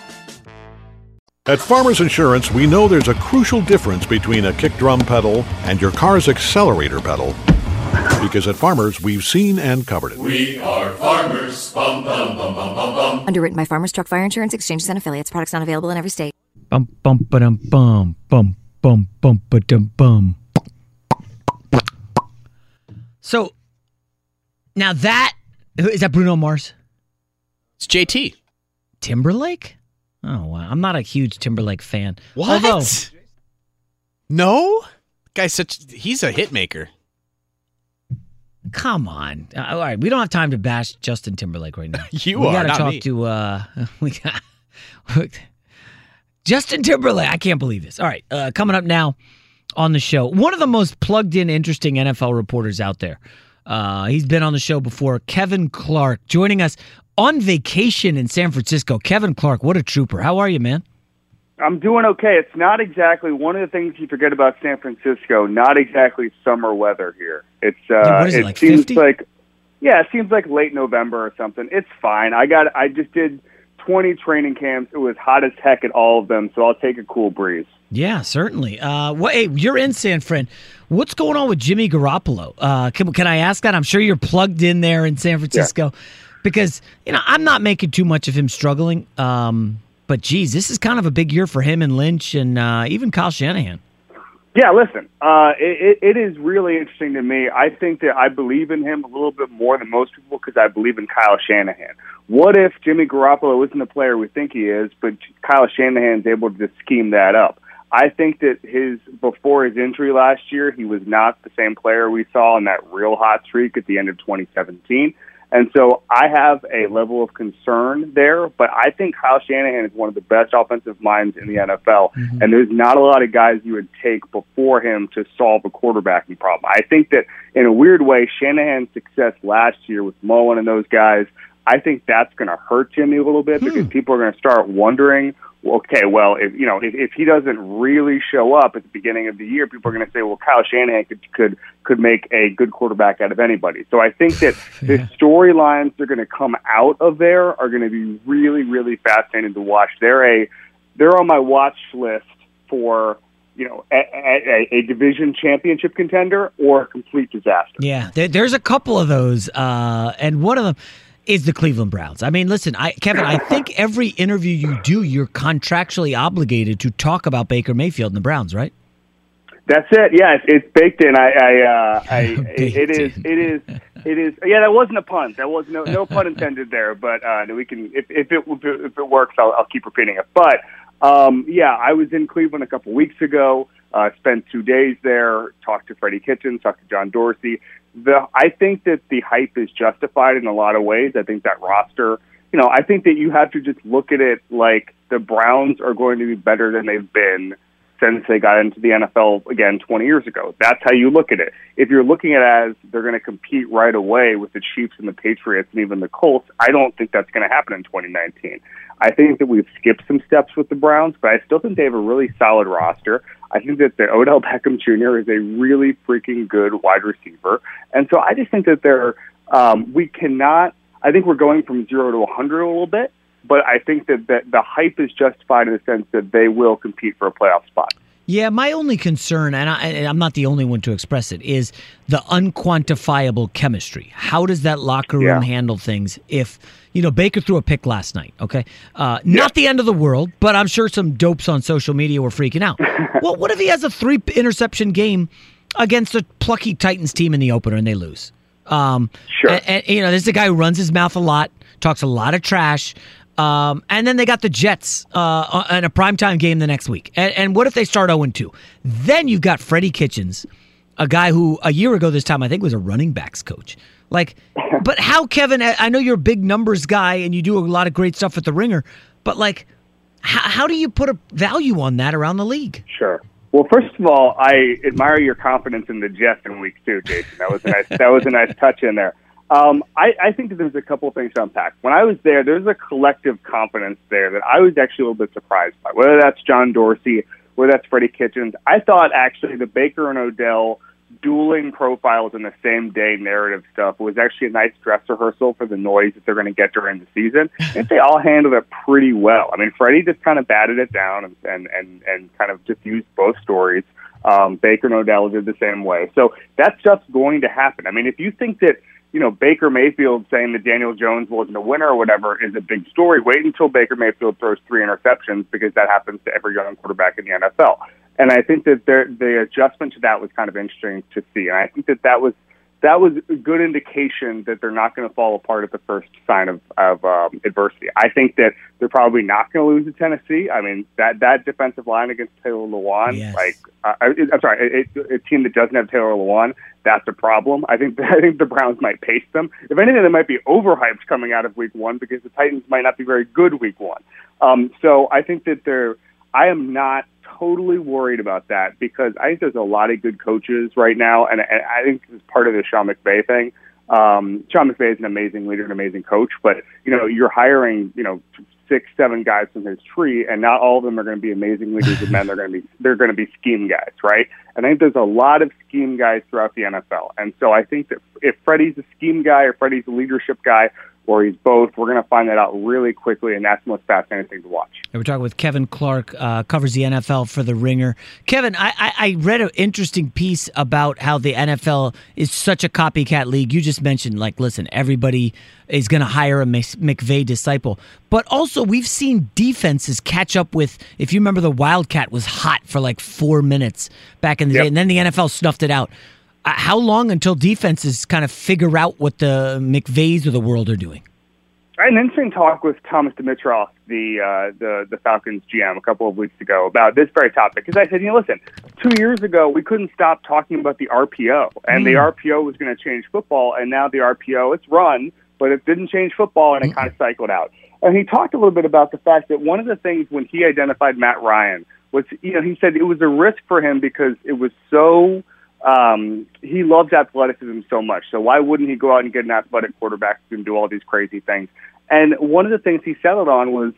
Game, bro. At Farmers Insurance, we know there's a crucial difference between a kick drum pedal and your car's accelerator pedal. Because at Farmers, we've seen and covered it. We are farmers. Bum, bum, bum, bum, bum, bum. Underwritten by Farmers Truck Fire Insurance Exchanges and Affiliates. Products not available in every state. Bum bum ba dum bum bum bum bum ba dum bum. So now that, is that Bruno Mars? It's JT. Timberlake? Oh wow, I'm not a huge Timberlake fan. What? Although, no? Guy's such he's a hit maker. come on, Uh, all right, we don't have time to bash Justin Timberlake right now. <laughs> You we are, gotta not talk me. to uh, <laughs> we got <laughs> Justin Timberlake. I can't believe this. All right, uh, coming up now on the show, one of the most plugged in, interesting NFL reporters out there. Uh, he's been on the show before. Kevin Clark joining us on vacation in San Francisco. Kevin Clark, what a trooper! How are you, man? I'm doing okay. It's not exactly one of the things you forget about San Francisco. Not exactly summer weather here. It's uh, is it, like seems 50? like yeah, it seems like late November or something. It's fine. I got I just did 20 training camps. It was hot as heck at all of them, so I'll take a cool breeze. Yeah, certainly. Uh, well, hey, you're in San Fran. What's going on with Jimmy Garoppolo? Uh, can, can I ask that? I'm sure you're plugged in there in San Francisco, because you know I'm not making too much of him struggling. Um, but geez, this is kind of a big year for him and Lynch and uh, even Kyle Shanahan. Yeah, listen, uh, it, it is really interesting to me. I think that I believe in him a little bit more than most people because I believe in Kyle Shanahan. What if Jimmy Garoppolo isn't the player we think he is, but Kyle Shanahan's able to just scheme that up? I think that his before his injury last year, he was not the same player we saw in that real hot streak at the end of 2017. And so I have a level of concern there, but I think Kyle Shanahan is one of the best offensive minds in the NFL, mm-hmm. and there's not a lot of guys you would take before him to solve a quarterbacking problem. I think that in a weird way, Shanahan's success last year with Mullen and those guys, I think that's going to hurt Jimmy a little bit hmm. because people are going to start wondering okay, well, if you know, if, if he doesn't really show up at the beginning of the year, people are going to say, well, Kyle Shanahan could could could make a good quarterback out of anybody. So I think that <laughs> the storylines that are going to come out of there are going to be really, really fascinating to watch. They're a they're on my watch list for you know a, a, a division championship contender or a complete disaster. Yeah, there, there's a couple of those, uh, and one of them is the Cleveland Browns. I mean, listen, I, Kevin, I think every interview you do, you're contractually obligated to talk about Baker Mayfield and the Browns, right? That's it. Yeah, it's, it's baked in. I, I, uh, <laughs> I it is, it is, it is. Yeah, that wasn't a pun. That was no, no pun intended there. But uh, we can, if, if it, if it, if it works, I'll, I'll keep repeating it. But um, yeah, I was in Cleveland a couple weeks ago. Uh, spent two days there. Talked to Freddie Kitchens. Talked to John Dorsey. The I think that the hype is justified in a lot of ways. I think that roster. You know, I think that you have to just look at it like the Browns are going to be better than they've been since they got into the NFL again 20 years ago. That's how you look at it. If you're looking at it as they're going to compete right away with the Chiefs and the Patriots and even the Colts, I don't think that's going to happen in 2019. I think that we've skipped some steps with the Browns, but I still think they have a really solid roster. I think that the Odell Beckham Jr. is a really freaking good wide receiver, and so I just think that they're um, we cannot. I think we're going from zero to 100 a little bit, but I think that the, the hype is justified in the sense that they will compete for a playoff spot. Yeah, my only concern, and, I, I'm not the only one to express it, is the unquantifiable chemistry. How does that locker room Yeah. handle things if, you know, Baker threw a pick last night, okay? Uh, Not the end of the world, but I'm sure some dopes on social media were freaking out. <laughs> well, what if he has a three interception game against a plucky Titans team in the opener and they lose? Um, sure. And, and, you know, this is a guy who runs his mouth a lot, talks a lot of trash. Um, and then they got the Jets uh, in a primetime game the next week. And, and what if they start 0 2? Then you've got Freddie Kitchens, a guy who a year ago this time I think was a running backs coach. Like, <laughs> but how, Kevin? I I know you're a big numbers guy and you do a lot of great stuff at the Ringer, but like, how, how do you put a value on that around the league? Sure. Well, first of all, I admire your confidence in the Jets in week two, Jason. That was a nice, that was a nice touch in there. Um, I, I think that there's a couple of things to unpack. When I was there, there's a collective confidence there that I was actually a little bit surprised by. Whether that's John Dorsey, whether that's Freddie Kitchens, I thought actually the Baker and Odell dueling profiles in the same day narrative stuff was actually a nice dress rehearsal for the noise that they're going to get during the season. <laughs> I think they all handled it pretty well. I mean, Freddie just kind of batted it down and and and, and kind of just used both stories. Um, Baker and Odell did the same way. So that's just going to happen. I mean, if you think that you know, Baker Mayfield saying that Daniel Jones wasn't a winner or whatever is a big story. Wait until Baker Mayfield throws three interceptions because that happens to every young quarterback in the NFL. And I think that there, the adjustment to that was kind of interesting to see. And I think that that was that was a good indication that they're not going to fall apart at the first sign of, of um, adversity. I think that they're probably not going to lose to Tennessee. I mean, that that defensive line against Taylor Lewan, like uh, I, I'm sorry, a, a team that doesn't have Taylor Lewan, that's a problem. I think <laughs> I think the Browns might pace them. If anything, they might be overhyped coming out of Week One because the Titans might not be very good Week One. Um, so I think that they're. I am not totally worried about that because I think there's a lot of good coaches right now, and, and I think it's part of the Sean McVay thing. Um, Sean McVay is an amazing leader, an amazing coach, but you know you're hiring you know six, seven guys from his tree, and not all of them are going to be amazing leaders of men. They're going to be they're going to be scheme guys, right? And I think there's a lot of scheme guys throughout the NFL, and so I think that if Freddie's a scheme guy or Freddie's a leadership guy, or he's both, we're going to find that out really quickly, and that's the most fascinating thing to watch. And we're talking with Kevin Clark, uh, covers the NFL for The Ringer. Kevin, I, I, I read an interesting piece about how the NFL is such a copycat league. You just mentioned, like, listen, everybody is going to hire a Mc- McVay disciple. But also, we've seen defenses catch up with, if you remember, the Wildcat was hot for like four minutes back in the day, and then the NFL snuffed it out. Uh, how long until defenses kind of figure out what the McVays of the world are doing? I had an interesting talk with Thomas Dimitroff, the uh, the the Falcons GM, a couple of weeks ago about this very topic. Because I said, you know, listen, two years ago we couldn't stop talking about the RPO, and the RPO was going to change football, and now the RPO it's run, but it didn't change football, and it kind of cycled out. And he talked a little bit about the fact that one of the things when he identified Matt Ryan was, you know, he said it was a risk for him because it was so um, he loves athleticism so much. So why wouldn't he go out and get an athletic quarterback can do all these crazy things? And one of the things he settled on was,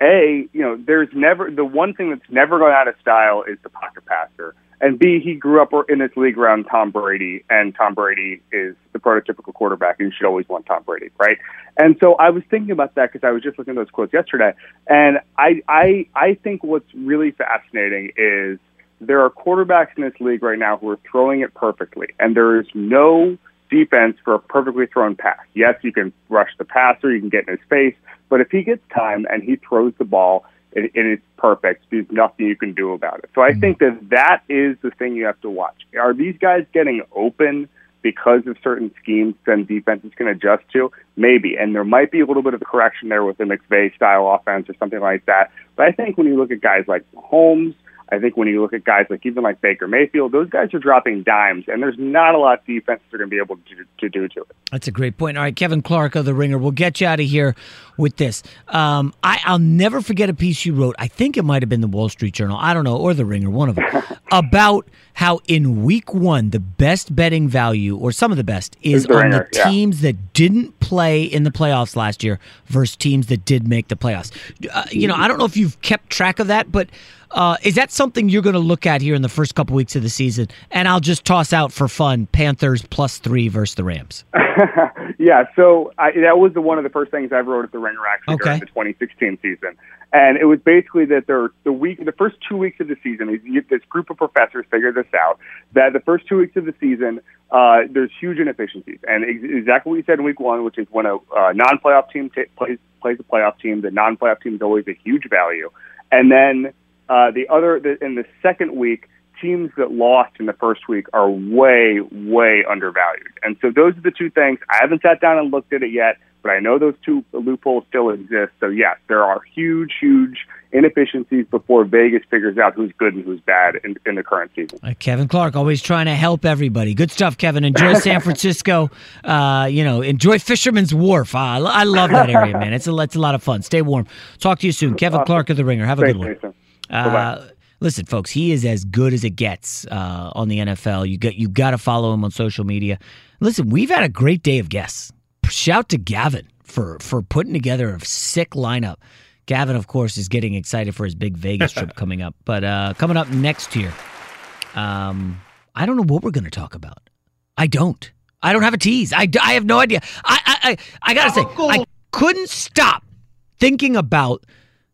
a, you know, there's never the one thing that's never gone out of style is the pocket passer. And B, he grew up in this league around Tom Brady, and Tom Brady is the prototypical quarterback, and you should always want Tom Brady, right? And so I was thinking about that because I was just looking at those quotes yesterday, and I, I, I think what's really fascinating is there are quarterbacks in this league right now who are throwing it perfectly, and there is no defense for a perfectly thrown pass. Yes, you can rush the passer, you can get in his face, but if he gets time and he throws the ball and, and it's perfect, there's nothing you can do about it. So I mm-hmm. think that that is the thing you have to watch. Are these guys getting open because of certain schemes and defenses can adjust to? Maybe, and there might be a little bit of a correction there with the McVay style offense or something like that. But I think when you look at guys like Holmes, I think when you look at guys like even like Baker Mayfield, those guys are dropping dimes, and there's not a lot of defense they're going to be able to, to do to it. That's a great point. All right, Kevin Clark of The Ringer, we'll get you out of here with this. Um, I, I'll never forget a piece you wrote. I think it might have been the Wall Street Journal. I don't know, or The Ringer, one of them, <laughs> about how in week one, the best betting value, or some of the best, is The on Ringer, the yeah. teams that didn't play in the playoffs last year versus teams that did make the playoffs. Uh, you know, I don't know if you've kept track of that, but uh, is that something you're going to look at here in the first couple weeks of the season? And I'll just toss out for fun Panthers plus three versus the Rams. <laughs> yeah, so I, that was the, one of the first things I wrote at the Ringer actually during the 2016 season, and it was basically that there the week, the first two weeks of the season, this group of professors figured this out that the first two weeks of the season uh, there's huge inefficiencies, and ex- exactly what you said in week one, which is when a uh, non-playoff team ta plays plays a playoff team, the non-playoff team is always a huge value, and then uh, the other the, in the second week teams that lost in the first week are way, way undervalued. And so those are the two things. I haven't sat down and looked at it yet, but I know those two loopholes still exist. So yes, there are huge, huge inefficiencies before Vegas figures out who's good and who's bad in, in the current season. Uh, Kevin Clark, always trying to help everybody. Good stuff, Kevin. Enjoy <laughs> San Francisco. Uh, you know, enjoy Fisherman's Wharf. Uh, I I love that area, man. It's a, it's a lot of fun. Stay warm. Talk to you soon. Kevin. Clark of The Ringer. Have a Thanks, good one. Jason. Uh, listen, folks, he is as good as it gets uh, on the NFL. You got you got to follow him on social media. Listen, we've had a great day of guests. Shout to Gavin for for putting together a sick lineup. Gavin, of course, is getting excited for his big Vegas trip <laughs> coming up. But uh, coming up next year, um, I don't know what we're going to talk about. I don't. I don't have a tease. I, I have no idea. I I I, I gotta say, I couldn't stop thinking about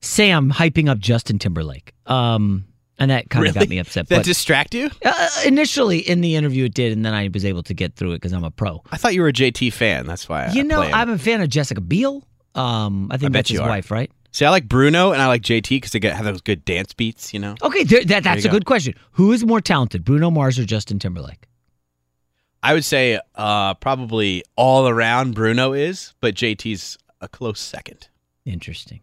Sam hyping up Justin Timberlake. Um, and that kind of got me upset. That but distract you? uh, initially in the interview, it did, and then I was able to get through it because I'm a pro. I thought you were a JT fan. That's why. I You know, play. I'm a fan of Jessica Biel. Um, I think bet that's his are. wife, right? See, I like Bruno and I like JT because they get have those good dance beats. You know. Okay, there, that, that's a go. good question. Who is more talented, Bruno Mars or Justin Timberlake? I would say uh, probably all around Bruno is, but JT's a close second. Interesting.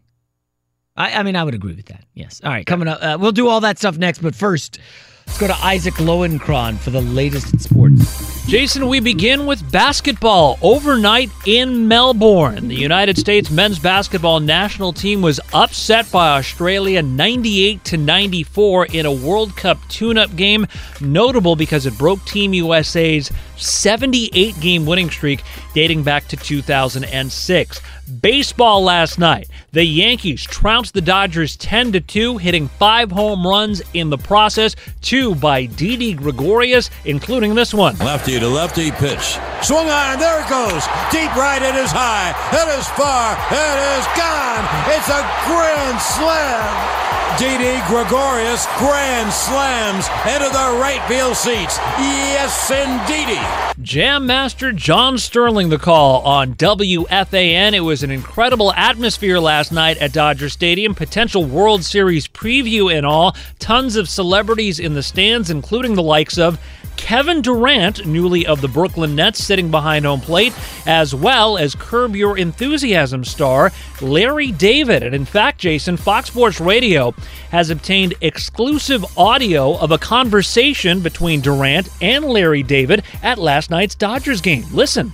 I, I mean, I would agree with that. Yes. All right, coming up, uh, we'll do all that stuff next. But first, let's go to Isaac Lowenkron for the latest in sports. Jason, we begin with basketball. Overnight in Melbourne, the United States men's basketball national team was upset by Australia 98 to 94 in a World Cup tune-up game, notable because it broke Team USA's 78 game winning streak dating back to 2006. Baseball last night, the Yankees trounced the Dodgers 10 to 2, hitting 5 home runs in the process, 2 by Didi Gregorius, including this one. Lefty to lefty pitch. Swung on, and there it goes. Deep right, it is high. It is far. It is gone. It's a grand slam. Didi Gregorius grand slams into the right field seats. Yes, indeedy. Jam Master John Sterling the call on WFAN. It was an incredible atmosphere last night at Dodger Stadium. Potential World Series preview and all. Tons of celebrities in the stands, including the likes of Kevin Durant, newly of the Brooklyn Nets, sitting behind home plate, as well as Curb Your Enthusiasm star Larry David. And in fact, Jason, Fox Sports Radio has obtained exclusive audio of a conversation between Durant and Larry David at last night's Dodgers game. Listen.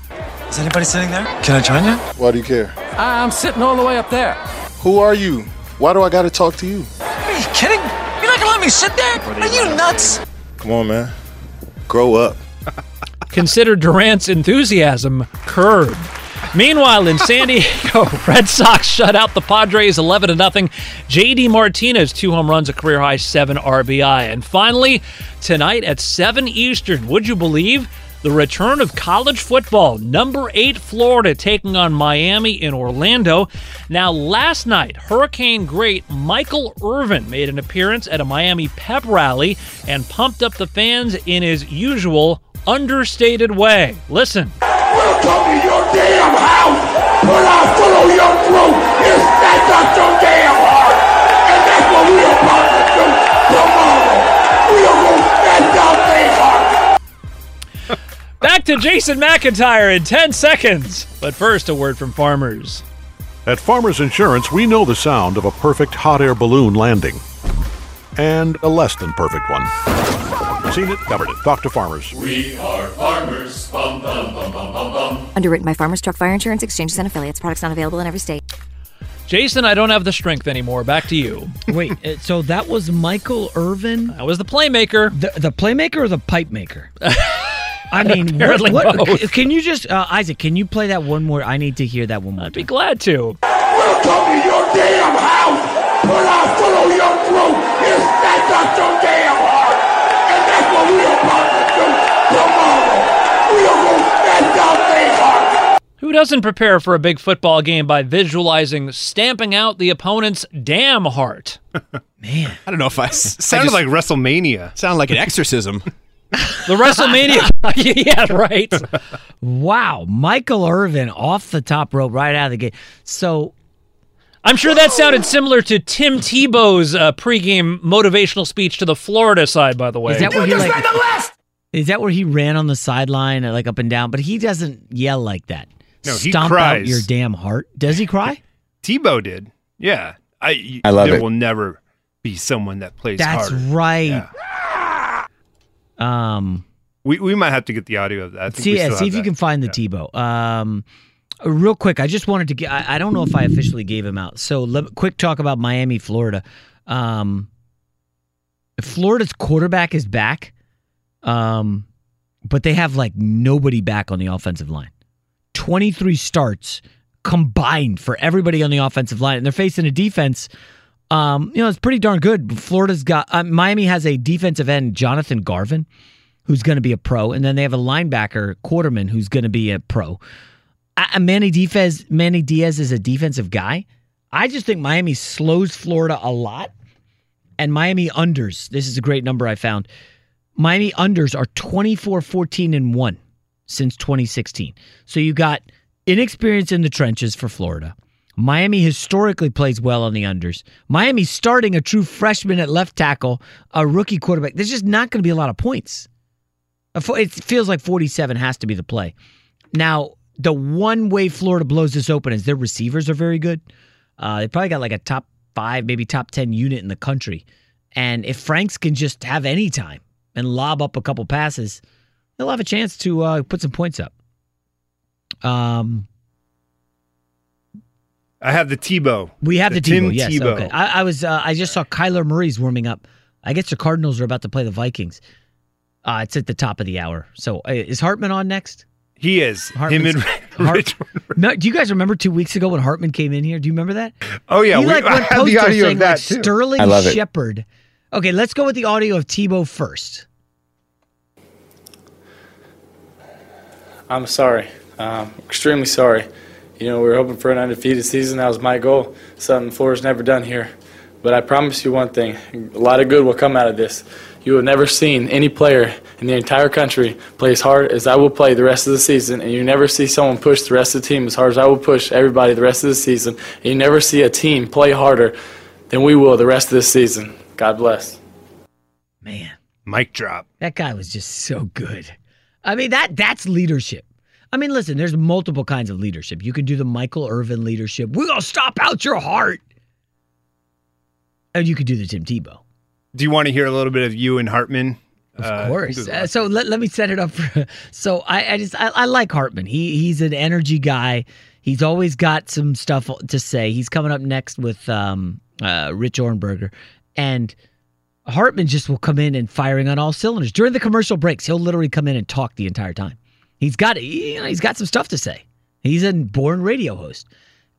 Is anybody sitting there? Can I join you? Why do you care? I'm sitting all the way up there. Who are you? Why do I gotta talk to you? Are you kidding? You're not gonna let me sit there? Are you nuts? Come on, man. Grow up. Consider Durant's enthusiasm curbed. Meanwhile, in San Diego, <laughs> Red Sox shut out the Padres 11 to nothing. JD Martinez two home runs, a career high 7 RBI. And finally, tonight at 7 Eastern, would you believe the return of college football? Number 8 Florida taking on Miami in Orlando. Now, last night, Hurricane great Michael Irvin made an appearance at a Miami pep rally and pumped up the fans in his usual understated way. Listen. Welcome to your damn house. Back to Jason McIntyre in 10 seconds. But first, a word from farmers. At Farmers Insurance, we know the sound of a perfect hot air balloon landing. and a less than perfect one. Seen it, covered it. Talk to farmers. We are farmers. Bum, bum, bum, bum, bum, bum. Underwritten by Farmers Truck Fire Insurance Exchanges and Affiliates. Products not available in every state. Jason, I don't have the strength anymore. Back to you. Wait, uh, so that was Michael Irvin? That was the playmaker. The, the playmaker or the pipe maker? <laughs> I <laughs> mean, what, what- both. can you just, uh, Isaac, can you play that one more? I need to hear that one more. I'd be glad to. Welcome to your damn house. Put our foot on your throat and snatch out your damn heart. And that's what we are about to do tomorrow. We are going to snatch out their heart. Who doesn't prepare for a big football game by visualizing stamping out the opponent's damn heart? <laughs> Man, I don't know if I Sounded like WrestleMania. Sounded like an exorcism. The WrestleMania. <laughs> yeah, right. Wow, Michael Irvin off the top rope right out of the gate. So I'm sure that sounded similar to Tim Tebow's uh, pregame motivational speech to the Florida side, by the way. is that where he like? Is that where he ran on the sideline, uh, like up and down? But he doesn't yell like that. No, he Stomp out cries. your damn heart. Does he cry? Tebow did. Yeah. I, I love there it. will never be someone that plays That's harder. right. Um, we we might have to get the audio of that. I think see, yeah, see if you can find the Tebow. Um, real quick, I just wanted to get. I, I don't know if I officially gave him out. So, let, quick talk about Miami, Florida. Um, Florida's quarterback is back, um, but they have like nobody back on the offensive line. Twenty three starts combined for everybody on the offensive line, and they're facing a defense. Um, you know, it's pretty darn good. Florida's got uh, Miami has a defensive end, Jonathan Garvin, who's going to be a pro, and then they have a linebacker, Quarterman, who's going to be a pro. Uh, Manny Diaz, Manny Diaz is a defensive guy. I just think Miami slows Florida a lot, and Miami unders. This is a great number I found. Miami unders are 24 14 and 1 since 2016. So you got inexperience in the trenches for Florida. Miami historically plays well on the unders. Miami's starting a true freshman at left tackle, a rookie quarterback. There's just not going to be a lot of points. It feels like 47 has to be the play. Now, the one way Florida blows this open is their receivers are very good. Uh, they probably got like a top five, maybe top 10 unit in the country. And if Franks can just have any time and lob up a couple passes, they'll have a chance to uh, put some points up. Um, I have the Tebow. we have the, Tim Tebow. Yes. Tebow. Okay. I, I was. Uh, I just saw Kyler Murray's warming up. I guess the Cardinals are about to play the Vikings. Uh, it's at the top of the hour. So uh, is Hartman on next? He is. Him and <laughs> Hart- No, do you guys remember two weeks ago when Hartman came in here? Do you remember that? Oh yeah, he we- like <laughs> I went have the postal audio of saying that, like too. Sterling I love it. Shepard. Okay, let's go with the audio of Tebow first. I'm sorry. Um, extremely sorry. You know, we were hoping for an undefeated season. That was my goal. Something Florida's never done here. But I promise you one thing: a lot of good will come out of this. You have never seen any player in the entire country play as hard as I will play the rest of the season, and you never see someone push the rest of the team as hard as I will push everybody the rest of the season. And you never see a team play harder than we will the rest of this season. God bless. Man, mic drop. That guy was just so good. I mean that that's leadership. I mean, listen, there's multiple kinds of leadership. You can do the Michael Irvin leadership. We're gonna stop out your heart. And you could do the Tim Tebow. Do you want to hear a little bit of you and Hartman? Of course. Uh, so let, let me set it up for. <laughs> So I, I just I, I like Hartman. He he's an energy guy. He's always got some stuff to say. He's coming up next with um, uh, Rich Ohrnberger, and Hartman just will come in and firing on all cylinders during the commercial breaks. He'll literally come in and talk the entire time. He's got you know, he's got some stuff to say. He's a born radio host.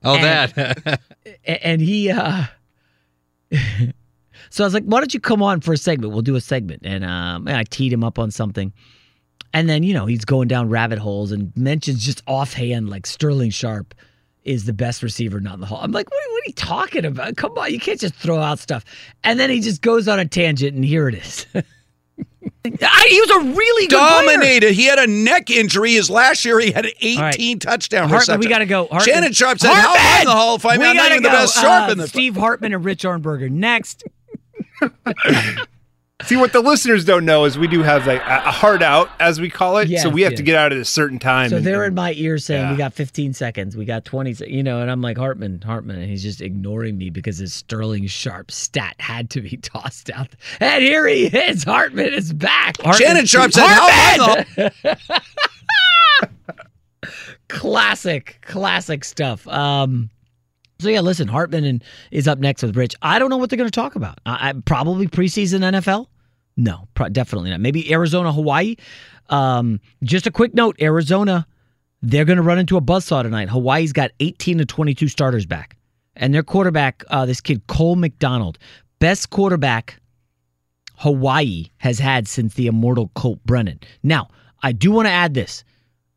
Oh, And- that. <laughs> And he uh <laughs> so i was like why don't you come on for a segment? We'll do a segment. And um and i teed him up on something. And then you know he's going down rabbit holes and mentions just offhand like sterling sharpe is the best receiver not in the hall. I'm like what, what are you talking about? Come on you can't just throw out stuff. And then he just goes on a tangent and here it is <laughs> I, he was a really good player. dominated. He had a neck injury. His last year, he had 18 right. touchdown Hartman, receptions. we got to go. Hartman. Shannon Sharpe said, "How am I in the Hall of Fame? We I'm not gotta the go. best sharp Uh, in the." Steve Hartman and Rich Ohrnberger next. <laughs> See what the listeners don't know is we do have like a a hard out, as we call it. Yes, so we have yes. to get out at a certain time. So and- they're and- in my ear saying, Yeah. "We got 15 seconds. We got 20." se-" You know, and I'm like Hartman, Hartman, and he's just ignoring me because his Sterling Sharpe stat had to be <laughs> tossed out. And here he is. Hartman is back. Hartman- Shannon Sharpe said, "How am Hartman! <laughs> classic, classic stuff. Um, so yeah, listen, Hartman and, is up next with Rich. I don't know what they're going to talk about. I, I probably preseason NFL. No, pro- definitely not. Maybe Arizona, Hawaii. Um, just a quick note: Arizona, they're going to run into a buzzsaw tonight. Hawaii's got 18 to 22 starters back, and their quarterback, uh, this kid Cole McDonald, best quarterback Hawaii has had since the immortal Colt Brennan. Now, I do want to add this,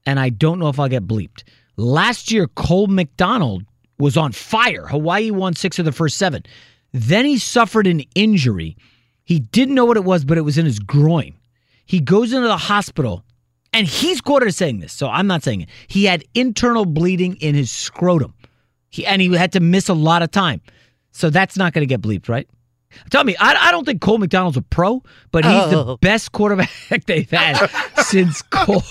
and I don't know if I'll get bleeped. Last year, Cole McDonald was on fire. Hawaii won six of the first seven. Then he suffered an injury. He didn't know what it was, but it was in his groin. He goes into the hospital, and he's quoted as saying this, so I'm not saying it. He had internal bleeding in his scrotum. He and he had to miss a lot of time. So that's not going to get bleeped, right? Tell me, I, I don't think Cole McDonald's a pro, but he's the Oh. best quarterback <laughs> they've had since <laughs> Cole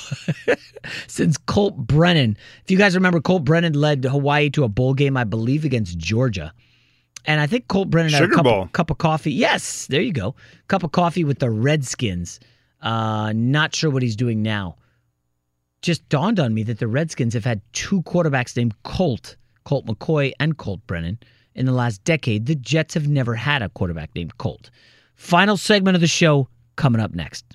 <laughs> since Colt Brennan. If you guys remember, Colt Brennan led Hawaii to a bowl game, I believe, against Georgia. And I think Colt Brennan had a Sugar cup, Bowl. cup of coffee. Yes, there you go. Cup of coffee with the Redskins. Uh, not sure what he's doing now. Just dawned on me that the Redskins have had two quarterbacks named Colt, Colt McCoy and Colt Brennan in the last decade. The Jets have never had a quarterback named Colt. Final segment of the show coming up next.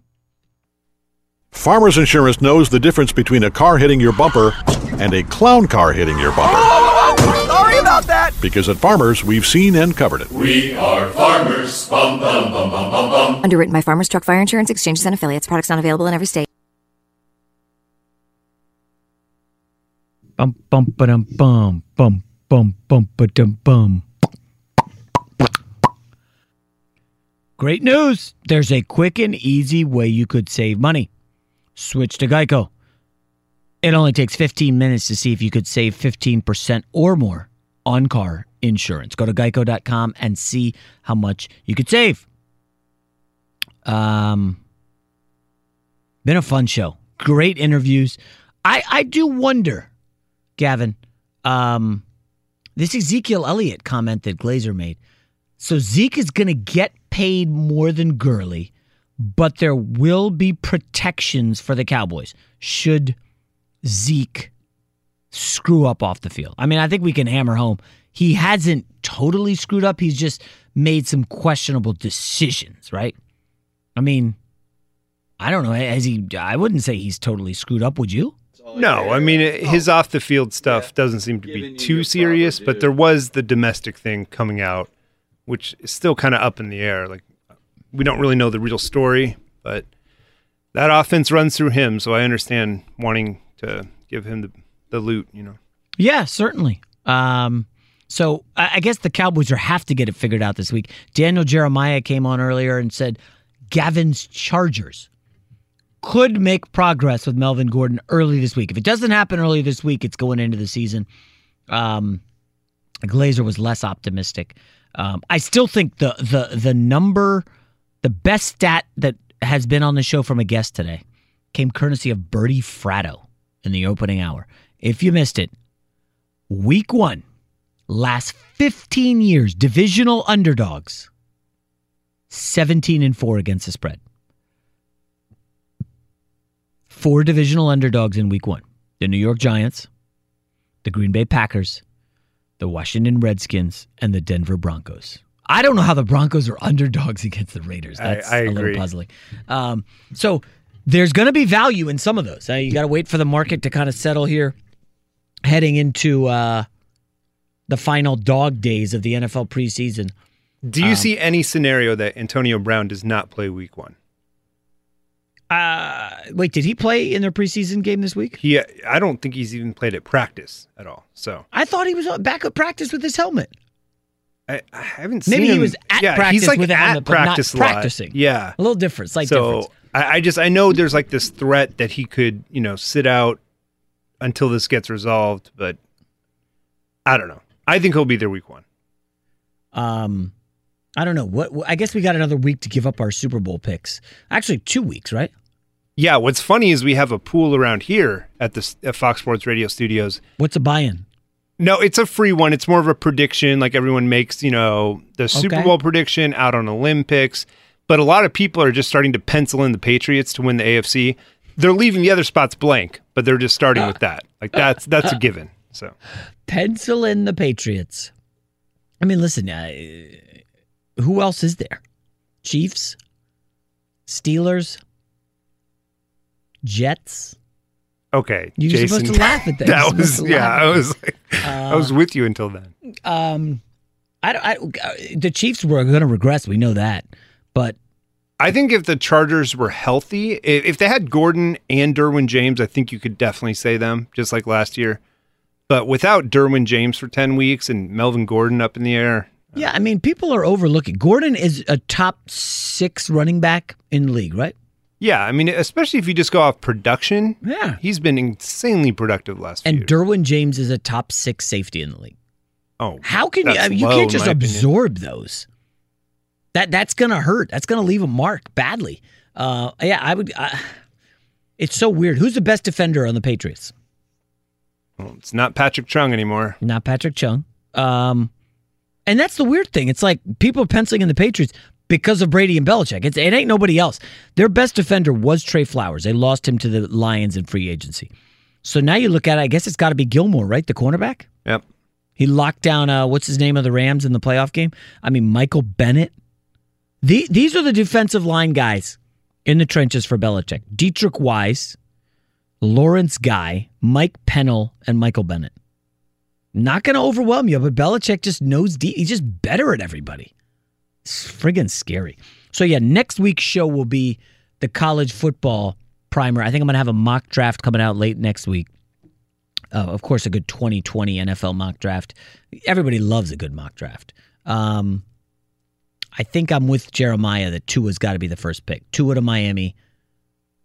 Farmers Insurance knows the difference between a car hitting your bumper and a clown car hitting your bumper. Sorry about that. Because at Farmers, we've seen and covered it. We are farmers. Bum, bum, bum, bum, bum, bum. Underwritten by Farmers Truck Fire Insurance Exchanges and Affiliates. Products not available in every state. Bum bum ba dum bum bum bum bum ba dum bum. Great news! There's a quick and easy way you could save money. Switch to Geico. It only takes 15 minutes to see if you could save 15% or more on car insurance. Go to geico.com and see how much you could save. Um, been a fun show. Great interviews. I, I do wonder, Gavin, um, this Ezekiel Elliott comment that Glazer made. So Zeke is going to get paid more than Gurley, but there will be protections for the Cowboys should Zeke screw up off the field. I mean, I think we can hammer home. He hasn't totally screwed up. He's just made some questionable decisions, right? I mean, I don't know. Has he? I wouldn't say he's totally screwed up. Would you? No, I mean it, his off the field stuff doesn't seem to be too serious, but there was the domestic thing coming out, which is still kind of up in the air. Like we don't really know the real story, but that offense runs through him, so I understand wanting to give him the the loot. You know, Yeah, certainly. Um, so I I guess the Cowboys are have to get it figured out this week. Daniel Jeremiah came on earlier and said Gavin's Chargers could make progress with Melvin Gordon early this week. If it doesn't happen early this week, it's going into the season. Um, Glazer was less optimistic. Um, I still think the the the number, the best stat that has been on the show from a guest today, came courtesy of Bertie Fratto in the opening hour. If you missed it, week one, last 15 years, divisional underdogs, 17 and 4 against the spread. Four divisional underdogs in week one the New York Giants, the Green Bay Packers, the Washington Redskins, and the Denver Broncos. I don't know how the Broncos are underdogs <laughs> against the Raiders. I- That's I a agree. little puzzling. Um, so there's going to be value in some of those. Uh, you got to wait for the market to kind of settle here, heading into uh, the final dog days of the NFL preseason. do you Um, see any scenario that Antonio Brown does not play Week One? Uh, wait, did he play in their preseason game this week? He, I don't think he's even played at practice at all. So I thought he was back at practice with his helmet. I, I haven't seen Maybe he was at yeah, practice he's like with at helmet, practice practicing. Yeah, A little different, slight so difference. I, I just I know there's like this threat that he could you know sit out until this gets resolved, but I don't know. I think he'll be there week one. Um, I don't know. What I guess we got another week to give up our Super Bowl picks. Actually, two weeks, right? Yeah, what's funny is we have a pool around here at the at Fox Sports Radio studios. What's a buy-in? No, it's a free one. It's more of a prediction, like everyone makes, you know, the Super Okay. Bowl prediction out on Olympics. But a lot of people are just starting to pencil in the Patriots to win the AFC. They're leaving the other spots blank, but they're just starting with that. Like that's that's a given. So Pencil in the Patriots. I mean, listen, uh, who else is there? Chiefs, Steelers, Jets. okay, You were Jason, supposed to laugh at that. <laughs> You're that was yeah. I was like, I was Uh, with you until then. Um, I, don't- I, uh, the Chiefs were going to regress. We know that, but I think if the Chargers were healthy, if they had Gordon and Derwin James, I think you could definitely say them, just like last year. But without Derwin James for 10 weeks and Melvin Gordon up in the air, yeah, I mean, people are overlooking. Gordon is a top six running back in the league, right? Yeah, I mean, especially if you just go off production, Yeah. he's been insanely productive last few And years. Derwin James is a top six safety in the league. Oh, How can you? I mean, you low, can't just my opinion. absorb those. That that's gonna hurt. That's gonna leave a mark badly. Uh, yeah, I would. Uh, it's so weird. Who's the best defender on the Patriots? Well, it's not Patrick Chung anymore. Not Patrick Chung. Um, and that's the weird thing. It's like people are penciling in the Patriots because of Brady and Belichick. It's, it ain't nobody else. Their best defender was Trey Flowers. They lost him to the Lions in free agency. So now you look at it. I guess it's got to be Gilmore, right? The cornerback. Yep. He locked down uh, what's his name of the Rams in the playoff game. I mean, Michael Bennett. The, these are the defensive line guys in the trenches for Belichick: Deatrich Wise, Lawrence Guy, Mike Pennel, and Michael Bennett. Not going to overwhelm you, but Belichick just knows deep. He's just better at everybody. It's friggin' scary. So yeah, next week's show will be the college football primer. I think I'm going to have a mock draft coming out late next week. Uh, of course, a good 2020 NFL mock draft. Everybody loves a good mock draft. Um, I think I'm with Jeremiah that Tua's got to be the first pick. Tua to Miami.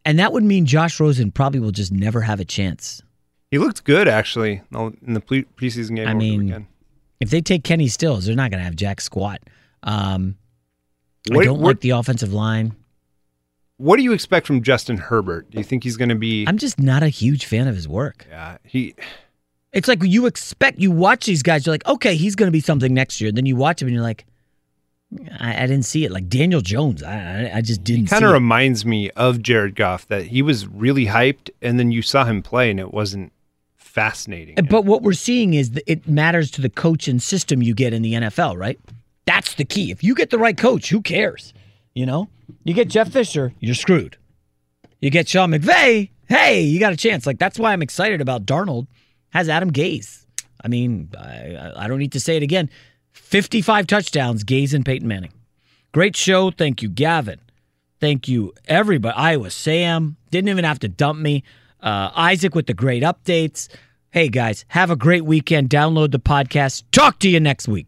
And that would mean Josh Rosen probably will just never have a chance. He looked good, actually, in the pre- preseason game I the mean, weekend. if they take Kenny Stills, they're not going to have Jack squat. Um, I don't what- like the offensive line. What do you expect from Justin Herbert? Do you think he's going to be. I'm just not a huge fan of his work. Yeah, he. It's like you expect you watch these guys. You're like, okay, he's going to be something next year. Then you watch him and you're like, I, I didn't see it. Like Daniel Jones, I I, just didn't. kind see of it. reminds me of Jared Goff that he was really hyped and then you saw him play and it wasn't fascinating. But what we're seeing is that it matters to the coach and system you get in the NFL, right? That's the key. If you get the right coach, who cares? You know, you get Jeff Fisher, you're screwed. You get Sean McVay, hey, you got a chance. Like that's why I'm excited about Darnold. Has Adam Gase. I mean, I, I- don't need to say it again. 55 touchdowns, Gase and Peyton Manning. Great show. Thank you, Gavin. Thank you, everybody. Iowa Sam didn't even have to dump me. Uh, Isaac with the great updates. Hey guys, have a great weekend. Download the podcast. Talk to you next week.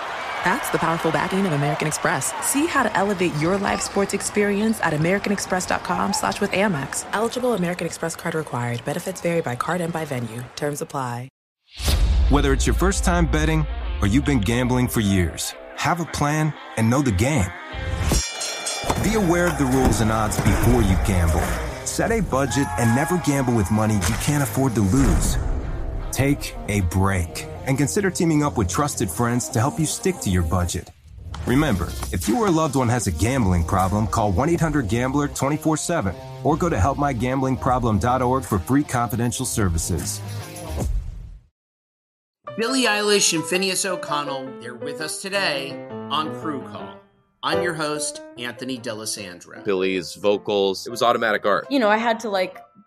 That's the powerful backing of American Express. See how to elevate your live sports experience at americanexpress.com slash with Amex. Eligible American Express card required. Benefits vary by card and by venue. Terms apply. Whether it's your first time betting or you've been gambling for years, have a plan and know the game. Be aware of the rules and odds before you gamble. Set a budget and never gamble with money you can't afford to lose. Take a break and consider teaming up with trusted friends to help you stick to your budget. Remember, if you or a loved one has a gambling problem, call 1 800 Gambler 24 7 or go to helpmygamblingproblem.org for free confidential services. Billie Eilish and Finneas O'Connell, they're with us today on Crew Call. I'm your host, Anthony D'Alessandro. Billie's vocals, it was automatic art. You know, I had to like